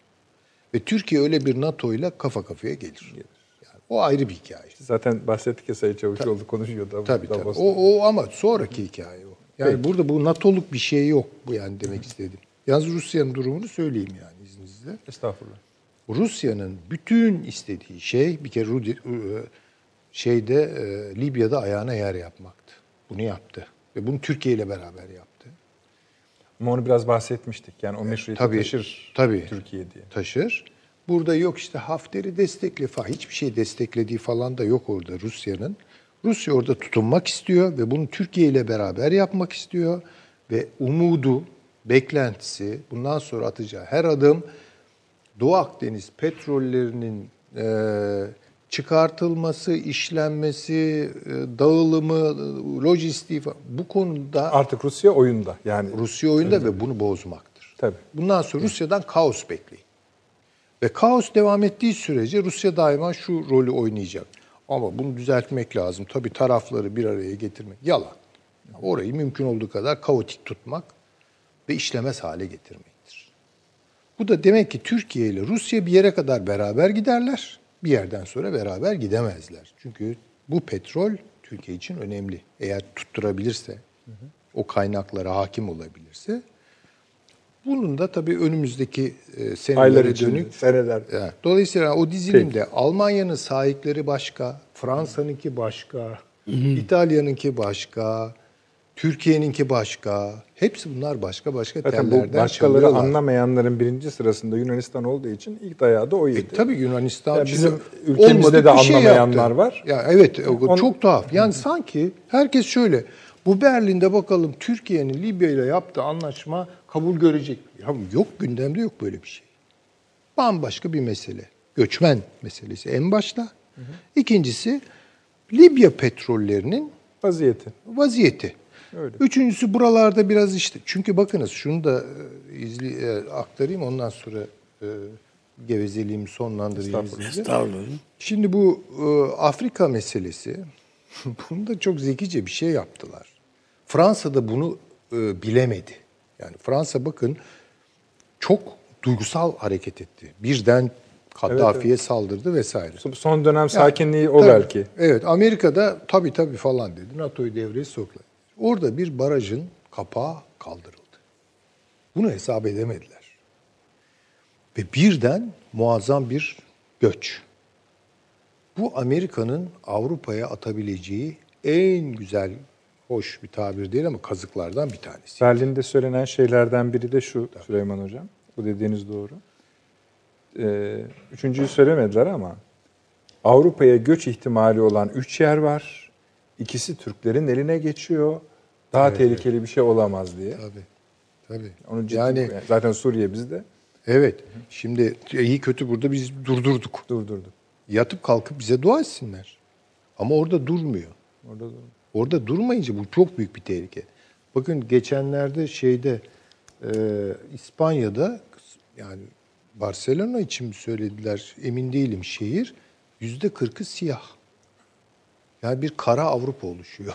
Speaker 4: Ve Türkiye öyle bir NATO ile kafa kafaya gelir. Yani o ayrı bir hikaye.
Speaker 1: Zaten bahsettik ya Sayın Çavuşoğlu konuşuyordu.
Speaker 4: Tabii tabii.
Speaker 1: Davos'ta.
Speaker 4: O, o ama sonraki hikaye o. Yani burada bu NATO'luk bir şey yok bu yani demek istedim. Yalnız Rusya'nın durumunu söyleyeyim yani izninizle.
Speaker 1: Estağfurullah.
Speaker 4: Rusya'nın bütün istediği şey bir kere Rudi- e, şeyde e, Libya'da ayağına yer yapmaktı. Bunu yaptı ve bunu Türkiye ile beraber yaptı.
Speaker 1: Ama onu biraz bahsetmiştik. Yani o meşruiyeti
Speaker 4: Tabii,
Speaker 1: taşır
Speaker 4: tabii.
Speaker 1: Türkiye diye.
Speaker 4: Taşır. Burada yok işte Hafter'i destekle falan. Hiçbir şey desteklediği falan da yok orada Rusya'nın. Rusya orada tutunmak istiyor ve bunu Türkiye ile beraber yapmak istiyor. Ve umudu, beklentisi, bundan sonra atacağı her adım Doğu Akdeniz petrollerinin e, çıkartılması, işlenmesi, e, dağılımı, e, lojistiği falan. Bu konuda
Speaker 1: Artık Rusya oyunda. Yani
Speaker 4: Rusya oyunda ve bunu bozmaktır.
Speaker 1: Tabii.
Speaker 4: Bundan sonra Rusya'dan kaos bekleyin. Ve kaos devam ettiği sürece Rusya daima şu rolü oynayacak. Ama bunu düzeltmek lazım. Tabii tarafları bir araya getirmek. Yalan. Orayı mümkün olduğu kadar kaotik tutmak ve işlemez hale getirmektir. Bu da demek ki Türkiye ile Rusya bir yere kadar beraber giderler. Bir yerden sonra beraber gidemezler. Çünkü bu petrol Türkiye için önemli. Eğer tutturabilirse, o kaynaklara hakim olabilirse bunun da tabii önümüzdeki e, senelere dönük
Speaker 1: seneler.
Speaker 4: Evet. Dolayısıyla o dizilimde Almanya'nın sahipleri başka, Fransa'nınki başka, İtalya'nınki başka, Türkiye'ninki başka. Hepsi bunlar başka başka
Speaker 1: Zaten bu
Speaker 4: tellerden
Speaker 1: başkaları
Speaker 4: çalıyorlar.
Speaker 1: anlamayanların birinci sırasında Yunanistan olduğu için ilk dayağı da o yedi.
Speaker 4: E, tabii Yunanistan
Speaker 1: Ya bizim ülkemizde de
Speaker 4: şey
Speaker 1: anlamayanlar
Speaker 4: yaptı.
Speaker 1: var.
Speaker 4: Ya evet
Speaker 1: On-
Speaker 4: çok tuhaf. Yani sanki herkes şöyle bu Berlin'de bakalım Türkiye'nin Libya ile yaptığı anlaşma kabul görecek. Ya yok gündemde yok böyle bir şey. Bambaşka bir mesele. Göçmen meselesi en başta. İkincisi Libya petrollerinin
Speaker 1: Vaziyeti.
Speaker 4: vaziyeti.
Speaker 1: Öyle.
Speaker 4: Üçüncüsü buralarda biraz işte çünkü bakınız şunu da e, izli, e, aktarayım ondan sonra e, gevezeliğimi sonlandırayım izninizle.
Speaker 2: Estağfurullah.
Speaker 4: Şimdi bu e, Afrika meselesi, bunu da çok zekice bir şey yaptılar. Fransa da bunu e, bilemedi. Yani Fransa bakın çok duygusal hareket etti. Birden Kaddafi'ye saldırdı vesaire.
Speaker 1: Son dönem sakinliği o
Speaker 4: Tabii,
Speaker 1: belki.
Speaker 4: Evet Amerika'da tabii tabii falan dedi. NATO'yu devreye soktular. Orada bir barajın kapağı kaldırıldı. Bunu hesap edemediler. Ve birden muazzam bir göç. Bu Amerika'nın Avrupa'ya atabileceği en güzel, hoş bir tabir değil ama kazıklardan bir tanesi.
Speaker 1: Berlin'de söylenen şeylerden biri de şu Süleyman Hocam. Bu dediğiniz doğru. Ee, üçüncüyü söylemediler ama Avrupa'ya göç ihtimali olan üç yer var. İkisi Türklerin eline geçiyor. Daha tehlikeli bir şey olamaz diye.
Speaker 4: Tabii. Tabii.
Speaker 1: Onu ciddi,
Speaker 4: yani
Speaker 1: zaten Suriye bizde
Speaker 4: evet. Şimdi iyi kötü burada biz durdurduk.
Speaker 1: durdurdu.
Speaker 4: Yatıp kalkıp bize dua etsinler. Ama orada durmuyor.
Speaker 1: Orada da-
Speaker 4: Orada durmayınca bu çok büyük bir tehlike. Bakın geçenlerde şeyde e, İspanya'da yani Barcelona için mi söylediler emin değilim şehir yüzde kırkı siyah. Yani bir kara Avrupa oluşuyor.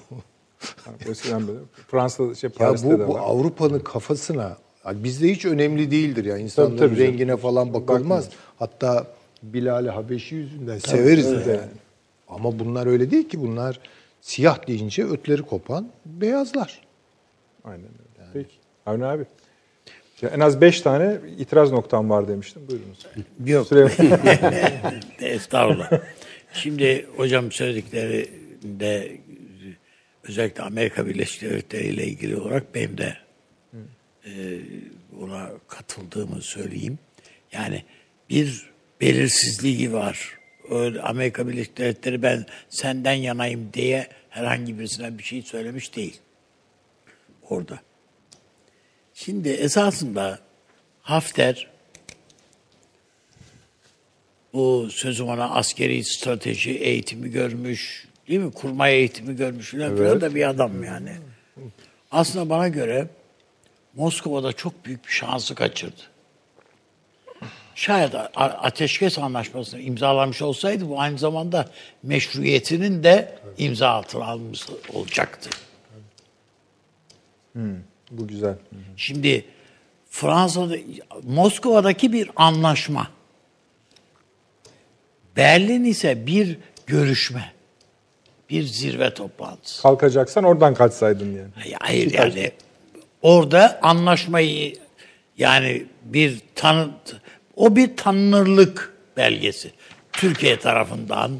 Speaker 1: Yani eskiden böyle Fransa şey
Speaker 4: ya
Speaker 1: Paris'te
Speaker 4: bu,
Speaker 1: de
Speaker 4: bu
Speaker 1: var.
Speaker 4: Avrupa'nın kafasına yani bizde hiç önemli değildir ya insanların
Speaker 1: tabii canım.
Speaker 4: rengine falan bakılmaz.
Speaker 1: Bakmaz.
Speaker 4: Hatta Bilal Habeşi yüzünden severiz de yani. Ama bunlar öyle değil ki bunlar siyah deyince ötleri kopan beyazlar.
Speaker 1: Aynen öyle. Peki. Avni abi. Ya en az beş tane itiraz noktam var demiştim. Buyurunuz.
Speaker 2: Yok. Estağfurullah. Şimdi hocam söylediklerinde özellikle Amerika Birleşik Devletleri ile ilgili olarak benim de e, buna katıldığımı söyleyeyim. Yani bir belirsizliği var. Öyle Amerika Birleşik Devletleri ben senden yanayım diye herhangi birisine bir şey söylemiş değil. Orada. Şimdi esasında Hafter bu sözüm ona askeri strateji eğitimi görmüş, değil mi? Kurmay eğitimi görmüş falan filan da bir adam yani. Aslında bana göre Moskova'da çok büyük bir şansı kaçırdı. Şayet ateşkes anlaşmasını imzalamış olsaydı bu aynı zamanda meşruiyetinin de imza altına almış olacaktı.
Speaker 1: Bu güzel.
Speaker 2: Şimdi Fransa'da Moskova'daki bir anlaşma. Berlin ise bir görüşme. Bir zirve toplantısı.
Speaker 1: Kalkacaksan oradan kaçsaydın yani.
Speaker 2: Hayır, Hayır yani orada anlaşmayı yani bir tanı o bir tanınırlık belgesi. Türkiye tarafından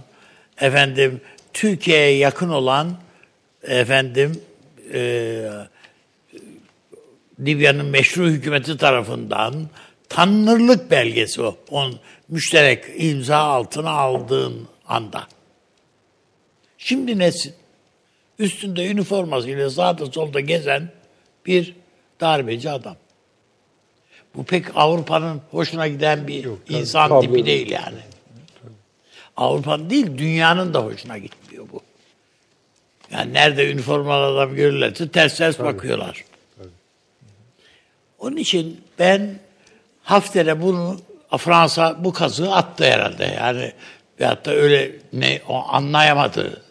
Speaker 2: efendim Türkiye'ye yakın olan efendim e, Libya'nın meşru hükümeti tarafından tanınırlık belgesi o. On müşterek imza altına aldığın anda. Şimdi nesin? Üstünde üniformasıyla sağda solda gezen bir darbeci adam. Bu pek Avrupa'nın hoşuna giden bir insan
Speaker 1: tablo
Speaker 2: tipi
Speaker 1: değil.
Speaker 2: yani. Avrupa'nın değil, dünyanın da hoşuna gitmiyor bu. Yani nerede üniformalı adam görürlerse ters ters bakıyorlar. Onun için ben Hafter'e bunu Fransa bu kazığı attı herhalde. Yani veyahut da öyle ne o anlayamadılar.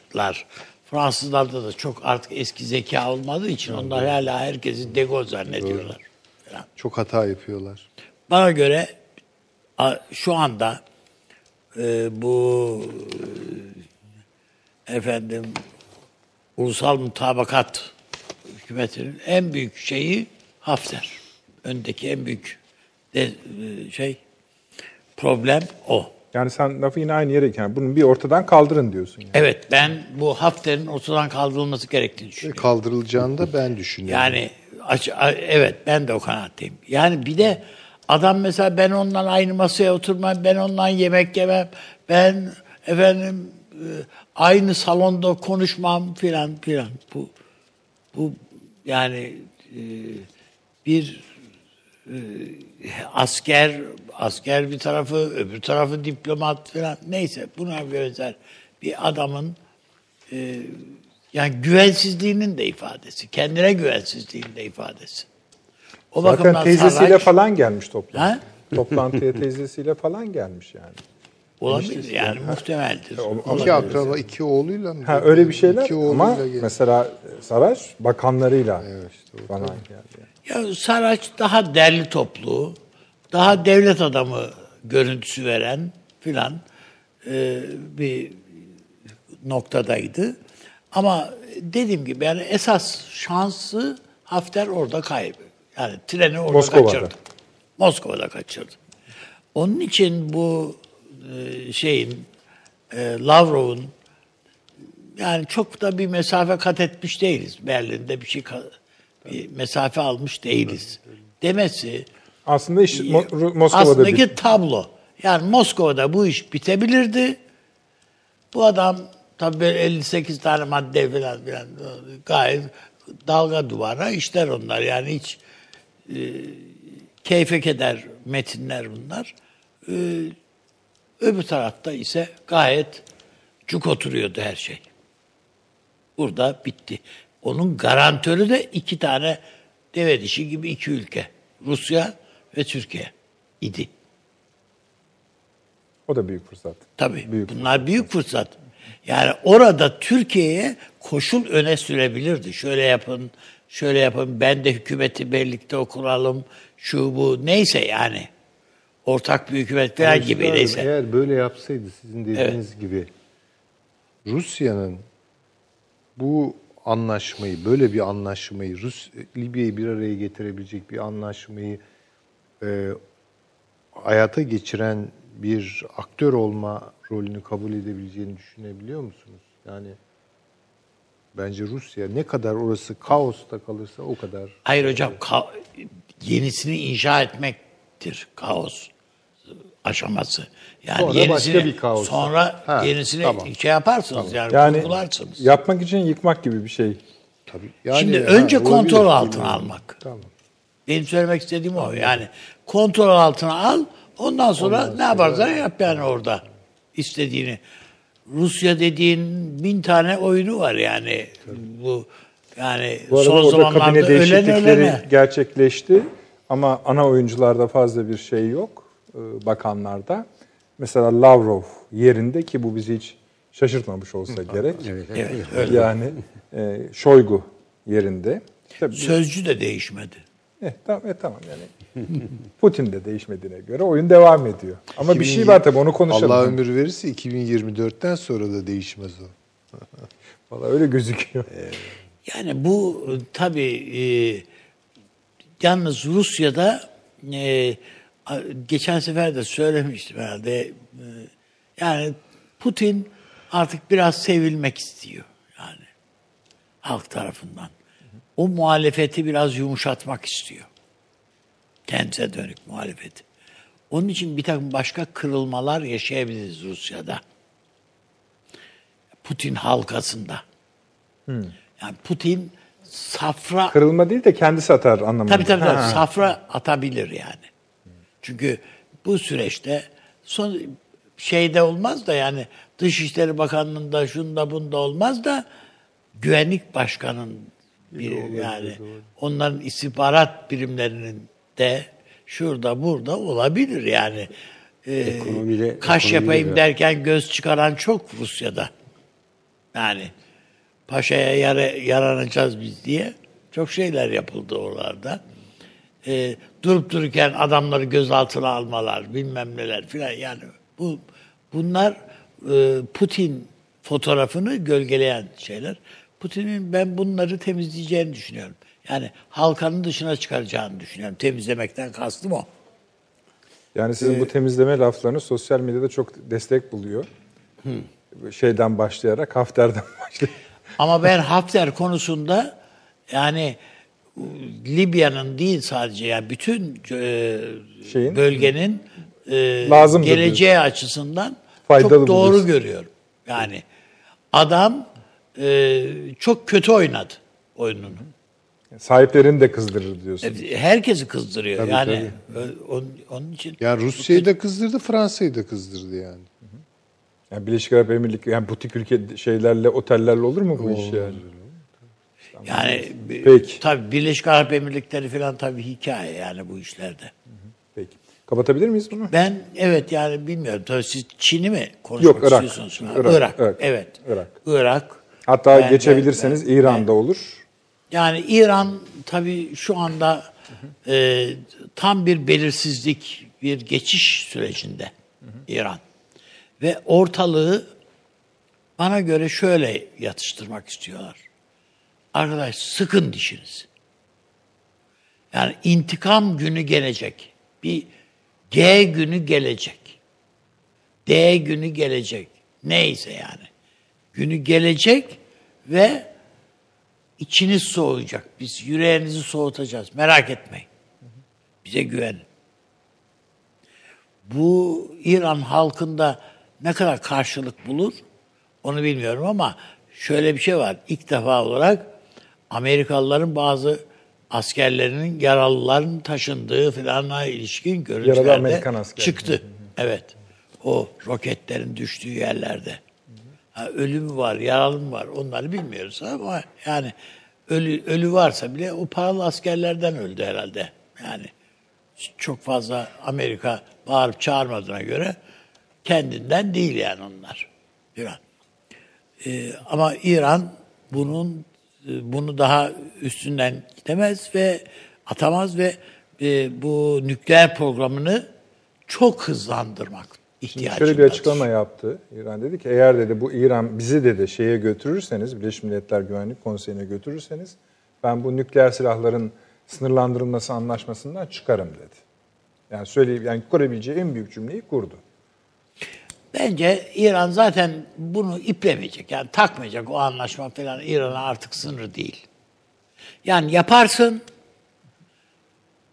Speaker 2: Fransızlarda da çok artık eski zeka olmadığı için onlar hala herkesi dego zannediyorlar. falan.
Speaker 4: Çok hata yapıyorlar.
Speaker 2: Bana göre şu anda e, bu e, efendim ulusal mutabakat hükümetinin en büyük şeyi Hafter. Öndeki en büyük de, e, şey problem o.
Speaker 1: Yani sen lafı yine aynı yere yani bunun bir ortadan kaldırın diyorsun yani.
Speaker 2: Evet ben bu Hafter'in ortadan kaldırılması gerektiğini
Speaker 4: Ve
Speaker 2: düşünüyorum.
Speaker 4: kaldırılacağını da ben düşünüyorum.
Speaker 2: Yani aç, a- evet ben de o kanaatteyim. Yani bir de adam mesela ben ondan aynı masaya oturmam, ben ondan yemek yemem, ben efendim e, aynı salonda konuşmam filan filan. Bu bu yani e, bir e, asker asker bir tarafı, öbür tarafı diplomat filan neyse buna benzer bir adamın e, yani güvensizliğinin de ifadesi, kendine güvensizliğinin de ifadesi. O
Speaker 1: Zaten
Speaker 2: bakımdan
Speaker 1: teyzesiyle
Speaker 2: Sarraç-
Speaker 1: falan gelmiş toplantı.
Speaker 2: Ha?
Speaker 1: Toplantıya teyzesiyle falan gelmiş yani.
Speaker 2: olabilir yani muhtemeldir.
Speaker 4: iki akraba, iki oğluyla mı?
Speaker 1: Ha öyle bir şeyler
Speaker 4: İki
Speaker 1: ama
Speaker 4: oğluyla gel-
Speaker 1: mesela Saraç bakanlarıyla
Speaker 4: Evet, işte
Speaker 1: falan geldi. yani.
Speaker 2: Ya Saraç daha derli toplu, daha devlet adamı görüntüsü veren filan e, bir noktadaydı. Ama dediğim gibi yani esas şansı Hafter orada kaybı. Yani treni orada
Speaker 1: Moskova'da.
Speaker 2: kaçırdı. Moskova'da kaçırdı. Onun için bu e, şeyin e, Lavrov'un yani çok da bir mesafe kat etmiş değiliz. Berlin'de bir şey mesafe almış değiliz. Demesi
Speaker 1: Aslında iş Mo- Moskova'da
Speaker 2: aslındaki
Speaker 1: bir
Speaker 2: tablo. Yani Moskova'da bu iş bitebilirdi. Bu adam tabii böyle 58 tane madde falan filan gayet dalga duvara işler onlar. Yani hiç e, keyfe keder metinler bunlar. E, öbür tarafta ise gayet cuk oturuyordu her şey. Burada bitti. Onun garantörü de iki tane deve dişi gibi iki ülke. Rusya ve Türkiye idi.
Speaker 1: o da büyük fırsat.
Speaker 2: Tabii.
Speaker 1: Büyük
Speaker 2: bunlar büyük fırsat. Yani orada Türkiye'ye koşul öne sürebilirdi. Şöyle yapın, şöyle yapın. Ben de hükümeti birlikte kuralım. Şu bu neyse yani. Ortak bir hükümet falan
Speaker 4: Ama
Speaker 2: gibi neyse.
Speaker 4: Eğer böyle yapsaydı sizin dediğiniz gibi Rusya'nın bu anlaşmayı, böyle bir anlaşmayı, Rus Libya'yı bir araya getirebilecek bir anlaşmayı e, hayata geçiren bir aktör olma rolünü kabul edebileceğini düşünebiliyor musunuz? Yani bence Rusya ne kadar orası kaosta kalırsa o kadar
Speaker 2: Hayır hocam ka- yenisini inşa etmektir kaos aşaması. Yani
Speaker 4: Sonra
Speaker 2: yenisini,
Speaker 4: başka bir kaos.
Speaker 2: Sonra
Speaker 4: Ha,
Speaker 2: yenisini
Speaker 4: tamam.
Speaker 2: şey yaparsınız yani,
Speaker 1: Yani
Speaker 2: kurgularsınız.
Speaker 1: yapmak için yıkmak gibi bir şey.
Speaker 4: tabii. Yani
Speaker 2: Şimdi
Speaker 4: ha,
Speaker 2: önce
Speaker 4: olabilir.
Speaker 2: kontrol altına almak.
Speaker 4: Tamam.
Speaker 2: Benim söylemek istediğim o. Yani kontrol altına al. Ondan sonra ne yaparsan yap yani orada istediğini. Rusya dediğin bin tane oyunu var yani. Bu yani
Speaker 1: Bu arada
Speaker 2: son
Speaker 1: orada
Speaker 2: zamanlarda
Speaker 1: kabine
Speaker 2: ölen
Speaker 1: değişiklikleri
Speaker 2: ölene.
Speaker 1: gerçekleşti ama ana oyuncularda fazla bir şey yok bakanlarda. Mesela Lavrov yerinde ki bu bizi hiç şaşırtmamış olsa gerek.
Speaker 3: Evet,
Speaker 2: Evet, öyle.
Speaker 1: Yani e, Şoygu yerinde. Tabii,
Speaker 2: Sözcü de değişmedi.
Speaker 1: eh, tamam, eh, tamam yani Putin de değişmediğine göre oyun devam ediyor. Ama bir şey var tabii onu konuşalım.
Speaker 4: Allah ömür verirse 2024'ten sonra da değişmez o.
Speaker 1: Vallahi öyle gözüküyor.
Speaker 2: Yani bu e, tabii e, yalnız Rusya'da e, geçen sefer de söylemiştim herhalde. e, yani Putin artık biraz sevilmek istiyor yani halk tarafından. O muhalefeti biraz yumuşatmak istiyor. Kendisine dönük muhalefeti. Onun için bir takım başka kırılmalar yaşayabiliriz Rusya'da. Putin halkasında. Yani Putin safra
Speaker 1: Kırılma değil de kendisi atar anlamında.
Speaker 2: tabii tabii, tabii
Speaker 1: ha.
Speaker 2: safra atabilir yani. Çünkü bu süreçte son şeyde olmaz da yani Dışişleri Bakanlığı'nda şunda bunda olmaz da güvenlik başkanın bir yani onların istihbarat birimlerinin de şurada burada olabilir yani. Ee,
Speaker 3: Ekonomide-
Speaker 2: kaş
Speaker 3: ekonomide
Speaker 2: yapayım
Speaker 3: de-
Speaker 2: derken göz çıkaran çok Rusya'da. Yani paşaya yara, yaranacağız biz diye çok şeyler yapıldı oralarda. Ee, durup dururken adamları gözaltına almalar, bilmem neler filan yani bu bunlar e, Putin fotoğrafını gölgeleyen şeyler. Putin'in ben bunları temizleyeceğini düşünüyorum. Yani halkanın dışına çıkaracağını düşünüyorum. Temizlemekten kastım o.
Speaker 1: Yani sizin bu temizleme laflarını sosyal medyada çok destek buluyor. Şeyden başlayarak, Hafter'den başlayarak.
Speaker 2: Ama ben Hafter konusunda yani Libya'nın değil sadece yani bütün e,
Speaker 1: Şeyin?
Speaker 2: bölgenin e,
Speaker 1: Lazımdır
Speaker 2: geleceği açısından
Speaker 1: Faydalı
Speaker 2: çok doğru
Speaker 1: buluyorsun.
Speaker 2: görüyorum. Yani adam e, çok kötü oynadı oyununu.
Speaker 1: Sahiplerini de kızdırır diyorsun.
Speaker 2: Herkesi kızdırıyor.
Speaker 1: Tabii,
Speaker 2: yani ö- onun, onun için
Speaker 4: Yani Rusya'yı da kızdırdı, Fransa'yı da kızdırdı yani.
Speaker 1: Yani Birleşik Arap Emirlikleri, yani butik ülke şeylerle, otellerle olur mu bu iş yani?
Speaker 2: Yani
Speaker 1: Peki.
Speaker 2: tabii Birleşik Arap Emirlikleri falan tabii hikaye yani bu işlerde.
Speaker 1: Peki. Kapatabilir miyiz bunu?
Speaker 2: Ben evet yani bilmiyorum. Tabii siz Çin'i mi konuşmak
Speaker 1: Yok, Irak.
Speaker 2: istiyorsunuz?
Speaker 1: Irak,
Speaker 2: Irak,
Speaker 1: Irak.
Speaker 2: Evet.
Speaker 1: Irak.
Speaker 2: Irak.
Speaker 1: Hatta
Speaker 2: Ben-
Speaker 1: geçebilirseniz
Speaker 2: ben-
Speaker 1: İran'da olur.
Speaker 2: Yani İran tabii şu anda e, tam bir belirsizlik, bir geçiş sürecinde İran. Ve ortalığı bana göre şöyle yatıştırmak istiyorlar. Arkadaş sıkın dişinizi. Yani intikam günü gelecek. Bir G günü gelecek. D günü gelecek. Neyse yani. Günü gelecek ve içiniz soğuyacak. Biz yüreğinizi soğutacağız. Merak etmeyin. Bize güvenin. Bu İran halkında ne kadar karşılık bulur onu bilmiyorum ama şöyle bir şey var. İlk defa olarak Amerikalıların bazı askerlerinin yaralıların taşındığı filanla ilişkin görüntülerde çıktı. Evet. O roketlerin düştüğü yerlerde. Ha, ölü mü var, yaralı mı var onları bilmiyoruz ama yani ölü ölü varsa bile o paralı askerlerden öldü herhalde. Yani çok fazla Amerika bağırıp çağırmadığına göre kendinden değil yani onlar. İran. Ee, ama İran bunun bunu daha üstünden gidemez ve atamaz ve e, bu nükleer programını çok hızlandırmak ihtiyacındadır.
Speaker 1: Şöyle bir açıklama yaptı. İran dedi ki eğer dedi bu İran bizi dedi şeye götürürseniz Birleşmiş Milletler Güvenlik Konseyi'ne götürürseniz ben bu nükleer silahların sınırlandırılması anlaşmasından çıkarım dedi. Yani söyleyeyim yani kurabileceği en büyük cümleyi kurdu.
Speaker 2: Bence İran zaten bunu iplemeyecek. Yani takmayacak o anlaşma falan İran'a artık sınır değil. Yani yaparsın,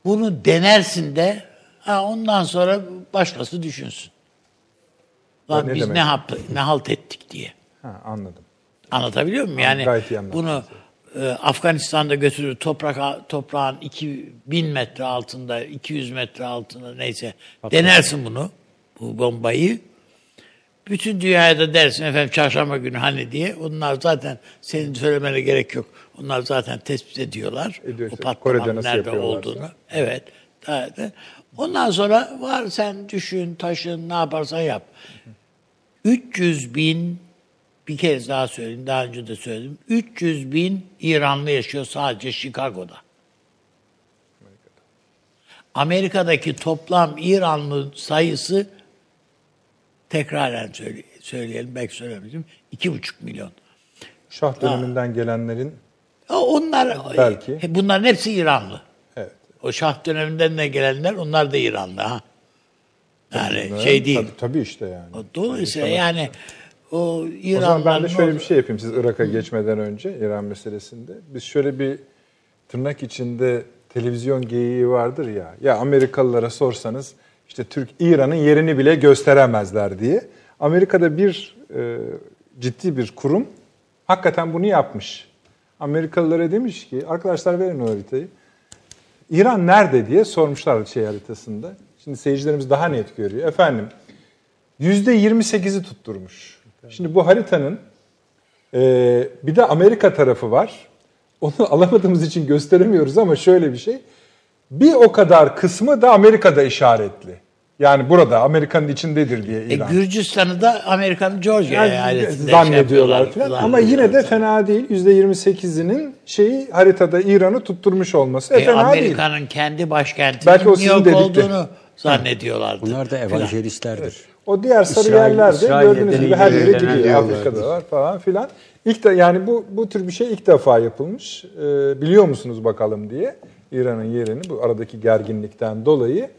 Speaker 2: bunu denersin de ha ondan sonra başkası düşünsün. Lan
Speaker 1: ne
Speaker 2: biz
Speaker 1: demek?
Speaker 2: ne, hap, ne halt ettik diye.
Speaker 1: Ha anladım.
Speaker 2: Anlatabiliyor muyum? Yani
Speaker 1: gayet
Speaker 2: bunu e, Afganistan'da götürür toprak toprağın 2000 metre altında, 200 metre altında neyse denersin bunu bu bombayı. Bütün dünyaya da dersin efendim çarşamba günü hani diye. Onlar zaten senin söylemene gerek yok. Onlar zaten tespit ediyorlar.
Speaker 1: Ediyor
Speaker 2: o patlamanın nerede olduğunu. Evet. daha da- Ondan sonra var sen düşün, taşın, ne yaparsan yap. 300 bin bir kez daha söyleyeyim, daha önce de söyledim. 300 bin İranlı yaşıyor sadece Chicago'da. Amerika'daki toplam İranlı sayısı tekraren söyle- söyleyelim, belki söylemedim, iki buçuk milyon.
Speaker 1: Şah döneminden gelenlerin
Speaker 2: O- Onlar,
Speaker 1: Belki.
Speaker 2: he, bunların hepsi İranlı.
Speaker 1: evet.
Speaker 2: O Şah döneminden de gelenler, onlar da İranlı ha. Yani
Speaker 1: bunların-
Speaker 2: şey değil.
Speaker 1: Tabii, tabii işte yani.
Speaker 2: O Dolayısıyla yani o
Speaker 1: O
Speaker 2: İranlıların...
Speaker 1: zaman ben de şöyle
Speaker 2: o-
Speaker 1: bir şey yapayım siz Irak'a geçmeden önce İran meselesinde. Biz şöyle bir tırnak içinde televizyon geyiği vardır ya. Ya Amerikalılara sorsanız işte Türk İran'ın yerini bile gösteremezler diye. Amerika'da bir e, ciddi bir kurum hakikaten bunu yapmış. Amerikalılara demiş ki arkadaşlar verin o haritayı. İran nerede diye sormuşlar şey haritasında. Şimdi seyircilerimiz daha net görüyor. Efendim %28'i tutturmuş. Şimdi bu haritanın e, bir de Amerika tarafı var. Onu alamadığımız için gösteremiyoruz ama şöyle bir şey. Bir o kadar kısmı da Amerika'da işaretli. Yani burada Amerika'nın içindedir diye
Speaker 2: E,
Speaker 1: İran.
Speaker 2: Gürcistan'ı da Amerika'nın Georgia
Speaker 1: Yani
Speaker 2: eyaletinde şey
Speaker 1: zannediyorlar
Speaker 2: yapıyorlar,
Speaker 1: falan. Ama yine de fena değil. %28'inin şeyi haritada İran'ı tutturmuş olması e,
Speaker 2: E,
Speaker 1: fena değil.
Speaker 2: Amerika'nın kendi başkentinin
Speaker 1: Belki o
Speaker 2: New York olduğunu zannediyorlardı.
Speaker 3: Bunlar da evangelistlerdir.
Speaker 1: O diğer sarı
Speaker 3: İsrail-
Speaker 1: yerlerde
Speaker 3: İsrail
Speaker 1: gördüğünüz gibi her yere gidiyor.
Speaker 3: yerler.
Speaker 1: Afrika'da var falan filan. İlk de yani bu bu tür bir şey ilk defa yapılmış. Ee, biliyor musunuz bakalım diye İran'ın yerini bu aradaki gerginlikten dolayı.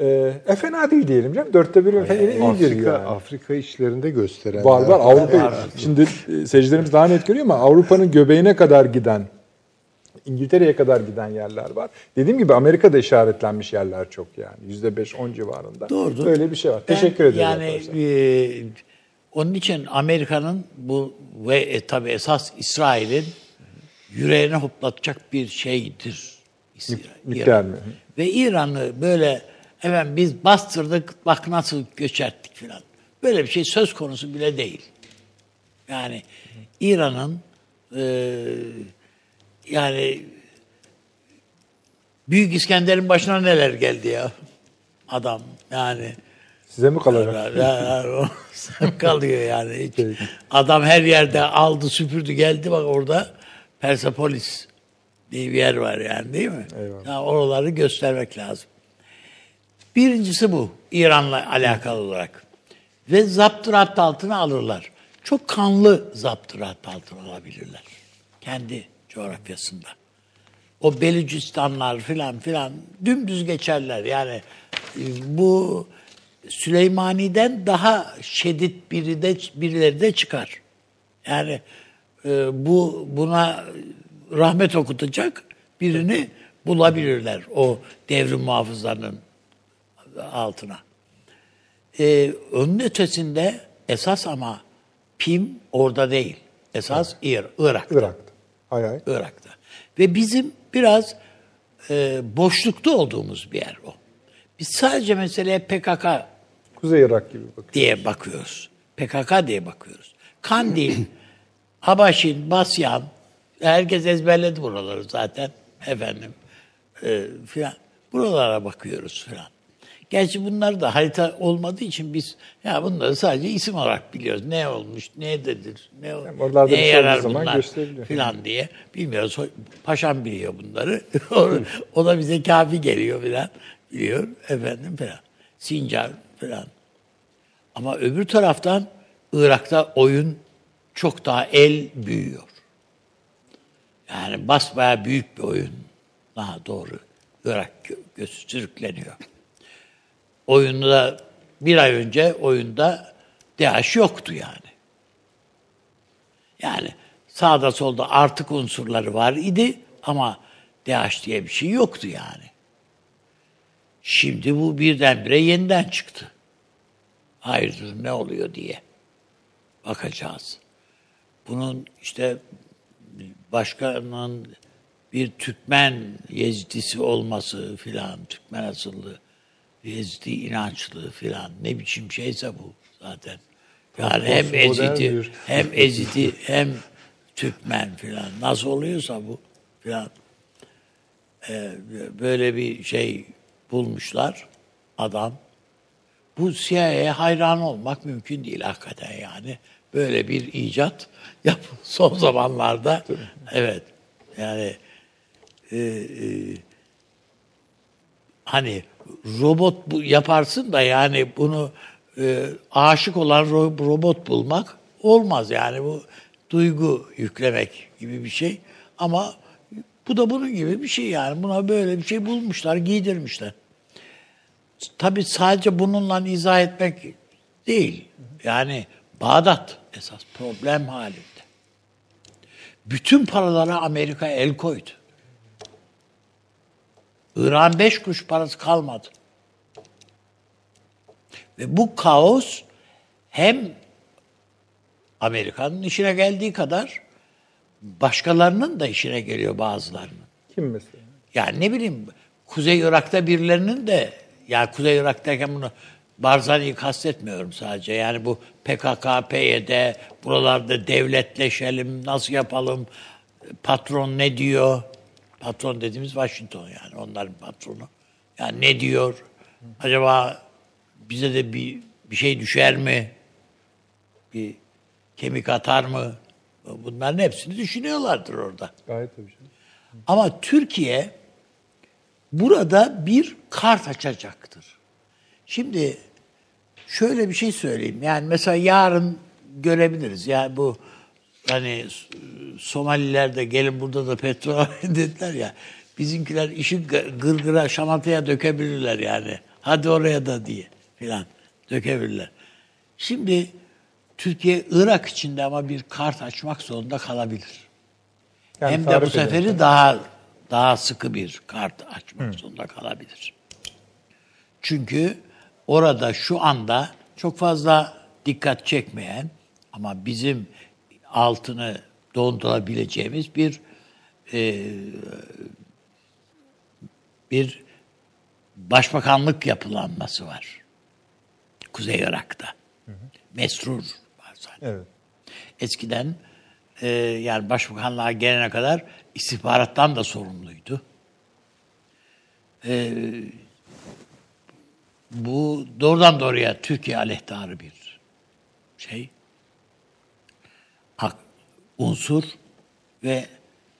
Speaker 1: Ee, e fena değil diyelim canım. Dörtte bir yine iyidir
Speaker 4: Afrika,
Speaker 1: yani.
Speaker 4: Afrika işlerinde gösteren.
Speaker 1: Var var Avrupa. Şimdi e, seyircilerimiz daha net görüyor ama Avrupa'nın göbeğine kadar giden, İngiltere'ye kadar giden yerler var. Dediğim gibi Amerika'da işaretlenmiş yerler çok yani. Yüzde beş, on civarında.
Speaker 2: Doğrudur.
Speaker 1: Böyle bir şey var.
Speaker 2: Ben
Speaker 1: Teşekkür ederim.
Speaker 2: Yani
Speaker 1: arkadaşlar.
Speaker 2: e, onun için Amerika'nın bu ve e, tabii esas İsrail'in yüreğini hoplatacak bir şeydir.
Speaker 1: Nükleer
Speaker 2: İran.
Speaker 1: mi?
Speaker 2: Ve İran'ı böyle efendim biz bastırdık bak nasıl göçerttik filan. Böyle bir şey söz konusu bile değil. Yani İran'ın e, yani Büyük İskender'in başına neler geldi ya adam yani.
Speaker 1: Size mi kalacak?
Speaker 2: Kalıyor yani. Hiç. Adam her yerde aldı süpürdü geldi bak orada Persepolis diye bir yer var yani değil mi?
Speaker 1: Eyvallah.
Speaker 2: Ya oraları göstermek lazım. Birincisi bu İran'la alakalı olarak. Ve zaptırat altına alırlar. Çok kanlı zaptırat altına alabilirler. Kendi coğrafyasında. O Belucistanlar filan filan dümdüz geçerler. Yani e, bu Süleymani'den daha şiddet biri de birileri de çıkar. Yani e, bu buna rahmet okutacak birini bulabilirler o devrim muhafızlarının altına. Ee, onun ötesinde esas ama PİM orada değil. Esas İr, Irak'ta.
Speaker 1: Irak'ta. Hay hay.
Speaker 2: Irak'ta. Ve bizim biraz e, boşlukta olduğumuz bir yer o. Biz sadece meseleye PKK
Speaker 1: Kuzey Irak gibi bakıyor.
Speaker 2: diye bakıyoruz. PKK diye bakıyoruz. Kandil, Habaşin, Basyan, herkes ezberledi buraları zaten efendim e, filan. Buralara bakıyoruz filan. Gerçi bunlar da harita olmadığı için biz ya bunları sadece isim olarak biliyoruz. Ne olmuş, ne dedir, ne
Speaker 1: Yani oralarda bir şey
Speaker 2: yarar
Speaker 1: zaman
Speaker 2: bunlar filan diye bilmiyoruz. Paşam biliyor bunları. o, o da bize kafi geliyor filan. Biliyor efendim filan. Sincar filan. Ama öbür taraftan Irak'ta oyun çok daha el büyüyor. Yani basbaya büyük bir oyun. Daha doğru. Irak gö- göğsü sürükleniyor. Oyunda bir ay önce oyunda DAEŞ yoktu yani. Yani sağda solda artık unsurları var idi ama DAEŞ diye bir şey yoktu yani. Şimdi bu birdenbire yeniden çıktı. Hayırdır ne oluyor diye bakacağız. Bunun işte başkanın bir Türkmen Yezidisi olması filan, Türkmen asıllı Yezidi inançlı filan ne biçim şeyse bu zaten. Yani hem
Speaker 4: Postmodern
Speaker 2: Ezidi hem Ezidi hem Türkmen filan nasıl oluyorsa bu filan Ee, böyle bir şey bulmuşlar adam. Bu CIA'ye hayran olmak mümkün değil hakikaten yani. Böyle bir icat yap son zamanlarda. Evet. Yani e, e, hani robot bu yaparsın da yani bunu e, aşık olan ro- robot bulmak olmaz yani bu duygu yüklemek gibi bir şey ama bu da bunun gibi bir şey yani buna böyle bir şey bulmuşlar giydirmişler. Tabii sadece bununla izah etmek değil. Yani Bağdat esas problem halinde. Bütün paralara Amerika el koydu. İran beş kuruş parası kalmadı. Ve bu kaos hem Amerika'nın işine geldiği kadar başkalarının da işine geliyor bazılarının.
Speaker 1: Kim mesela?
Speaker 2: Yani ne bileyim Kuzey Irak'ta birilerinin de ya Kuzey Irak derken bunu Barzani'yi kastetmiyorum sadece. Yani bu PKK, PYD buralarda devletleşelim, nasıl yapalım, patron ne diyor? Patron dediğimiz Washington yani onların patronu. Yani ne diyor? Acaba bize de bir bir şey düşer mi? Bir kemik atar mı? Bunların hepsini düşünüyorlardır orada.
Speaker 1: Gayet tabii. canım.
Speaker 2: Ama Türkiye burada bir kart açacaktır. Şimdi şöyle bir şey söyleyeyim. Yani mesela yarın görebiliriz. Yani bu hani Somaliler de gelin burada da petrol dediler ya. Bizimkiler işi gı- gırgıra şamataya dökebilirler yani. Hadi oraya da diye filan dökebilirler. Şimdi Türkiye Irak içinde ama bir kart açmak zorunda kalabilir.
Speaker 1: Yani
Speaker 2: Hem de bu seferi
Speaker 1: edersen.
Speaker 2: daha daha sıkı bir kart açmak zorunda kalabilir. Çünkü orada şu anda çok fazla dikkat çekmeyen ama bizim altını dondurabileceğimiz bir e, bir başbakanlık yapılanması var. Kuzey Irak'ta. Mesrur var zaten.
Speaker 1: Evet.
Speaker 2: Eskiden e, yani başbakanlığa gelene kadar istihbarattan da sorumluydu. E, bu doğrudan doğruya Türkiye aleyhtarı bir şey. Hak, unsur ve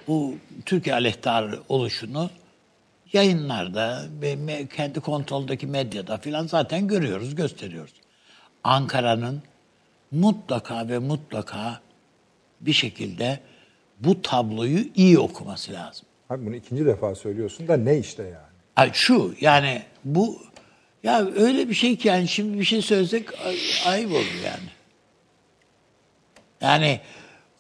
Speaker 2: bu Türkiye aleyhtarı oluşunu yayınlarda ve kendi kontroldeki medyada filan zaten görüyoruz, gösteriyoruz. Ankara'nın mutlaka ve mutlaka bir şekilde bu tabloyu iyi okuması lazım.
Speaker 1: Abi bunu ikinci defa söylüyorsun da ne işte yani?
Speaker 2: Ay şu yani bu ya öyle bir şey ki yani şimdi bir şey söylesek ay- ayıp olur yani. Yani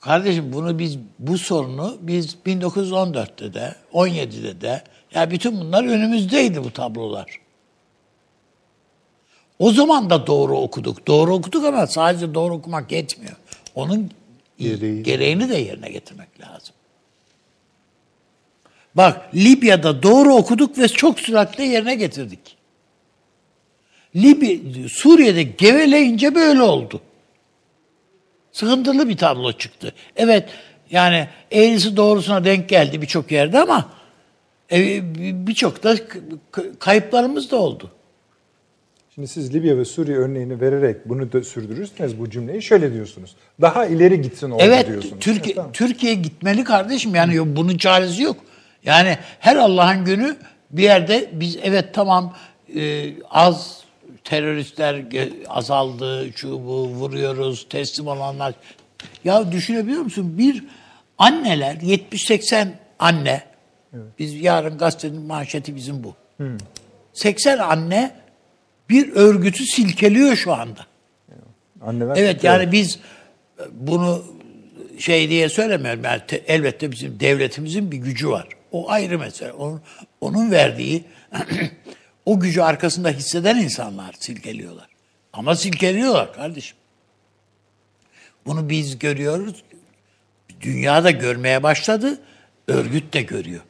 Speaker 2: kardeşim bunu biz bu sorunu biz 1914'te de 17'de de ya bütün bunlar önümüzdeydi bu tablolar. O zaman da doğru okuduk. Doğru okuduk ama sadece doğru okumak yetmiyor. Onun
Speaker 4: Gereği.
Speaker 2: gereğini de yerine getirmek lazım. Bak Libya'da doğru okuduk ve çok süratle yerine getirdik. Libya, Suriye'de geveleyince böyle oldu. Sıkıntılı bir tablo çıktı. Evet yani eğrisi doğrusuna denk geldi birçok yerde ama e, birçok da kayıplarımız da oldu.
Speaker 1: Şimdi siz Libya ve Suriye örneğini vererek bunu da sürdürürseniz bu cümleyi şöyle diyorsunuz. Daha ileri gitsin orada
Speaker 2: Evet,
Speaker 1: diyorsunuz.
Speaker 2: Türkiye
Speaker 1: Evet, tamam.
Speaker 2: Türkiye gitmeli kardeşim. Yani yok, bunun çaresi yok. Yani her Allah'ın günü bir yerde biz evet tamam e, az teröristler azaldı, şu bu vuruyoruz, teslim olanlar. Ya düşünebiliyor musun? Bir anneler 70-80 anne biz yarın gazetenin manşeti bizim bu. 80 anne bir örgütü silkeliyor şu anda.
Speaker 1: Anneler
Speaker 2: Evet
Speaker 1: tutuyor.
Speaker 2: yani biz bunu şey diye söylemiyorum. Yani te- elbette bizim devletimizin bir gücü var. O ayrı mesele. Onun, onun verdiği o gücü arkasında hisseden insanlar silkeliyorlar. Ama silkeliyorlar kardeşim. Bunu biz görüyoruz. dünyada görmeye başladı, örgüt de görüyor.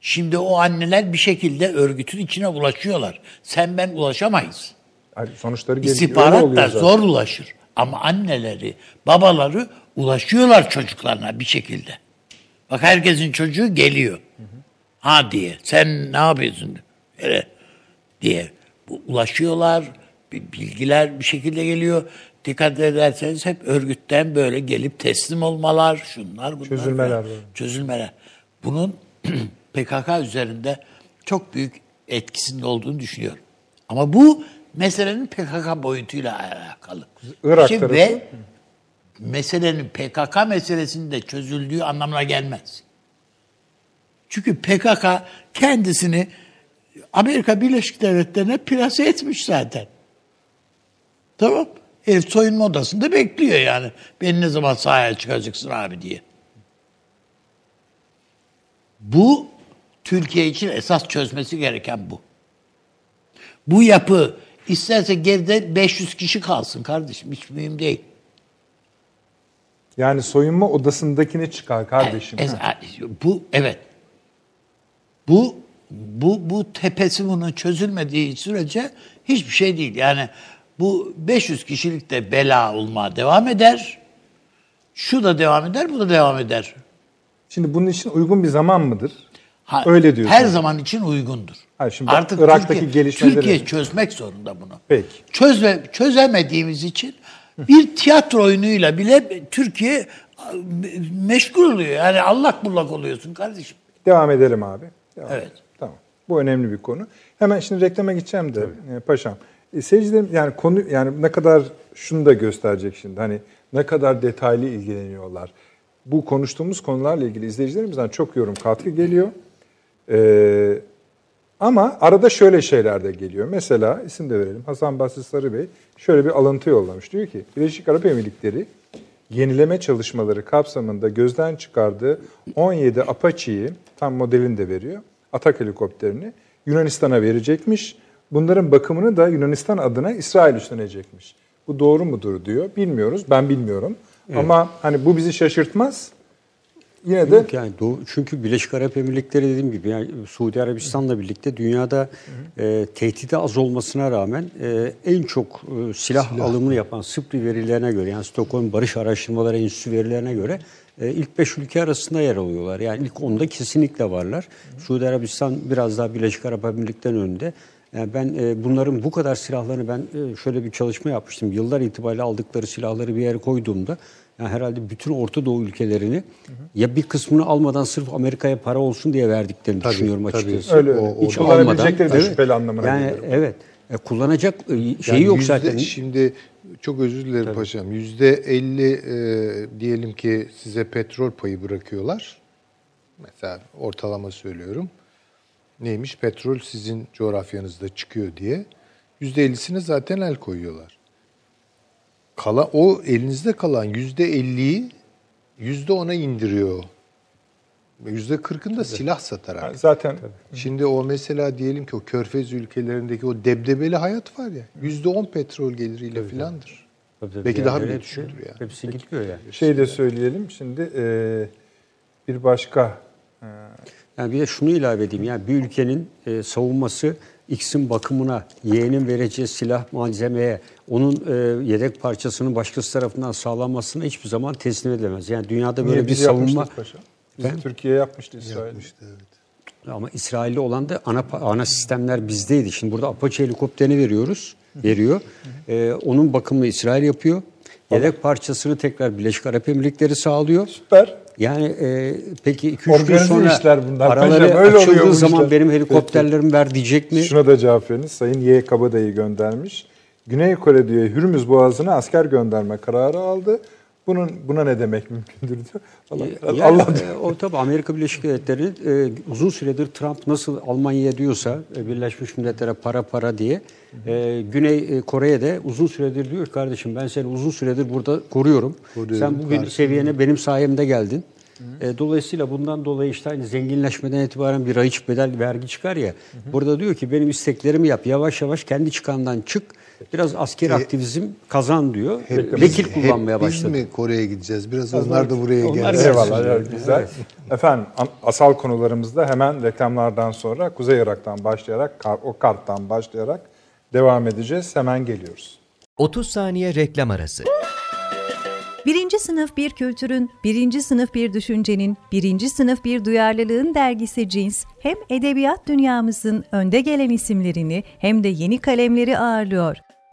Speaker 2: Şimdi o anneler bir şekilde örgütün içine ulaşıyorlar. Sen ben ulaşamayız.
Speaker 1: Yani sonuçları
Speaker 2: İstihbarat da zor ulaşır. Ama anneleri, babaları ulaşıyorlar çocuklarına bir şekilde. Bak herkesin çocuğu geliyor. Ha diye. Sen ne yapıyorsun? Öyle diye. Ulaşıyorlar. bi- Bilgiler bir şekilde geliyor. Dikkat ederseniz hep örgütten böyle gelip teslim olmalar, şunlar bunlar.
Speaker 1: Çözülmeler
Speaker 2: falan. Çözülmeler. Bunun PKK üzerinde çok büyük etkisinin olduğunu düşünüyorum. Ama bu meselenin PKK boyutuyla alakalı.
Speaker 1: Irak
Speaker 2: Şey ve meselenin PKK meselesinde çözüldüğü anlamına gelmez. Çünkü PKK kendisini Amerika Birleşik Devletleri'ne plase etmiş zaten. Tamam. Herif soyunma odasında bekliyor yani. Beni ne zaman sahaya çıkacaksın abi diye. Bu Türkiye için esas çözmesi gereken bu. Bu yapı isterse geride 500 kişi kalsın kardeşim. Hiç mühim değil.
Speaker 1: Yani soyunma odasındakini çıkar kardeşim.
Speaker 2: E,
Speaker 1: Ha.
Speaker 2: bu evet. Bu bu bu tepesi bunun çözülmediği sürece hiçbir şey değil. Yani bu 500 kişilik de bela olmaya devam eder. Şu da devam eder, bu da devam eder.
Speaker 1: Şimdi bunun için uygun bir zaman mıdır?
Speaker 2: Ha,
Speaker 1: Öyle diyorsun.
Speaker 2: Her zaman için uygundur.
Speaker 1: Ha, şimdi
Speaker 2: Artık
Speaker 1: Irak'taki
Speaker 2: Türkiye,
Speaker 1: gelişmeleri-
Speaker 2: Türkiye çözmek zorunda bunu.
Speaker 1: Peki.
Speaker 2: Çözme, çözemediğimiz için bir tiyatro oyunuyla bile Türkiye meşgul oluyor. Yani allak bullak oluyorsun kardeşim.
Speaker 1: Devam edelim abi. Devam
Speaker 2: Evet.
Speaker 1: edelim. Bu önemli bir konu. Hemen şimdi reklama gideceğim de e, paşam. E, seyircilerim yani konu yani ne kadar şunu da gösterecek şimdi. Hani ne kadar detaylı ilgileniyorlar. Bu konuştuğumuz konularla ilgili izleyicilerimizden çok yorum katkı geliyor. Ee, ama arada şöyle şeyler de geliyor. Mesela isim de verelim. Hasan Basri Sarı Bey şöyle bir alıntı yollamış. Diyor ki Birleşik Arap Emirlikleri yenileme çalışmaları kapsamında gözden çıkardığı 17 Apache'yi tam modelini de veriyor. Atak helikopterini Yunanistan'a verecekmiş. Bunların bakımını da Yunanistan adına İsrail üstlenecekmiş. Bu doğru mudur diyor. Bilmiyoruz. Ben bilmiyorum. Ama hani bu bizi şaşırtmaz. Yine de
Speaker 3: Yok yani doğu, çünkü Birleşik Arap Emirlikleri dediğim gibi yani Suudi Arabistan'la birlikte dünyada e, tehdidi az olmasına rağmen e, en çok e, silah, alımını yapan SIPRI verilerine göre yani Stockholm Barış Araştırmaları Enstitüsü verilerine göre ilk 5 ülke arasında yer alıyorlar. Yani ilk 10'da kesinlikle varlar. Suudi Arabistan biraz daha Birleşik Arap Emirlikleri'nin önünde. Yani ben e, bunların bu kadar silahlarını ben e, şöyle bir çalışma yapmıştım. Yıllar itibariyle aldıkları silahları bir yere koyduğumda yani herhalde bütün Orta Doğu ülkelerini ya bir kısmını almadan sırf Amerika'ya para olsun diye verdiklerini
Speaker 4: Tabii,
Speaker 3: düşünüyorum
Speaker 4: tabii.
Speaker 3: açıkçası.
Speaker 1: Öyle,
Speaker 4: O-
Speaker 1: hiç kullanabilecekleri de şüpheli anlamına
Speaker 3: yani,
Speaker 1: geliyor.
Speaker 3: Evet. E, kullanacak e, şeyi
Speaker 4: Yani
Speaker 3: yok
Speaker 4: yüzde-
Speaker 3: zaten.
Speaker 4: Şimdi çok özür dilerim paşam. Yüzde elli e, diyelim ki size petrol payı bırakıyorlar. Mesela ortalama söylüyorum. Neymiş? Petrol sizin coğrafyanızda çıkıyor diye. Yüzde ellisine zaten el koyuyorlar. Kala, o elinizde kalan yüzde elliyi yüzde ona indiriyor. Yüzde kırkını da silah satarak.
Speaker 1: Zaten
Speaker 4: Şimdi o mesela diyelim ki o körfez ülkelerindeki o debdebeli hayat var ya yüzde on petrol geliriyle filandır.
Speaker 3: Tabii, tabii.
Speaker 4: Belki
Speaker 3: Yani
Speaker 4: daha bile düşüktür yani.
Speaker 3: Hepsi gidiyor yani.
Speaker 1: şey de söyleyelim. Şimdi e, bir başka e,
Speaker 3: Yani bir de şunu ilave edeyim. Yani bir ülkenin e, savunması X'in bakımına, Y'nin vereceği silah malzemeye, onun e, yedek parçasının başkası tarafından sağlanmasına hiçbir zaman teslim edilemez. Yani dünyada böyle
Speaker 1: niye
Speaker 3: bir savunma
Speaker 1: paşa? Biz
Speaker 3: Ben-
Speaker 1: Türkiye yapmıştı İsrail.
Speaker 3: ama İsrail'de olan da ana ana sistemler bizdeydi. Şimdi burada Apache helikopterini veriyoruz, veriyor. E, onun bakımını İsrail yapıyor. Yedek parçasını tekrar Birleşik Arap Emirlikleri sağlıyor.
Speaker 1: Süper.
Speaker 3: Yani e, peki 2-3 gün sonra
Speaker 1: işler bunlar.
Speaker 3: paraları
Speaker 1: Paşam, öyle oluyor
Speaker 3: açıldığı zaman
Speaker 1: işler.
Speaker 3: benim helikopterlerim ver diyecek mi?
Speaker 1: Şuna da cevap veriniz. Sayın Y. Kabadayı göndermiş. Güney Kore diyor Hürmüz Boğazı'na asker gönderme kararı aldı. Bunun buna ne demek mümkündür diyor. Allah,
Speaker 3: Yani,
Speaker 1: Allah
Speaker 3: e, o tabii Amerika Birleşik Devletleri e, uzun süredir Trump nasıl Almanya'ya diyorsa e, Birleşmiş Milletler'e para para diye e, Güney e, Kore'ye de uzun süredir diyor kardeşim ben seni uzun süredir burada koruyorum.
Speaker 4: Koruyorum,
Speaker 3: Sen bugün
Speaker 4: karşında.
Speaker 3: seviyene benim sayemde geldin. E, dolayısıyla bundan dolayı işte hani zenginleşmeden itibaren bir raiç bedel vergi çıkar ya. Burada diyor ki benim isteklerimi yap. Yavaş yavaş kendi çıkandan çık. Biraz askeri aktivizm kazan diyor.
Speaker 4: Hep
Speaker 3: Vekil
Speaker 4: biz-
Speaker 3: kullanmaya
Speaker 4: hep
Speaker 3: başladı.
Speaker 4: Biz mi Kore'ye gideceğiz? Biraz onlar da buraya
Speaker 3: Onlar
Speaker 4: gelsin.
Speaker 1: Eyvallah, evet, güzel. Efendim, asal konularımızda hemen reklamlardan sonra Kuzey Irak'tan başlayarak, o karttan başlayarak devam edeceğiz. Hemen geliyoruz.
Speaker 7: 30 saniye reklam arası.
Speaker 6: Birinci sınıf bir kültürün, birinci sınıf bir düşüncenin, birinci sınıf bir duyarlılığın dergisi Cins, hem edebiyat dünyamızın önde gelen isimlerini hem de yeni kalemleri ağırlıyor.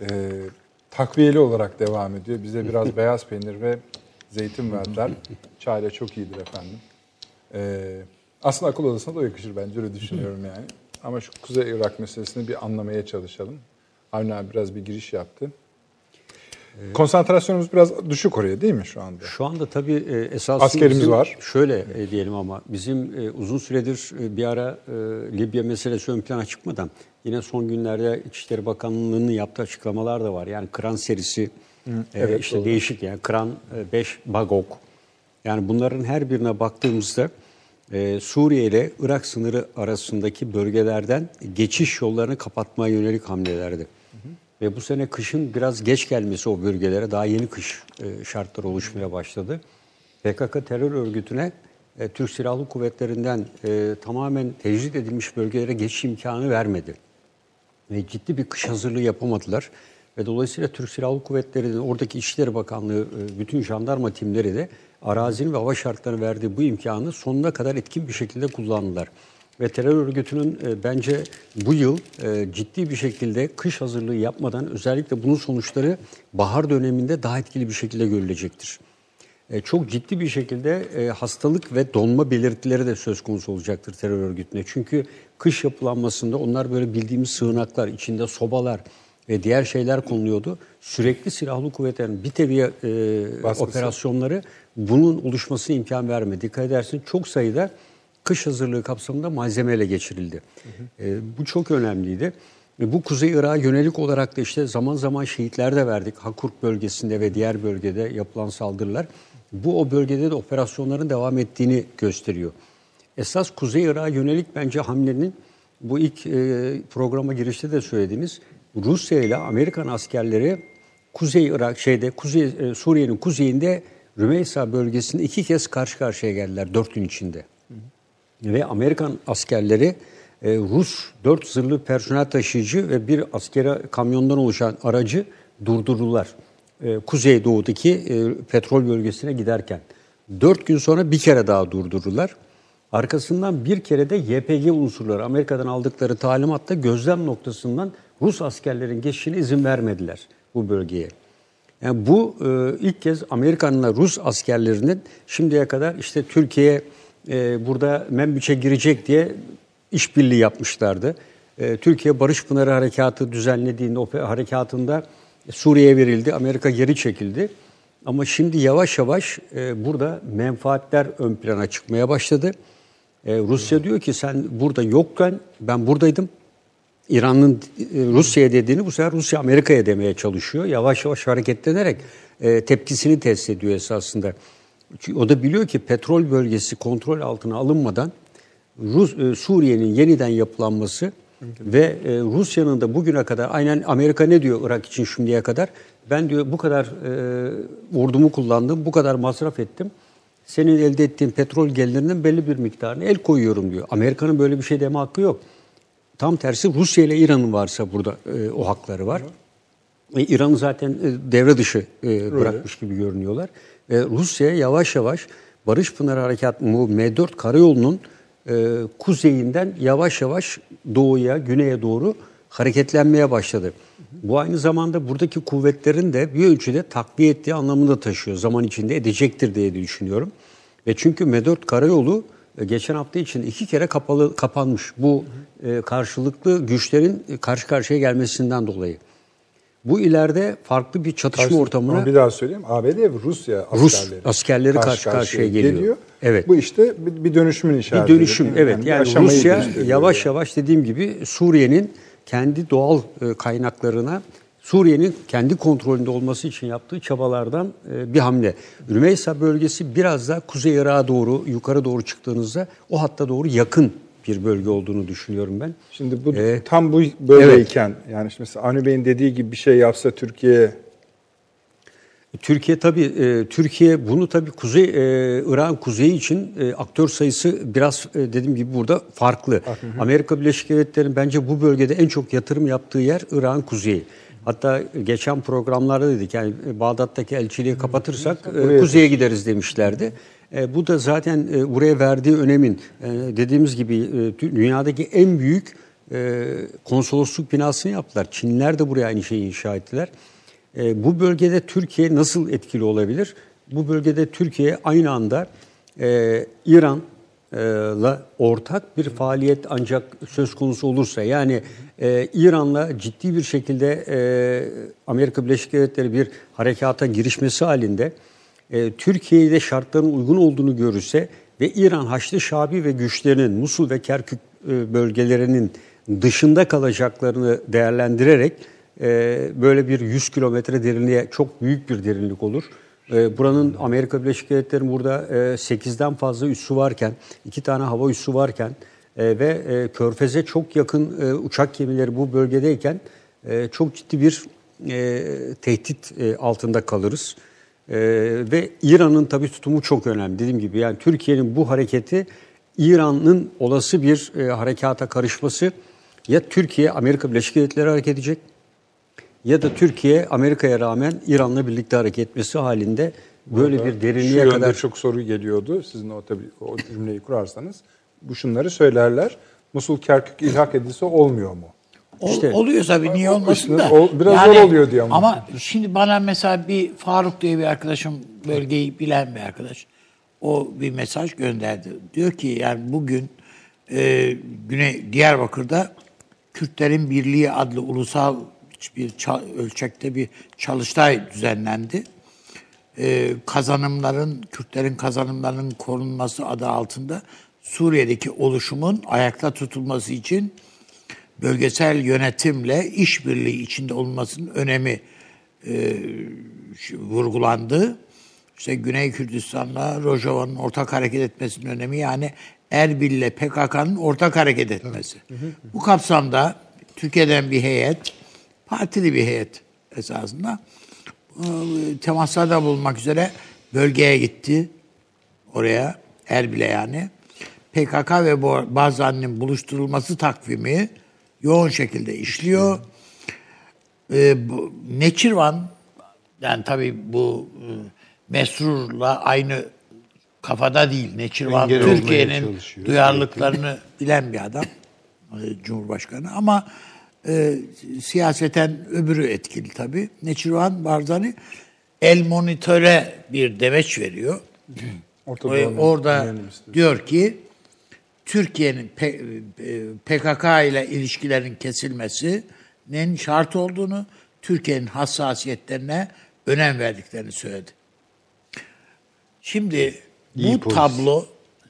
Speaker 1: e, takviyeli olarak devam ediyor. Bize biraz beyaz peynir ve zeytin verdiler. Çayla çok iyidir efendim. E, aslında akıl odasına da yakışır bence öyle düşünüyorum yani. Ama şu Kuzey Irak meselesini bir anlamaya çalışalım. Avni abi biraz bir giriş yaptı. Konsantrasyonumuz biraz düşük oraya değil mi şu anda?
Speaker 3: Şu anda tabii e, esas
Speaker 1: Askerimiz var.
Speaker 3: Şöyle e, diyelim ama bizim e, uzun süredir bir ara Libya meselesi ön plana çıkmadan yine son günlerde İçişleri Bakanlığı'nın yaptığı açıklamalar da var. Yani Kran serisi e, işte değişik yani Kran 5 Bagok. Yani bunların her birine baktığımızda Suriye ile Irak sınırı arasındaki bölgelerden geçiş yollarını kapatmaya yönelik hamlelerdi. Ve bu sene kışın biraz geç gelmesi o bölgelere, daha yeni kış e, şartları oluşmaya başladı. PKK terör örgütüne e, Türk Silahlı Kuvvetleri'nden e, tamamen tecrit edilmiş bölgelere geçiş imkanı vermedi. Ve ciddi bir kış hazırlığı yapamadılar. Ve dolayısıyla Türk Silahlı Kuvvetleri'nin oradaki İçişleri Bakanlığı, bütün jandarma timleri de arazinin ve hava şartlarını verdiği bu imkanı sonuna kadar etkin bir şekilde kullandılar. Ve terör örgütünün e, bence bu yıl e, ciddi bir şekilde kış hazırlığı yapmadan özellikle bunun sonuçları bahar döneminde daha etkili bir şekilde görülecektir. E, çok ciddi bir şekilde e, hastalık ve donma belirtileri de söz konusu olacaktır terör örgütüne. Çünkü kış yapılanmasında onlar böyle bildiğimiz sığınaklar, içinde sobalar ve diğer şeyler konuluyordu. Sürekli silahlı kuvvetlerin bir teviye e,
Speaker 1: Baskısı.
Speaker 3: operasyonları bunun oluşmasına imkan vermedi. Dikkat edersin çok sayıda kış hazırlığı kapsamında malzemeyle geçirildi. E, bu çok önemliydi. Ve bu Kuzey Irak'a yönelik olarak da işte zaman zaman şehitler de verdik. Hakurk bölgesinde ve diğer bölgede yapılan saldırılar. Bu o bölgede de operasyonların devam ettiğini gösteriyor. Esas Kuzey Irak'a yönelik bence hamlenin bu ilk e, programa girişte de söylediğiniz Rusya ile Amerikan askerleri Kuzey Irak şeyde Kuzey e, Suriye'nin kuzeyinde Rümeysa bölgesinde iki kez karşı karşıya geldiler dört gün içinde. Ve Amerikan askerleri e, Rus dört zırhlı personel taşıyıcı ve bir askeri kamyondan oluşan aracı durdurdular. E, Kuzeydoğu'daki e, petrol bölgesine giderken. Dört gün sonra bir kere daha durdurdular. Arkasından bir kere de YPG unsurları Amerika'dan aldıkları talimatla gözlem noktasından Rus askerlerin geçişine izin vermediler bu bölgeye. Yani bu e, ilk kez Amerikan'la Rus askerlerinin şimdiye kadar işte Türkiye e, burada Membüç'e girecek diye işbirliği yapmışlardı. E, Türkiye Barış Pınarı Harekatı düzenlediğinde o harekatında Suriye'ye verildi, Amerika geri çekildi. Ama şimdi yavaş yavaş e, burada menfaatler ön plana çıkmaya başladı. E, Rusya diyor ki sen burada yokken ben buradaydım. İran'ın e, Rusya'ya dediğini bu sefer Rusya Amerika'ya demeye çalışıyor. Yavaş yavaş hareketlenerek e, tepkisini test ediyor esasında. Çünkü o da biliyor ki petrol bölgesi kontrol altına alınmadan Rus, e, Suriye'nin yeniden yapılanması ve e, Rusya'nın da bugüne kadar aynen Amerika ne diyor Irak için şimdiye kadar? Ben diyor bu kadar e, ordumu kullandım, bu kadar masraf ettim. Senin elde ettiğin petrol gelirinin belli bir miktarını el koyuyorum diyor. Amerika'nın böyle bir şey deme hakkı yok. Tam tersi Rusya ile İran'ın varsa burada e, o hakları var. E, İran'ı zaten e, devre dışı e, bırakmış gibi görünüyorlar. Ve Rusya yavaş yavaş Barış Pınarı Harekat bu M4 karayolunun e, kuzeyinden yavaş yavaş doğuya, güneye doğru hareketlenmeye başladı. Bu aynı zamanda buradaki kuvvetlerin de bir ölçüde takviye ettiği anlamını da taşıyor. Zaman içinde edecektir diye düşünüyorum. Ve çünkü M4 karayolu e, geçen hafta için iki kere kapalı kapanmış. Bu e, karşılıklı güçlerin karşı karşıya gelmesinden dolayı. Bu ileride farklı bir çatışma
Speaker 1: Karşı-
Speaker 3: ortamına
Speaker 1: bir daha söyleyeyim. ABD ve Rusya
Speaker 3: Rus
Speaker 1: askerleri,
Speaker 3: askerleri karşı karşıya geliyor. Evet.
Speaker 1: Bu işte bir, bir dönüşümün
Speaker 3: bir
Speaker 1: işareti.
Speaker 3: dönüşüm. Evet
Speaker 1: bir
Speaker 3: yani
Speaker 1: aşamayı
Speaker 3: Rusya yavaş
Speaker 1: yani.
Speaker 3: yavaş dediğim gibi Suriye'nin kendi doğal e, kaynaklarına Suriye'nin kendi kontrolünde olması için yaptığı çabalardan e, bir hamle. Rümeysa bölgesi biraz daha Kuzey Irak'a doğru, yukarı doğru çıktığınızda o hatta doğru yakın bir bölge olduğunu düşünüyorum ben.
Speaker 1: Şimdi bu
Speaker 3: Ee,
Speaker 1: tam bu böyleyken yani şimdi mesela Avni Bey'in dediği gibi bir şey yapsa Türkiye
Speaker 3: Türkiye tabii e, Türkiye bunu tabii Kuzey e, İran kuzeyi için e, aktör sayısı biraz e, dediğim gibi burada farklı. Amerika Birleşik Devletleri'nin bence bu bölgede en çok yatırım yaptığı yer İran kuzeyi. Hatta geçen programlarda dedik yani Bağdat'taki elçiliği kapatırsak e, kuzeye gideriz demişlerdi. E, bu da zaten e, buraya verdiği önemin e, dediğimiz gibi e, dü- dünyadaki en büyük e, konsolosluk binasını yaptılar. Çinliler de buraya aynı şeyi inşa ettiler. E, bu bölgede Türkiye nasıl etkili olabilir? Bu bölgede Türkiye aynı anda e, İran'la ortak bir faaliyet ancak söz konusu olursa yani e, İran'la ciddi bir şekilde e, Amerika Birleşik Devletleri bir harekata girişmesi halinde e, Türkiye'de şartların uygun olduğunu görürse ve İran Haçlı Şabi ve güçlerinin Musul ve Kerkük e, bölgelerinin dışında kalacaklarını değerlendirerek e, böyle bir 100 kilometre derinliğe çok büyük bir derinlik olur. Buranın Amerika Birleşik Devletleri'nin burada e, 8'den fazla üssü varken, iki tane hava üssü varken ve Körfez'e çok yakın uçak gemileri bu bölgedeyken çok ciddi bir tehdit altında kalırız. E, ve İran'ın tabii tutumu çok önemli. Dediğim gibi yani Türkiye'nin bu hareketi İran'ın olası bir e, harekata karışması ya Türkiye Amerika Birleşik Devletleri hareket edecek ya da Türkiye Amerika'ya rağmen İran'la birlikte hareket etmesi halinde böyle bir
Speaker 1: Şu
Speaker 3: derinliğe
Speaker 1: yönde
Speaker 3: kadar
Speaker 1: çok soru geliyordu. Sizin o tabii o cümleyi kurarsanız bu şunları söylerler. Musul Kerkük ilhak edilse olmuyor mu?
Speaker 2: Ol-
Speaker 3: İşte-
Speaker 2: oluyor tabii niye olmasın da.
Speaker 1: Biraz zor oluyor diyor ama.
Speaker 2: Ama şimdi bana mesela bir Faruk diye bir arkadaşım bölgeyi bilen bir arkadaş. O bir mesaj gönderdi. Diyor ki yani bugün e, Güney Diyarbakır'da Kürtlerin Birliği adlı ulusal bir ölçekte bir çalıştay düzenlendi. E, kazanımların, Kürtlerin kazanımlarının korunması adı altında Suriye'deki oluşumun ayakta tutulması için bölgesel yönetimle işbirliği içinde olmasının önemi e, vurgulandı. İşte Güney Kürdistan'la Rojava'nın ortak hareket etmesinin önemi yani Erbil'le PKK'nın ortak hareket etmesi. Bu kapsamda Türkiye'den bir heyet, partili bir heyet esasında e, temaslarda bulunmak üzere bölgeye gitti. Oraya, Erbil'e yani. PKK ve Barzani'nin buluşturulması takvimi yoğun şekilde işliyor. Ee, bu, Neçirvan, yani tabii bu e, Mesrur'la aynı kafada değil. Neçirvan
Speaker 4: Engel
Speaker 2: Türkiye'nin duyarlılıklarını bilen bir adam. e, Cumhurbaşkanı ama e, siyaseten öbürü etkili tabii. Neçirvan Barzani El Monitör'e bir demeç veriyor.
Speaker 1: Orta Doğu'nun
Speaker 2: orada diyor ki Türkiye'nin P- e, PKK ile ilişkilerin kesilmesinin şart olduğunu, Türkiye'nin hassasiyetlerine önem verdiklerini söyledi. Şimdi
Speaker 4: İyi
Speaker 2: bu
Speaker 4: polis.
Speaker 2: tablo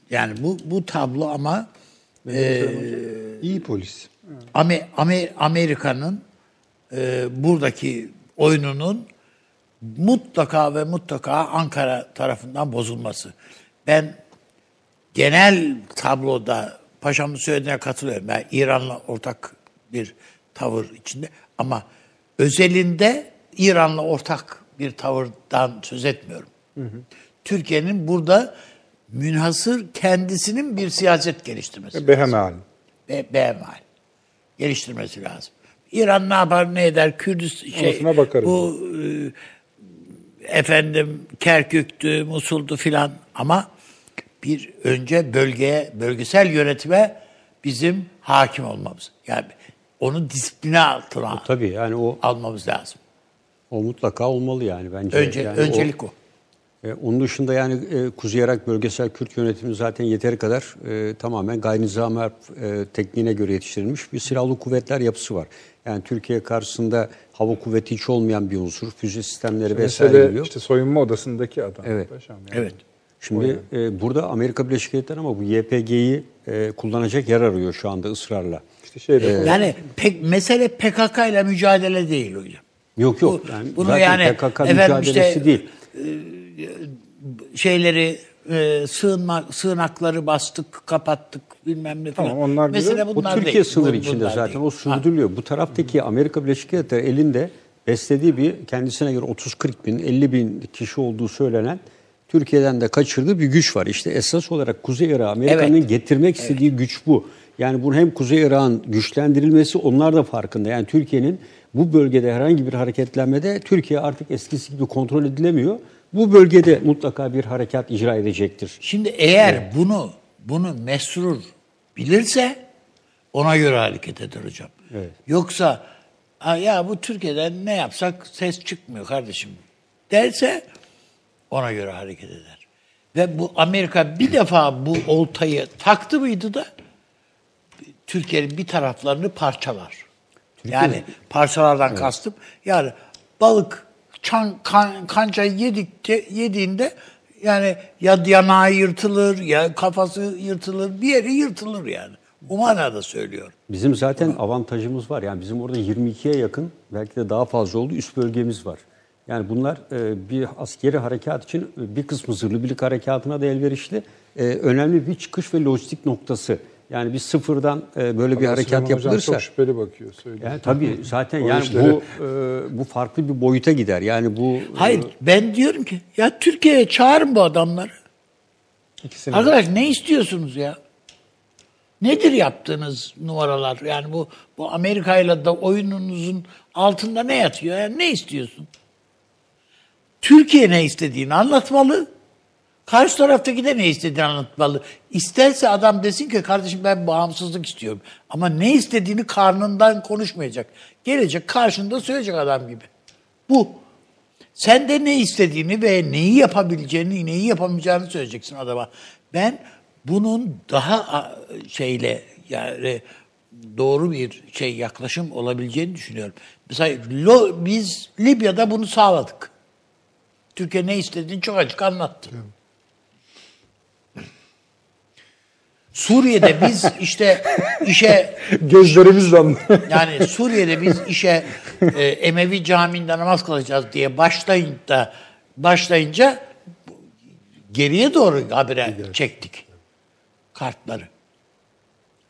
Speaker 2: yani bu bu tablo ama
Speaker 4: İyi polis.
Speaker 2: Ame- Ame- Amerika'nın e, buradaki oyununun mutlaka ve mutlaka Ankara tarafından bozulması. Ben genel tabloda paşamın söylediğine katılıyorum. Ben İran'la ortak bir tavır içinde ama özelinde İran'la ortak bir tavırdan söz etmiyorum. Türkiye'nin burada münhasır kendisinin bir siyaset geliştirmesi.
Speaker 1: Behemel.
Speaker 2: Be beğenmel. Geliştirmesi lazım. İran ne yapar ne eder? Kürdistan şey, bu e, efendim Kerkük'tü, Musul'du filan ama bir önce bölgeye, bölgesel yönetime bizim hakim olmamız. Yani onu disipline altına
Speaker 3: tabii yani o
Speaker 2: almamız lazım.
Speaker 3: o mutlaka olmalı yani bence.
Speaker 2: Önce
Speaker 3: Yani
Speaker 2: öncelik o.
Speaker 3: E, onun dışında yani e, Kuzey Irak Bölgesel Kürt Yönetimi zaten yeteri kadar e, tamamen gayri nizami e, tekniğine göre yetiştirilmiş bir silahlı kuvvetler yapısı var. Yani Türkiye karşısında hava kuvveti hiç olmayan bir unsur, füze sistemleri vesaire
Speaker 1: Mesele
Speaker 3: geliyor.
Speaker 1: işte soyunma odasındaki adam.
Speaker 3: Evet.
Speaker 1: Paşam yani.
Speaker 2: Evet.
Speaker 3: Şimdi e, burada Amerika Birleşik Devletleri ama bu YPG'yi e, kullanacak yer arıyor şu anda ısrarla.
Speaker 1: İşte şeyde
Speaker 2: Yani pek, mesele PKK ile mücadele değil hocam.
Speaker 3: Yok yok.
Speaker 2: Bu-
Speaker 3: yani
Speaker 2: bunu
Speaker 3: zaten
Speaker 2: yani
Speaker 3: PKK
Speaker 2: efendim
Speaker 3: mücadelesi
Speaker 2: işte-
Speaker 3: değil.
Speaker 2: Şeyleri e, sığınma, sığınakları bastık, kapattık bilmem ne falan.
Speaker 1: Tamam, onlar
Speaker 2: Mesele
Speaker 1: güzel.
Speaker 3: O
Speaker 2: bunlar
Speaker 3: Türkiye
Speaker 2: değil.
Speaker 3: sınırı
Speaker 2: Bu-
Speaker 3: içinde
Speaker 2: bunlar
Speaker 3: zaten
Speaker 2: değil.
Speaker 3: o sürdürülüyor. Bu taraftaki Amerika Birleşik Devletleri elinde beslediği bir kendisine göre 30-40 bin, 50 bin kişi olduğu söylenen Türkiye'den de kaçırdığı bir güç var. İşte esas olarak Kuzey Irak'a Amerika'nın
Speaker 2: Evet.
Speaker 3: getirmek istediği güç bu. Yani bunu hem Kuzey Irak'ın güçlendirilmesi onlar da farkında. Yani Türkiye'nin bu bölgede herhangi bir hareketlenmede Türkiye artık eskisi gibi kontrol edilemiyor. Bu bölgede mutlaka bir harekat icra edecektir.
Speaker 2: Şimdi eğer bunu bunu mesrur bilirse ona göre hareket eder hocam.
Speaker 3: Evet.
Speaker 2: Yoksa "Ha ya bu Türkiye'den ne yapsak ses çıkmıyor kardeşim derse ona göre hareket eder. Ve bu Amerika bir defa bu oltayı taktı mıydı da Türkiye'nin bir taraflarını parçalar. Yani parçalardan kastım yani balık çan, kan, kancayı yedikçe yediğinde yani ya yanağı yırtılır ya kafası yırtılır bir yeri yırtılır yani. O manada söylüyorum.
Speaker 3: Bizim zaten avantajımız var. Yani bizim orada 22'ye yakın belki de daha fazla oldu üst bölgemiz var. Yani bunlar e, bir askeri harekat için e, bir kısmı zırhlı birlik harekatına da elverişli. E, önemli bir çıkış ve lojistik noktası. Yani bir sıfırdan e, böyle bir
Speaker 1: Süleyman
Speaker 3: harekat
Speaker 1: Hocam
Speaker 3: yapılırsa
Speaker 1: çok şüpheli bakıyor. Söyleyeyim.
Speaker 3: yani tabii zaten yani
Speaker 1: işlere-
Speaker 3: bu e, bu farklı bir boyuta gider. Yani bu
Speaker 2: Hayır ben diyorum ki ya Türkiye'ye çağırın bu adamları.
Speaker 1: İkisini
Speaker 2: Arkadaş ne istiyorsunuz ya? Nedir yaptığınız numaralar? Yani bu bu Amerika ile de oyununuzun altında ne yatıyor? Yani ne istiyorsun? Türkiye ne istediğini anlatmalı. Karşı taraftaki de ne istediğini anlatmalı. İsterse adam desin ki kardeşim ben bağımsızlık istiyorum. Ama ne istediğini karnından konuşmayacak. Gelecek karşında söyleyecek adam gibi. Bu. Sen de ne istediğini ve neyi yapabileceğini, neyi yapamayacağını söyleyeceksin adama. Ben bunun daha şeyle yani doğru bir şey yaklaşım olabileceğini düşünüyorum. Mesela biz Libya'da bunu sağladık. Türkiye ne istediğini çok açık anlattı. Suriye'de biz işte işe
Speaker 1: Gözlerimizle
Speaker 2: yani Suriye'de biz işe e, Emevi Camii'nde namaz kılacağız diye başlayınca başlayınca geriye doğru habire çektik kartları.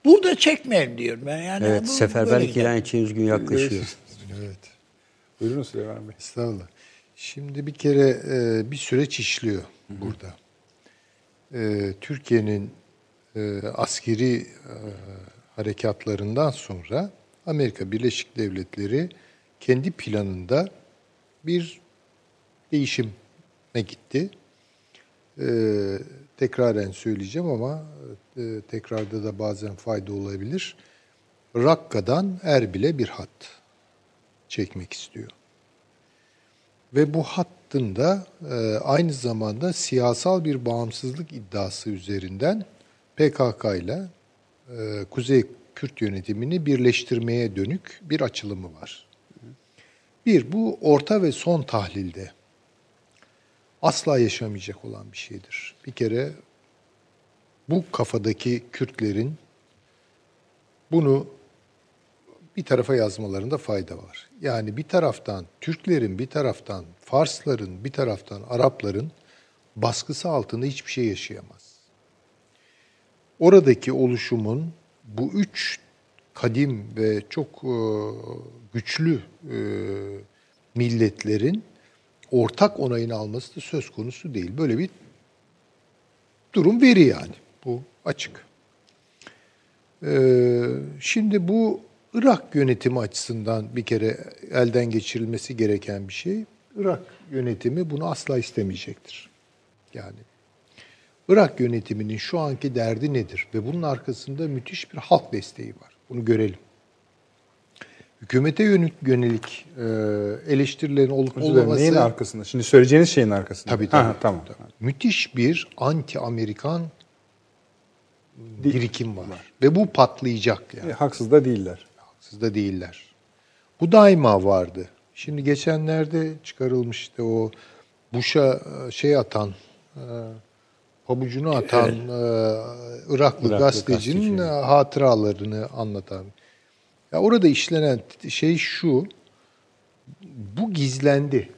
Speaker 2: Burada çekmeyelim diyorum ben. Yani
Speaker 3: evet
Speaker 2: bu
Speaker 3: seferberlik ilan edeceğimiz gün yaklaşıyor.
Speaker 4: Evet.
Speaker 1: Buyurun Süleyman Bey.
Speaker 4: Estağfurullah. Şimdi bir kere e, bir süreç işliyor burada. E, Türkiye'nin e, askeri e, harekatlarından sonra Amerika Birleşik Devletleri kendi planında bir değişime gitti. E, tekraren söyleyeceğim ama e, tekrarda da bazen fayda olabilir. Rakka'dan Erbil'e bir hat çekmek istiyor. Ve bu hattın da e, aynı zamanda siyasal bir bağımsızlık iddiası üzerinden PKK ile e, Kuzey Kürt yönetimini birleştirmeye dönük bir açılımı var. Bir, bu orta ve son tahlilde asla yaşamayacak olan bir şeydir. Bir kere bu kafadaki Kürtlerin bunu bir tarafa yazmalarında fayda var. Yani bir taraftan Türklerin, bir taraftan Farsların, bir taraftan Arapların baskısı altında hiçbir şey yaşayamaz. Oradaki oluşumun bu üç kadim ve çok e, güçlü e, milletlerin ortak onayını alması da söz konusu değil. Böyle bir durum veri yani. Bu açık. Ee, şimdi bu Irak yönetimi açısından bir kere elden geçirilmesi gereken bir şey. Irak yönetimi bunu asla istemeyecektir. Yani Irak yönetiminin şu anki derdi nedir? Ve bunun arkasında müthiş bir halk desteği var. Bunu görelim. hükümete yönelik, yönelik e, eleştirilerin olup olmaması
Speaker 1: neyin arkasında? Şimdi söyleyeceğiniz şeyin arkasında.
Speaker 4: Tabii tabii.
Speaker 1: Ha, tamam.
Speaker 4: müthiş bir anti-Amerikan birikim var. Ve bu patlayacak yani.
Speaker 1: E, haksız da değiller.
Speaker 4: Haksız da değiller. Bu daima vardı. Şimdi geçenlerde çıkarılmıştı o Bush'a e, şey atan, e, pabucunu atan e, Iraklı,
Speaker 1: Iraklı
Speaker 4: gazetecinin
Speaker 1: gazeteci.
Speaker 4: hatıralarını anlatan. Ya orada işlenen şey şu, bu gizlendi.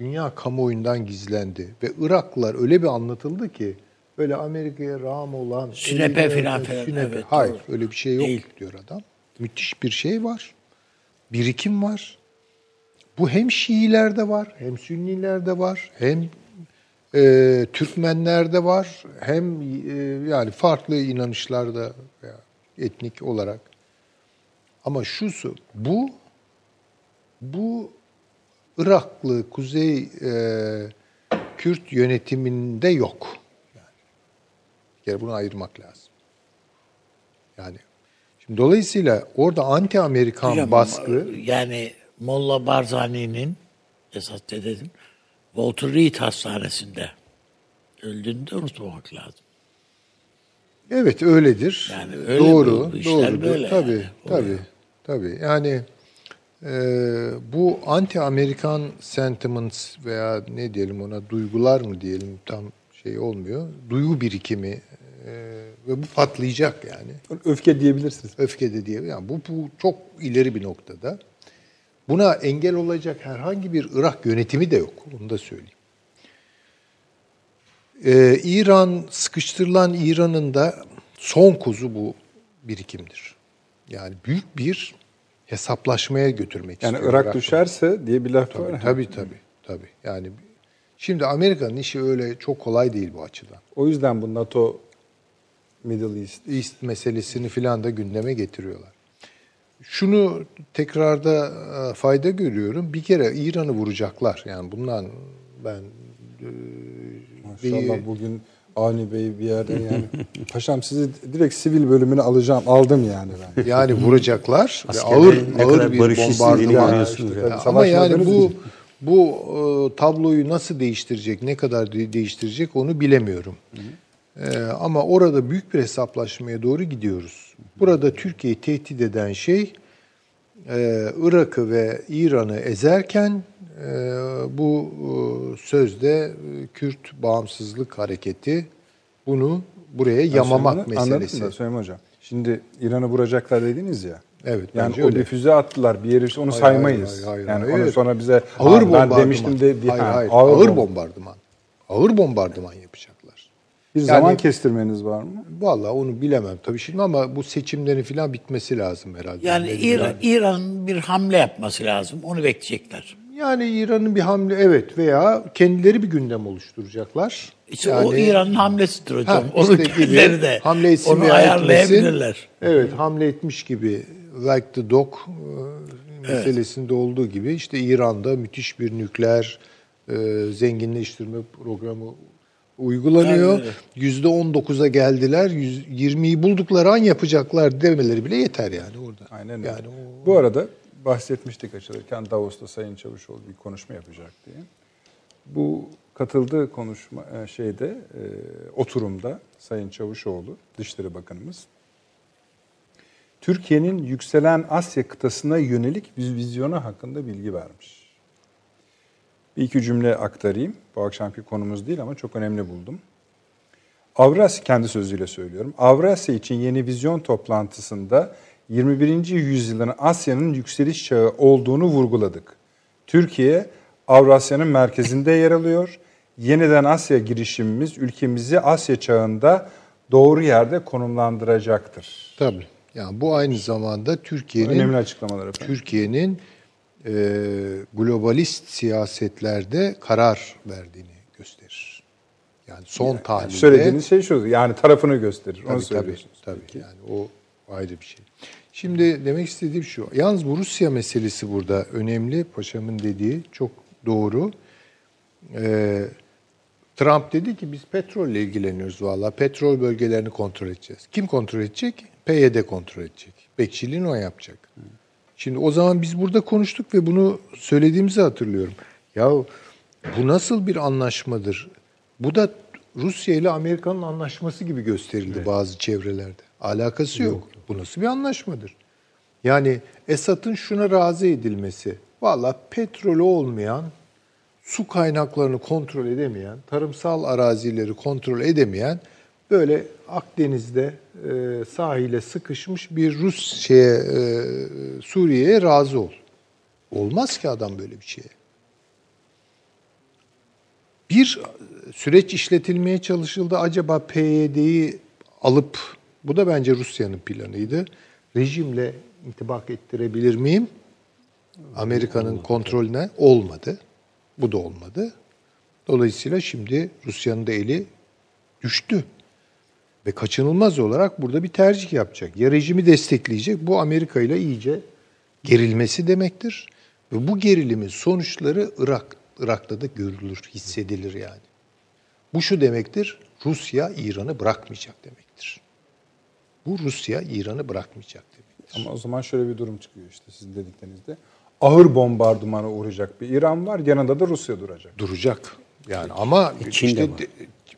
Speaker 4: Dünya kamuoyundan gizlendi. Ve Iraklılar öyle bir anlatıldı ki böyle Amerika'ya rağm olan...
Speaker 2: Sünepe filan filan, evet,
Speaker 4: Hayır
Speaker 2: doğru.
Speaker 4: öyle bir şey yok
Speaker 2: Değil.
Speaker 4: diyor adam. Müthiş bir şey var. Birikim var. Bu hem Şiilerde var, hem Sünnilerde var, hem e, Türkmenlerde var, hem e, yani farklı inanışlarda veya etnik olarak. Ama şusu, bu bu Iraklı Kuzey e, Kürt yönetiminde yok. Yani bir bunu ayırmak lazım. Yani şimdi dolayısıyla orada anti-Amerikan
Speaker 2: Hocam,
Speaker 4: baskı
Speaker 2: Yani Molla Barzani'nin esas dedim Walter Reed Hastanesi'nde öldüğünü de unutmamak lazım.
Speaker 4: Evet öyledir.
Speaker 2: Yani öyle
Speaker 4: doğru, doğrudur.
Speaker 2: böyle
Speaker 4: tabii,
Speaker 2: yani.
Speaker 4: tabii, tabii. Yani e, bu anti-Amerikan sentiments veya ne diyelim ona duygular mı diyelim tam şey olmuyor. Duygu birikimi ve bu patlayacak yani.
Speaker 1: Öfke diyebilirsiniz.
Speaker 4: Öfke de diye. Yani bu, bu çok ileri bir noktada. Buna engel olacak herhangi bir Irak yönetimi de yok. Onu da söyleyeyim. Ee, İran, sıkıştırılan İran'ın da son kuzu bu birikimdir. Yani büyük bir hesaplaşmaya götürmek
Speaker 1: Yani
Speaker 4: istiyor.
Speaker 1: Irak
Speaker 4: Irak'ı.
Speaker 1: düşerse diye bir laf
Speaker 4: Tabii
Speaker 1: var.
Speaker 4: tabii tabii. tabii. Yani şimdi Amerika'nın işi öyle çok kolay değil bu açıdan.
Speaker 1: O yüzden bu NATO Middle East
Speaker 4: East meselesini filan da gündeme getiriyorlar. Şunu tekrarda e, fayda görüyorum. Bir kere İran'ı vuracaklar. Yani bundan ben e,
Speaker 1: Maşallah
Speaker 4: bir-
Speaker 1: bugün Avni Bey bir yerden yani paşam sizi direkt sivil bölümüne alacağım aldım yani ben.
Speaker 4: yani vuracaklar ve ağır ağır bir bombardıman.
Speaker 3: görüyorsunuz
Speaker 1: yani.
Speaker 4: Ama yani bu bu e, tabloyu nasıl değiştirecek, ne kadar de- değiştirecek onu bilemiyorum. E, ama orada büyük bir hesaplaşmaya doğru gidiyoruz. Burada Türkiye'yi tehdit eden şey e, Irak'ı ve İran'ı ezerken e, bu e, sözde e, Kürt bağımsızlık hareketi bunu buraya yamamak
Speaker 1: Anladım
Speaker 4: meselesi.
Speaker 1: da Süleyman Hocam. Şimdi İran'ı vuracaklar dediniz ya.
Speaker 4: Evet,
Speaker 1: Yani o
Speaker 4: öyle.
Speaker 1: füze attılar bir yeri onu
Speaker 4: Hayır,
Speaker 1: saymayız.
Speaker 4: hayır, hayır,
Speaker 1: yani
Speaker 4: hayır.
Speaker 1: onu sonra bize
Speaker 4: Ağır
Speaker 1: "Ha, ben
Speaker 4: bombardıman.
Speaker 1: demiştim de
Speaker 4: hayır,
Speaker 1: ha,
Speaker 4: hayır.
Speaker 1: ağır,
Speaker 4: Ağır,
Speaker 1: bom-
Speaker 4: bombardıman. Ağır bombardıman yapacaklar.
Speaker 1: Bir
Speaker 4: Yani-
Speaker 1: zaman kestirmeniz var mı?
Speaker 4: Vallahi onu bilemem tabii şimdi ama bu seçimlerin falan bitmesi lazım herhalde.
Speaker 2: Yani İran, İran'ın bir hamle yapması lazım. Onu bekleyecekler.
Speaker 4: yani İran'ın bir hamle evet veya kendileri bir gündem oluşturacaklar.
Speaker 2: İşte
Speaker 4: yani,
Speaker 2: o İran'ın hamlesidir hocam.
Speaker 4: Ha,
Speaker 2: Onu
Speaker 4: işte gibi
Speaker 2: kendileri de
Speaker 4: hamle etsin
Speaker 2: onu ayarlayabilirler.
Speaker 4: etmesin. Evet hamle etmiş gibi like the dog e, meselesinde olduğu gibi işte İran'da müthiş bir nükleer e, zenginleştirme programı uygulanıyor. Yüzde on dokuza geldiler. Yüz- 20'yi buldukları an yapacaklar demeleri bile yeter yani orada.
Speaker 1: Aynen öyle.
Speaker 4: Yani o-
Speaker 1: Bu arada bahsetmiştik açılırken Davos'ta Sayın Çavuşoğlu bir konuşma yapacak diye. Bu katıldığı konuşma e, şeyde e, oturumda Sayın Çavuşoğlu Dışişleri Bakanımız Türkiye'nin yükselen Asya kıtasına yönelik bir vizyonu hakkında bilgi vermiş. Bir iki cümle aktarayım. Bu akşamki konumuz değil ama çok önemli buldum. Avrasya kendi sözüyle söylüyorum. Avrasya için yeni vizyon toplantısında 21. yüzyılın Asya'nın yükseliş çağı olduğunu vurguladık. Türkiye Avrasya'nın merkezinde yer alıyor. Yeniden Asya girişimimiz ülkemizi Asya çağında doğru yerde konumlandıracaktır.
Speaker 4: Tabii. Yani bu aynı zamanda Türkiye'nin
Speaker 1: Önemli açıklamalar efendim.
Speaker 4: Türkiye'nin e, globalist siyasetlerde karar verdiğini gösterir. Yani son tahlilde
Speaker 1: Söylediğiniz şey şu, yani tarafını gösterir. Onu
Speaker 4: tabii, tabii,
Speaker 1: söylüyorsunuz.
Speaker 4: tabii. Yani o ayrı bir şey. Şimdi demek istediğim şu. Yalnız bu Rusya meselesi burada önemli. Paşamın dediği çok doğru. Ee, Trump dedi ki biz petrolle ilgileniyoruz valla. Petrol bölgelerini kontrol edeceğiz. Kim kontrol edecek? PYD kontrol edecek. Bekçiliğini o yapacak. Şimdi o zaman biz burada konuştuk ve bunu söylediğimizi hatırlıyorum. Ya bu nasıl bir anlaşmadır? Bu da Rusya ile Amerika'nın anlaşması gibi gösterildi bazı çevrelerde. Alakası yok. Bu nasıl bir anlaşmadır? Yani Esad'ın şuna razı edilmesi. Valla petrolü olmayan, su kaynaklarını kontrol edemeyen, tarımsal arazileri kontrol edemeyen böyle Akdeniz'de e, sahile sıkışmış bir Rus şeye e, Suriye'ye razı ol. Olmaz ki adam böyle bir şeye. Bir süreç işletilmeye çalışıldı. Acaba PYD'yi alıp, bu da bence Rusya'nın planıydı. Rejimle intibak ettirebilir miyim? Amerika'nın kontrolüne olmadı. Bu da olmadı. Dolayısıyla şimdi Rusya'nın da eli düştü. Ve kaçınılmaz olarak burada bir tercih yapacak. Ya rejimi destekleyecek, bu Amerika ile iyice gerilmesi demektir. Ve bu gerilimin sonuçları Irak, Irak'ta da görülür, hissedilir yani. Bu şu demektir, Rusya İran'ı bırakmayacak demektir. Bu Rusya İran'ı bırakmayacak demektir.
Speaker 1: Ama o zaman şöyle bir durum çıkıyor işte sizin dediklerinizde. Ağır bombardımana uğrayacak bir İran var, yanında da Rusya duracak.
Speaker 4: Duracak. Yani ama
Speaker 3: Çin de
Speaker 4: işte
Speaker 3: var.
Speaker 4: de-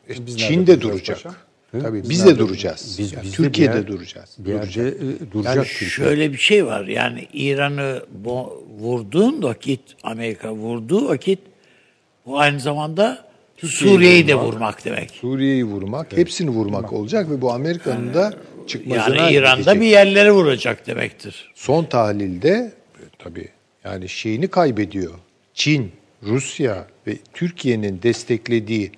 Speaker 4: e, Çin de duracak.
Speaker 1: paşam?
Speaker 4: Tabii
Speaker 1: Biz
Speaker 4: de duracağız.
Speaker 3: Biz,
Speaker 4: Yani
Speaker 3: biz de
Speaker 4: Türkiye'de
Speaker 3: yer-
Speaker 4: duracağız.
Speaker 3: Bir yerde
Speaker 4: Duracak.
Speaker 3: e, duracak
Speaker 4: Yani
Speaker 3: Türkiye.
Speaker 2: Şöyle bir şey var yani İran'ı vurduğun vakit Amerika vurduğu vakit bu aynı zamanda Suriye'yi de vurmak demek.
Speaker 4: Suriye'yi vurmak, hepsini vurmak olacak ve bu Amerika'nın da çıkmazına
Speaker 2: Yani İran'da
Speaker 4: gidecek.
Speaker 2: bir yerlere vuracak demektir.
Speaker 4: Son tahlilde e, tabii yani şeyini kaybediyor. Çin, Rusya ve Türkiye'nin desteklediği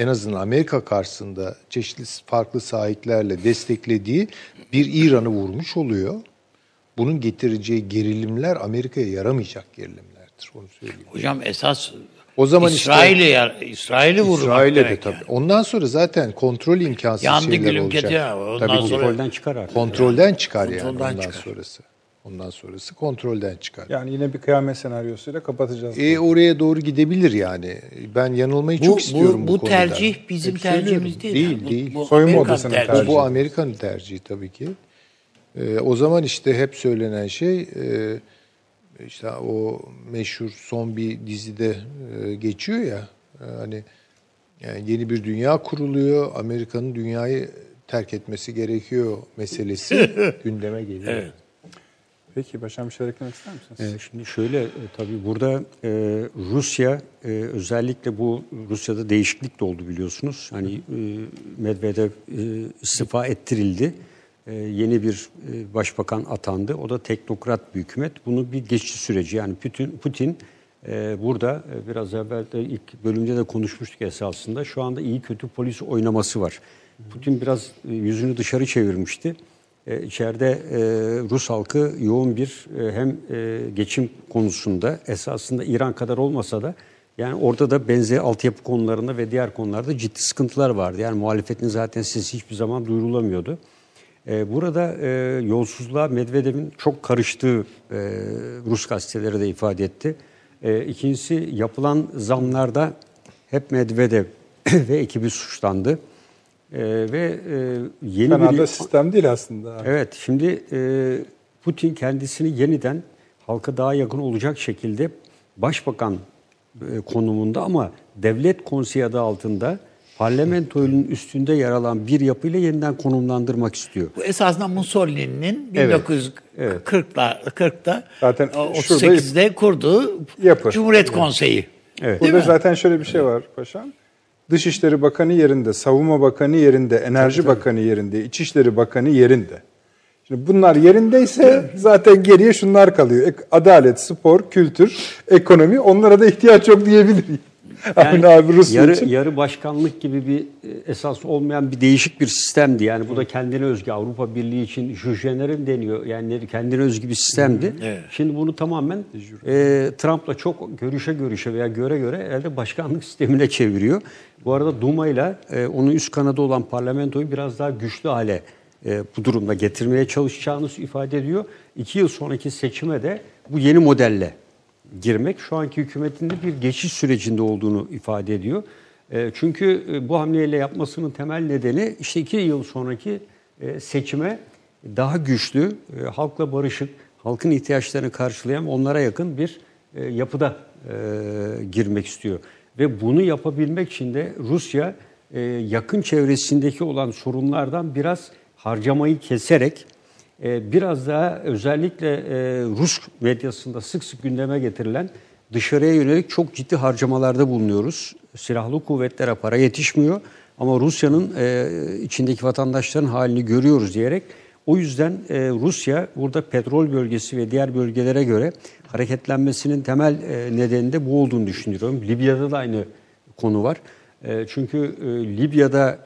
Speaker 4: en azından Amerika karşısında çeşitli farklı sahiplerle desteklediği bir İran'ı vurmuş oluyor. Bunun getireceği gerilimler Amerika'ya yaramayacak gerilimlerdir. Onu söyleyeyim.
Speaker 2: Hocam esas
Speaker 4: O zaman işte-
Speaker 2: İsrail'i yar- İsrail'i vurmak
Speaker 4: İsrail'e de tabii.
Speaker 2: yani.
Speaker 4: Ondan sonra zaten kontrol imkansız
Speaker 2: Yandı
Speaker 4: şeyler
Speaker 2: gülüm
Speaker 4: olacak.
Speaker 2: kedi ya. Ondan
Speaker 4: Tabii
Speaker 2: sonra-
Speaker 3: Kontrolden çıkar artık.
Speaker 4: kontrolden çıkar yani
Speaker 2: Kontrolden
Speaker 4: ondan
Speaker 2: çıkar.
Speaker 4: sonrası. Ondan sonrası kontrolden çıkar.
Speaker 1: Yani yine bir kıyamet senaryosuyla kapatacağız.
Speaker 4: E oraya doğru gidebilir yani. Ben yanılmayı
Speaker 2: Bu,
Speaker 4: çok istiyorum bu,
Speaker 2: bu, bu
Speaker 4: konuda.
Speaker 2: tercih bizim
Speaker 4: Hep
Speaker 2: tercihimiz değil.
Speaker 4: Değil,
Speaker 2: Bu-
Speaker 4: değil.
Speaker 2: Bu,
Speaker 1: Soyunma
Speaker 2: Amerikan
Speaker 1: odasının
Speaker 2: tercihi.
Speaker 1: tercihi.
Speaker 4: Bu, bu Amerika'nın tercihi tabii ki. Ee, o zaman işte hep söylenen şey e, işte o meşhur son bir dizide e, geçiyor ya e, hani yani yeni bir dünya kuruluyor. Amerika'nın dünyayı terk etmesi gerekiyor meselesi gündeme geliyor.
Speaker 2: Evet.
Speaker 1: Peki Başkan bir şey eklemek ister misiniz?
Speaker 3: Ee, Şimdi şöyle e, tabii burada e, Rusya e, özellikle bu Rusya'da değişiklik de oldu biliyorsunuz. Hani e, Medvedev e, ettirildi. E, yeni bir e, başbakan atandı. O da teknokrat bir hükümet. Bunun bir geçiş süreci. Yani Putin, Putin e, burada e, biraz evvel de ilk bölümde de konuşmuştuk esasında. Şu anda iyi kötü polis oynaması var. Putin biraz e, yüzünü dışarı çevirmişti. E, içeride e, Rus halkı yoğun bir e, hem e, geçim konusunda esasında İran kadar olmasa da yani orada da benzer altyapı konularında ve diğer konularda ciddi sıkıntılar vardı. Yani muhalefetin zaten sesi hiçbir zaman duyurulamıyordu. Burada e, yolsuzluğa Medvedev'in çok karıştığı Rus gazeteleri de ifade etti. E, ikincisi yapılan zamlarda hep Medvedev ve ekibi suçlandı. E, ve e, yeni
Speaker 1: Fena
Speaker 3: bir
Speaker 1: da sistem değil aslında.
Speaker 3: Evet, şimdi e, Putin kendisini yeniden halka daha yakın olacak şekilde başbakan e, konumunda ama devlet konseyi adı altında parlamentoyunun üstünde yer alan bir yapıyla yeniden konumlandırmak istiyor.
Speaker 2: Bu esasında Mussolini'nin
Speaker 3: Evet,
Speaker 2: 1940'lar 40'ta
Speaker 1: Zaten
Speaker 2: e,
Speaker 1: şurada
Speaker 2: 38'de kurduğu
Speaker 1: yapı.
Speaker 2: Cumhuriyet Konseyi.
Speaker 3: Evet.
Speaker 1: Burada zaten şöyle bir şey var paşam. Dışişleri Bakanı yerinde, Savunma Bakanı yerinde, Enerji Bakanı yerinde, İçişleri Bakanı yerinde. Şimdi bunlar yerindeyse zaten geriye şunlar kalıyor. Adalet, spor, kültür, ekonomi onlara da ihtiyaç yok diyebilirim. Amin abi Rusya
Speaker 3: yarı,
Speaker 1: için.
Speaker 3: yarı başkanlık gibi bir e, esas olmayan bir değişik bir sistemdi. Yani bu da kendine özgü Avrupa Birliği için Jüjenerin deniyor. Yani kendine özgü bir sistemdi.
Speaker 2: Evet.
Speaker 3: Şimdi bunu tamamen e, Trump'la çok görüşe görüşe veya göre göre elde başkanlık sistemine çeviriyor. Bu arada Duma ile e, onun üst kanadı olan parlamentoyu biraz daha güçlü hale e, bu durumda getirmeye çalışacağını ifade ediyor. İki yıl sonraki seçime de bu yeni modelle girmek şu anki hükümetinde bir geçiş sürecinde olduğunu ifade ediyor. E, Çünkü e, bu hamleyle yapmasının temel nedeni işte iki yıl sonraki e, seçime daha güçlü, halkla barışık, halkın ihtiyaçlarını karşılayan onlara yakın bir yapıda girmek istiyor. Ve bunu yapabilmek için de Rusya yakın çevresindeki olan sorunlardan biraz harcamayı keserek biraz daha özellikle e, Rus medyasında sık sık gündeme getirilen dışarıya yönelik çok ciddi harcamalarda bulunuyoruz. Silahlı kuvvetlere para yetişmiyor ama Rusya'nın e, içindeki vatandaşların halini görüyoruz diyerek o yüzden e, Rusya burada petrol bölgesi ve diğer bölgelere göre hareketlenmesinin temel nedeni de bu olduğunu düşünüyorum. Libya'da da aynı konu var. Çünkü Libya'da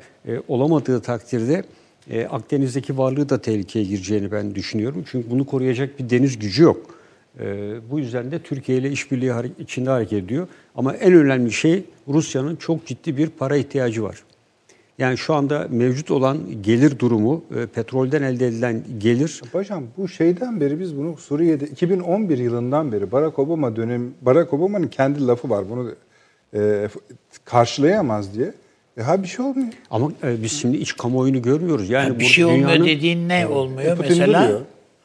Speaker 3: olamadığı takdirde e, Akdeniz'deki varlığı da tehlikeye gireceğini ben düşünüyorum. Çünkü bunu koruyacak bir deniz gücü yok. E, bu yüzden de Türkiye ile işbirliği içinde hareket ediyor. Ama en önemli şey Rusya'nın çok ciddi bir para ihtiyacı var. Yani şu anda mevcut olan gelir durumu, e, petrolden elde edilen gelir
Speaker 1: Paşam bu şeyden beri biz bunu Suriye'de 2011 yılından beri Barack Obama dönem Barack Obama'nın kendi lafı var bunu e, karşılayamaz diye. E ha bir şey olmuyor.
Speaker 3: ama e, biz şimdi iç kamuoyunu görmüyoruz. Yani
Speaker 2: bir
Speaker 3: bu
Speaker 2: şey olmuyor
Speaker 3: dünyanın-
Speaker 2: dediğin ne olmuyor
Speaker 1: Putin
Speaker 2: mesela?
Speaker 1: duruyor.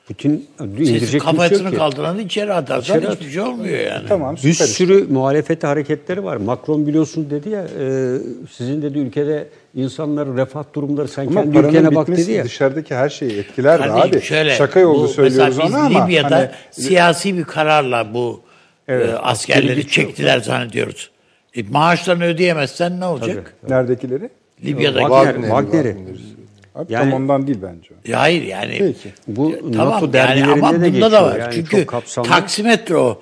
Speaker 3: Putin
Speaker 2: Sesi
Speaker 3: indirecek bir şey yok
Speaker 2: kafasını
Speaker 3: ki.
Speaker 2: kaldıranı içeri atarsan
Speaker 3: İçeri
Speaker 2: hiçbir şey olmuyor yani.
Speaker 1: Tamam
Speaker 3: Bir
Speaker 1: süper. işte.
Speaker 3: sürü muhalefeti hareketleri var. Macron biliyorsun dedi ya, e, sizin dedi ülkede insanların refah durumları sen
Speaker 1: Ama
Speaker 3: kendi ülkene bak dedi ya.
Speaker 1: dışarıdaki her şeyi etkiler de
Speaker 2: Kardeşim
Speaker 1: abi.
Speaker 2: şöyle,
Speaker 1: Şaka yolu
Speaker 2: bu
Speaker 1: söylüyoruz ona ama
Speaker 2: Libya'da
Speaker 1: hani
Speaker 2: siyasi bir kararla bu
Speaker 3: Evet,
Speaker 2: e, askerleri çektiler zannediyoruz. E, maaşlarını ödeyemezsen ne olacak?
Speaker 1: neredekileri?
Speaker 2: Libya'daki.
Speaker 3: Wagner,
Speaker 4: Wagner'i,
Speaker 3: Wagner'i.
Speaker 1: Abi
Speaker 3: Yani-
Speaker 1: tam ondan değil bence. o.
Speaker 2: Ya hayır yani.
Speaker 1: Peki.
Speaker 3: Bu
Speaker 2: Tamam
Speaker 3: NATO
Speaker 2: yani
Speaker 3: dergilerinde
Speaker 2: ama
Speaker 3: de
Speaker 2: bunda
Speaker 3: geçiyor.
Speaker 2: da var.
Speaker 3: Yani
Speaker 2: Çünkü
Speaker 3: çok kapsamlı.
Speaker 2: taksimetre o.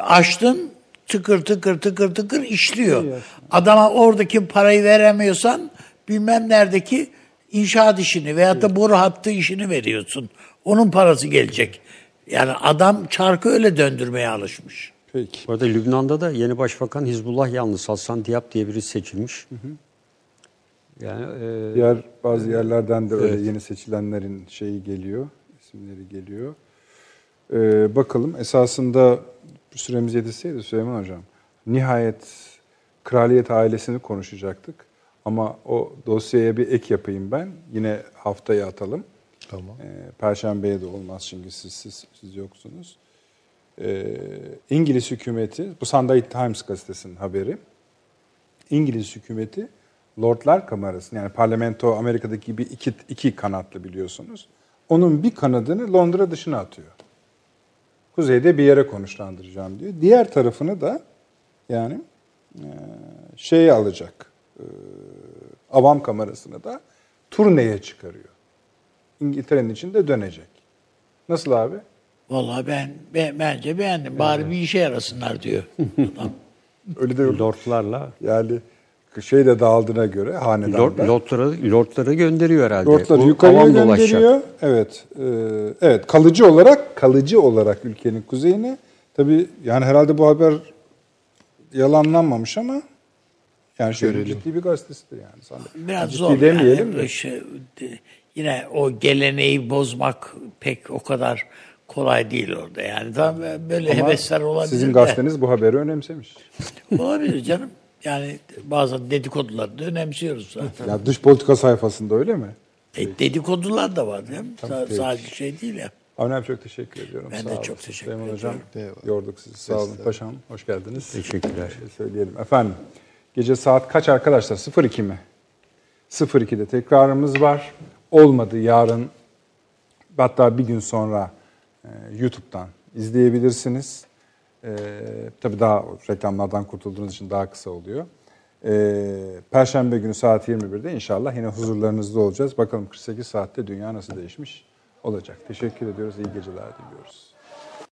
Speaker 2: Açtın tıkır tıkır tıkır tıkır işliyor. Adama oradaki parayı veremiyorsan bilmem neredeki inşaat işini veyahut da boru hattı işini veriyorsun. Onun parası gelecek. Yani adam çarkı öyle döndürmeye alışmış.
Speaker 1: Peki.
Speaker 3: Bu arada Lübnan'da da yeni başbakan Hizbullah yalnız Hasan Diab diye biri seçilmiş. Yani e,
Speaker 1: Diğer bazı yerlerden de öyle yeni seçilenlerin şeyi geliyor, isimleri geliyor. Ee, bakalım esasında bu süremiz yetişseydi Süleyman Hocam, nihayet kraliyet ailesini konuşacaktık. Ama o dosyaya bir ek yapayım ben. Yine haftaya atalım.
Speaker 4: Tamam.
Speaker 1: Ee, Perşembeye de olmaz çünkü siz, siz, siz yoksunuz. Ee, İngiliz hükümeti, bu Sunday Times gazetesinin haberi. İngiliz hükümeti Lordlar Kamerası'nı yani parlamento Amerika'daki gibi iki, iki kanatlı biliyorsunuz. Onun bir kanadını Londra dışına atıyor. Kuzeyde bir yere konuşlandıracağım diyor. Diğer tarafını da yani e, alacak. E, avam kamerasını da turneye çıkarıyor. İngiltere'nin içinde dönecek. Nasıl abi?
Speaker 2: Vallahi ben, ben bence beğendim. Bari bir işe yarasınlar diyor. Adam.
Speaker 1: Öyle de
Speaker 3: lordlarla
Speaker 1: yani şey de dağıldığına göre hanedanlar.
Speaker 3: lord, lordları, lordları gönderiyor herhalde.
Speaker 1: Lordları
Speaker 3: O
Speaker 1: yukarıya
Speaker 3: avam dolaşacak.
Speaker 1: gönderiyor. Evet. e, evet kalıcı olarak kalıcı olarak ülkenin kuzeyine tabi yani herhalde bu haber yalanlanmamış ama yani şöyle ciddi bir gazetesidir yani. Sana
Speaker 2: Biraz
Speaker 1: ciddi
Speaker 2: zor
Speaker 1: demeyelim
Speaker 2: yani.
Speaker 1: de.
Speaker 2: Şey, de- yine o geleneği bozmak pek o kadar kolay değil orada. Yani tam böyle
Speaker 1: Ama
Speaker 2: hevesler olabilir
Speaker 1: Sizin
Speaker 2: de.
Speaker 1: gazeteniz bu haberi önemsemiş.
Speaker 2: Olabilir canım. Yani bazı dedikoduları da önemsiyoruz zaten.
Speaker 1: Ya dış politika sayfasında öyle mi?
Speaker 2: E, dedikodular da var değil mi?
Speaker 1: Peki.
Speaker 2: sadece şey değil ya.
Speaker 1: Avni abi çok teşekkür ediyorum.
Speaker 2: Ben
Speaker 1: Sağ
Speaker 2: de
Speaker 1: olun.
Speaker 2: çok teşekkür
Speaker 1: Süleyman
Speaker 2: ediyorum.
Speaker 1: Hocam
Speaker 4: Eyvallah.
Speaker 1: yorduk sizi. Sağ olun. Paşam hoş geldiniz.
Speaker 3: Teşekkürler.
Speaker 1: Şey söyleyelim. Efendim gece saat kaç arkadaşlar? 02 mi? 02'de tekrarımız var. Olmadı yarın hatta bir gün sonra YouTube'dan izleyebilirsiniz. E, tabii daha reklamlardan kurtulduğunuz için daha kısa oluyor. E, Perşembe günü saat 21'de inşallah yine huzurlarınızda olacağız. Bakalım 48 saatte dünya nasıl değişmiş olacak. Teşekkür ediyoruz. İyi geceler diliyoruz.